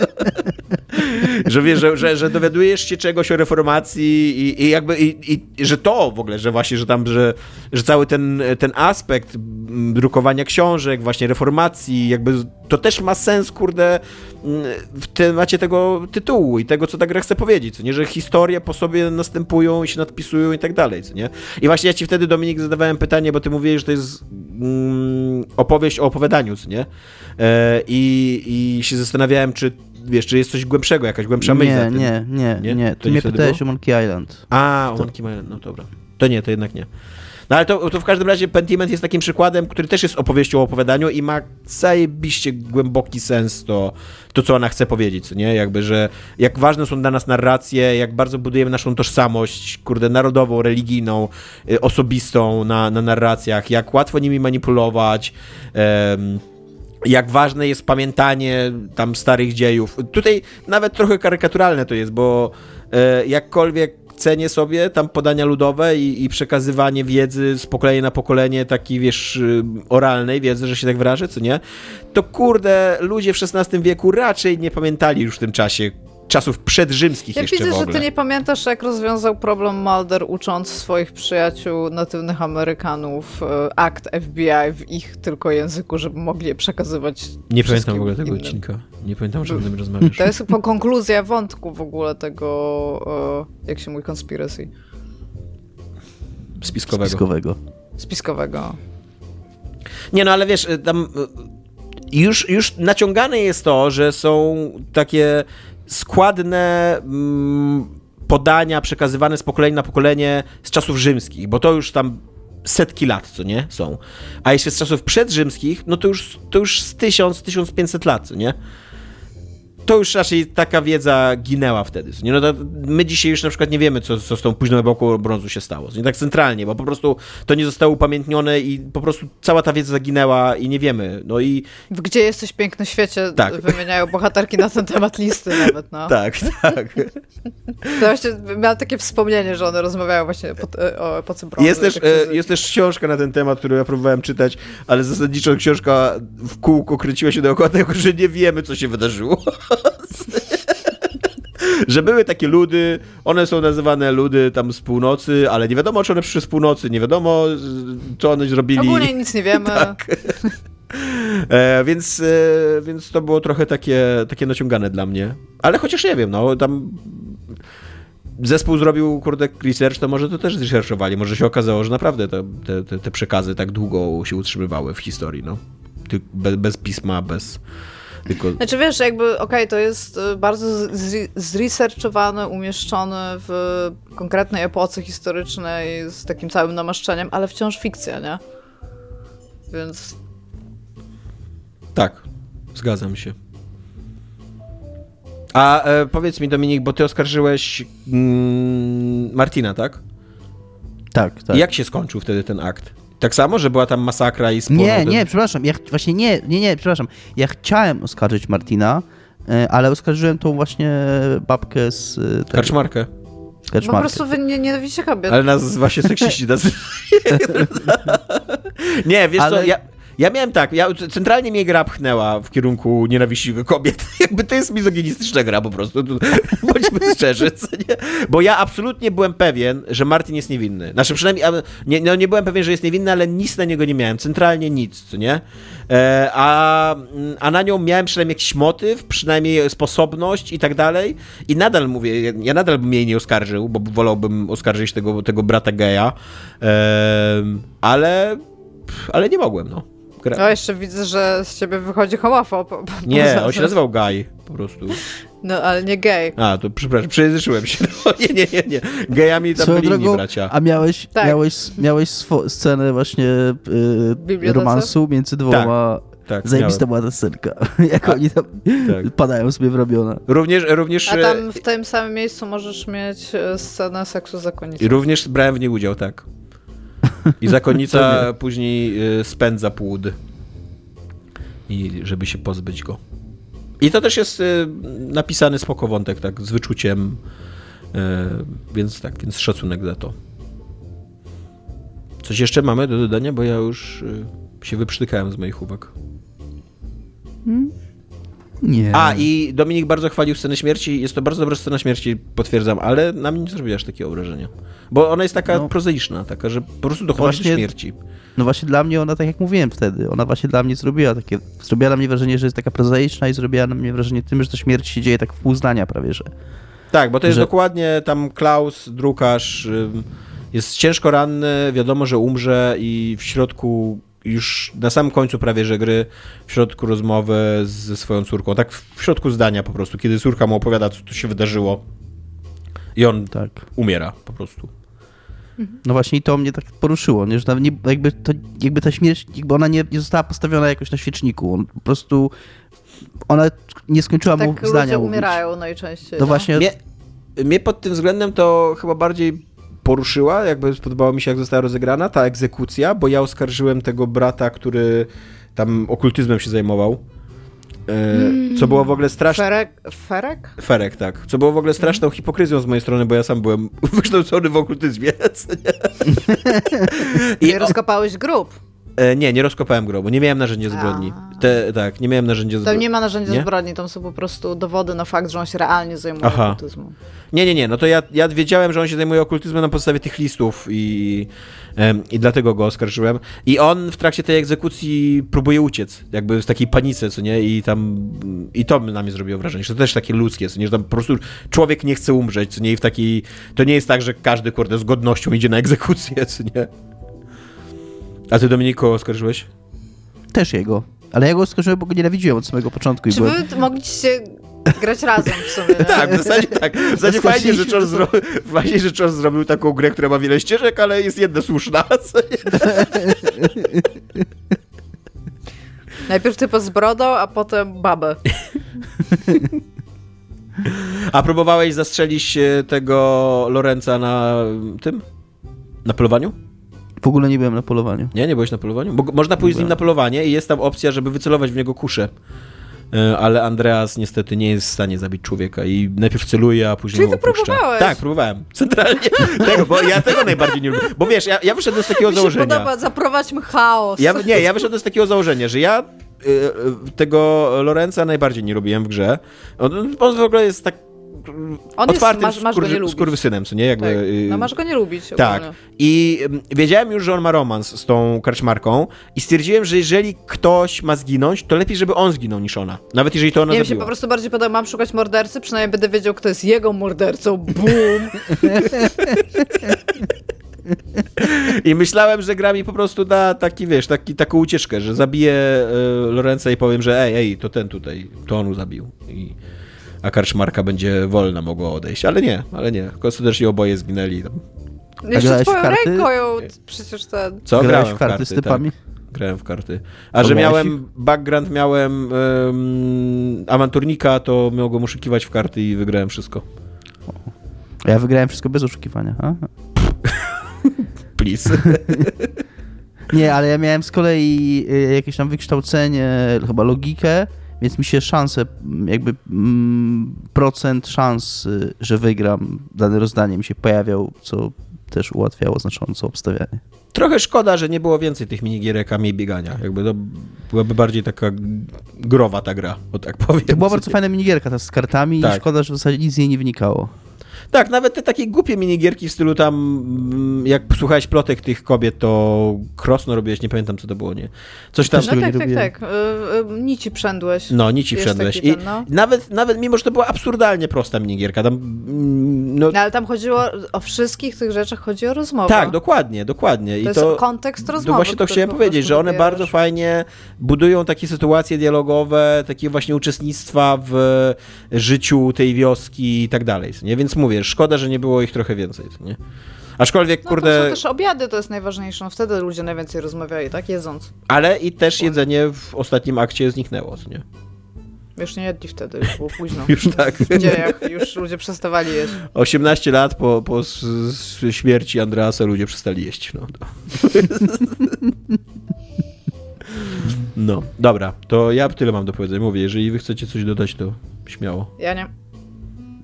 Że wiesz, że, że, że dowiadujesz się czegoś o reformacji i, i jakby, i, i, że to w ogóle, że właśnie, że tam, że, że cały ten, ten aspekt mm, drukowania książek, właśnie reformacji, jakby to też ma sens, kurde, w temacie tego tytułu i tego, co ta gra chce powiedzieć, co nie, że historie po sobie następują i się nadpisują i tak dalej, co nie. I właśnie ja ci wtedy, Dominik, zadawałem pytanie, bo ty mówiłeś, że to jest mm, opowieść o opowiadaniu, co nie? E, i, I się zastanawiałem, czy wiesz, czy jest coś głębszego, jakaś głębsza myśl Nie, nie, nie, Nie? nie. Ty nie mnie pytałeś o Monkey Island. A, o Monkey Island, no dobra. To nie, to jednak nie. No ale to, to w każdym razie Pentiment jest takim przykładem, który też jest opowieścią o opowiadaniu i ma zajebiście głęboki sens to, to co ona chce powiedzieć, nie? Jakby, że jak ważne są dla nas narracje, jak bardzo budujemy naszą tożsamość, kurde, narodową, religijną, y, osobistą na, na narracjach, jak łatwo nimi manipulować, em, jak ważne jest pamiętanie tam starych dziejów. Tutaj nawet trochę karykaturalne to jest, bo e, jakkolwiek cenię sobie tam podania ludowe i, i przekazywanie wiedzy z pokolenia na pokolenie, takiej wiesz, y, oralnej wiedzy, że się tak wyrażę, co nie? To kurde, ludzie w XVI wieku raczej nie pamiętali już w tym czasie czasów przedrzymskich Jak jeszcze widzę, w że ogóle. ty nie pamiętasz, jak rozwiązał problem Mulder, ucząc swoich przyjaciół natywnych Amerykanów e, akt FBI w ich tylko języku, żeby mogli je przekazywać Nie pamiętam w ogóle tego innym. odcinka. Nie pamiętam, że o tym rozmawiasz. To jest po konkluzja wątku w ogóle tego, e, jak się mówi, conspiracy Spiskowego. Spiskowego. spiskowego. Nie no, ale wiesz, y, tam już, już naciągane jest to, że są takie składne mm, podania przekazywane z pokolenia na pokolenie z czasów rzymskich, bo to już tam setki lat, co nie? Są. A jeśli z czasów przedrzymskich, no to już, to już z 1000-1500 lat, co nie? To już raczej taka wiedza ginęła wtedy. Nie? No my dzisiaj już na przykład nie wiemy, co, co z tą późną epoką brązu się stało. Nie tak centralnie, bo po prostu to nie zostało upamiętnione i po prostu cała ta wiedza zaginęła i nie wiemy. No i W Gdzie jesteś piękny świecie Tak. wymieniają bohaterki na ten temat listy nawet, no. tak, tak. To właśnie miałam takie wspomnienie, że one rozmawiają właśnie po, e, o epoce brązu. Jest też, Tak się- e, jest też książka na ten temat, którą ja próbowałem czytać, ale zasadniczo książka w kółko kręciła się dookoła tego, że nie wiemy, co się wydarzyło. Że były takie ludy, one są nazywane ludy tam z północy, ale nie wiadomo, czy one przyszły z północy, nie wiadomo, co one zrobili. Ogólnie nic nie wiemy. Tak. E, więc, e, więc to było trochę takie, takie naciągane dla mnie. Ale chociaż nie wiem, no tam zespół zrobił, kurde, research, to może to też zresearchowali. Może się okazało, że naprawdę te, te, te, przekazy tak długo się utrzymywały w historii, no. Bez pisma, bez... Tylko... Znaczy wiesz, jakby okej, to jest y, bardzo zresearchowany, umieszczony w konkretnej epoce historycznej z takim całym namaszczeniem, ale wciąż fikcja, nie? Więc Tak, zgadzam się. A e, powiedz mi, Dominik, bo ty oskarżyłeś mm, Martina, tak? Tak, tak. I jak się skończył wtedy ten akt? Tak samo, że była tam masakra i spłonął Nie, ten... nie, przepraszam. Ja ch- właśnie nie, nie, nie, przepraszam. Ja chciałem oskarżyć Martina, e, ale oskarżyłem tą właśnie babkę z e, tego, Karczmarkę. po Kaczmarkę. prostu wy nie, nienawidzicie kobiet. Ale nas właśnie seksiści nazywają. Nie, wiesz co, Ale- ja, ja miałem tak, ja, centralnie mnie gra pchnęła w kierunku nienawiści do kobiet. Jakby to jest mizoginistyczna gra po prostu. Tu- Bądźmy szczerzy, co nie? Bo ja absolutnie byłem pewien, że Martin jest niewinny. Znaczy przynajmniej, nie, no nie byłem pewien, że jest niewinny, ale nic na niego nie miałem. Centralnie nic, co nie? E, a, a na nią miałem przynajmniej jakiś motyw, przynajmniej sposobność i tak dalej. I nadal mówię, ja nadal bym jej nie oskarżył, bo wolałbym oskarżyć tego, tego brata geja. E, ale, ale nie mogłem, no. Gra- No jeszcze widzę, że z ciebie wychodzi homofob. po- po- nie, poza- on się nazywał Guy po prostu. No, ale nie gej. A, to przepraszam, przejęzyczyłem się. No, nie, nie, nie, nie. Gejami tam Swoją byli inni drogą, bracia. a miałeś, Tak. miałeś, miałeś scenę właśnie y, bibliotece? romansu między dwoma. Tak, Zajebista miałem. była ta scenka. Jak A, oni tam tak. padają sobie w ramiona. Również, również, A e, tam w tym samym miejscu możesz mieć e, scenę seksu i zakonnicą. również brałem w niej udział, tak. I zakonnica później e, spędza płód. I żeby się pozbyć go. I to też jest e, napisany spoko wątek, tak, z wyczuciem. e, Więc tak, więc szacunek za to. Coś jeszcze mamy do dodania, bo ja już się wyprztykałem z moich uwag. Nie. A, i Dominik bardzo chwalił scenę śmierci. Jest to bardzo dobra scena śmierci, potwierdzam, ale na mnie nie zrobiła aż takiego wrażenia. Bo ona jest taka No. prozaiczna, taka, że po prostu dochodzi właśnie- do śmierci. No właśnie dla mnie ona, tak jak mówiłem wtedy, ona właśnie dla mnie zrobiła takie, zrobiła na mnie wrażenie, że jest taka prozaiczna i zrobiła na mnie wrażenie tym, że to śmierć się dzieje tak w pół zdania prawie, że. Tak, bo to jest Że- dokładnie tam Klaus, drukarz, jest ciężko ranny, wiadomo, że umrze i w środku, już na samym końcu prawie, że gry, w środku rozmowy ze swoją córką, tak w środku zdania po prostu, kiedy córka mu opowiada, co tu się wydarzyło i on Tak. umiera po prostu. No właśnie i to mnie tak poruszyło, nie? że nawet nie, jakby, to, jakby ta śmierć, jakby ona nie, nie została postawiona jakoś na świeczniku, on po prostu, ona nie skończyła mu Tak zdania ludzie mówić. umierają najczęściej. To no. właśnie, Mnie, mnie pod tym względem to chyba bardziej poruszyła, jakby podobało mi się, jak została rozegrana ta egzekucja, bo ja oskarżyłem tego brata, który tam okultyzmem się zajmował. E, Co było w ogóle straszne. Ferek? Ferek? Ferek, tak. Co było w ogóle straszną hipokryzją z mojej strony, bo ja sam byłem wykształcony w okultyzmie. nie? I I rozkopałeś grób. E, nie, nie rozkopałem grobu, nie miałem narzędzia zbrodni. Te, tak, nie miałem narzędzia Tam zbrodni. nie ma narzędzia Nie? zbrodni, tam są po prostu dowody na fakt, że on się realnie zajmuje Aha. okultyzmem. Nie, nie, nie, no to ja, ja wiedziałem, że on się zajmuje okultyzmem na podstawie tych listów i, i dlatego go oskarżyłem. I on w trakcie tej egzekucji próbuje uciec, jakby w takiej panice, co nie, i tam, i to na mnie zrobiło wrażenie, że to też takie ludzkie, co nie, że tam po prostu człowiek nie chce umrzeć, co nie, i w takiej, to nie jest tak, że każdy, kurde, z godnością idzie na egzekucję, co nie. A ty, Dominiko, oskarżyłeś? też jego. Ale ja go oskarżyłem, bo go nienawidziłem od samego początku i Czy byłem... wy mogliście grać razem w sumie? nie? Tak, w zasadzie tak. W zasadzie fajnie, że Czos zro... fajnie, że zrobił taką grę, która ma wiele ścieżek, ale jest jedna słuszna. Najpierw typ z brodą, a potem babę. A próbowałeś zastrzelić e, tego Lorenza na tym? Na polowaniu? W ogóle nie byłem na polowaniu. Nie, nie byłeś na polowaniu? Bo można pójść z nim na polowanie i jest tam opcja, żeby wycelować w niego kuszę. E, Ale Andreas niestety nie jest w stanie zabić człowieka i najpierw celuje, a później Czyli ty opuszcza. próbowałeś? Tak, próbowałem. Centralnie. tego, bo ja tego najbardziej nie lubię. Bo wiesz, ja, ja wyszedłem z takiego Mi się założenia. podoba, zaprowadźmy chaos. Ja, nie, ja wyszedłem z takiego założenia, że ja y, y, tego Lorenza najbardziej nie lubiłem w grze. On, on w ogóle jest tak On jest, otwartym masz, masz go nie skurwy, lubić. skurwysynem, co nie? Jakby, Tak. y, No masz go nie lubić tak. ogólnie. I ym, wiedziałem już, że on ma romans z tą karczmarką i stwierdziłem, że jeżeli ktoś ma zginąć, to lepiej, żeby on zginął niż ona. Nawet jeżeli to ona Nie, mi się zabiła. po prostu bardziej podoba, mam szukać mordercy, przynajmniej będę wiedział, kto jest jego mordercą. Boom! I myślałem, że gra mi po prostu da taki, wiesz, taki, taką ucieczkę, że zabiję y, Lorenza i powiem, że ej, ej, to ten tutaj, to on zabił. I, a karczmarka będzie wolna, mogła odejść. Ale nie, ale nie. Konstytucznie oboje zginęli. Jeszcze grałeś w twoją karty? ręką ją przecież ten... Co? Grałeś Grałem w karty z typami? Tak. Grałem w karty. A że miałem background, miałem um, awanturnika, to mogłem oszukiwać w karty i wygrałem wszystko. A ja wygrałem wszystko bez oszukiwania. A? Please. Nie, ale ja miałem z kolei y, jakieś tam wykształcenie, chyba logikę, więc mi się szanse, jakby mm, procent szans, y, że wygram dane rozdanie mi się pojawiał, co też ułatwiało znacząco obstawianie. Trochę szkoda, że nie było więcej tych minigierek, a mniej biegania. Jakby to byłaby bardziej taka growa ta gra, o tak powiem. To była bardzo fajna minigierka ta z kartami Tak. i szkoda, że w zasadzie nic z niej nie wynikało. Tak, nawet te takie głupie minigierki w stylu tam, mm, jak słuchałeś plotek tych kobiet, to krosno robiłeś, nie pamiętam co to było, nie? Coś tam... No tak, nie tak, robiłem. tak. Y, y, nici przędłeś. No, nici wszedłeś. taki I ten, no. nawet, nawet mimo, że to była absurdalnie prosta minigierka, tam... mm, No, No, ale tam chodziło, o wszystkich tych rzeczach chodzi o rozmowę. tak, dokładnie, dokładnie. I To jest kontekst rozmowy, No właśnie to chciałem po powiedzieć, że one bardzo fajnie budują takie sytuacje dialogowe, takie właśnie uczestnictwa w życiu tej wioski i tak dalej. Nie? Więc mówię, szkoda, że nie było ich trochę więcej. Nie? Aczkolwiek, No, kurde, to są też obiady, to jest najważniejsze. No, wtedy ludzie najwięcej rozmawiali, tak? Jedząc. ale i też jedzenie w ostatnim akcie zniknęło, nie? Już nie jedli wtedy, już było późno. Już tak. W dziejach już ludzie przestawali jeść. 18 lat po, po śmierci Andreasa ludzie przestali jeść. No, no. no, dobra, to ja tyle mam do powiedzenia. Mówię, jeżeli wy chcecie coś dodać, to śmiało. Ja nie.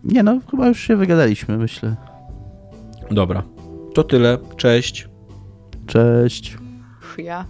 Nie no, chyba już się wygadaliśmy, myślę. Dobra, to tyle. Cześć. Cześć. Ja.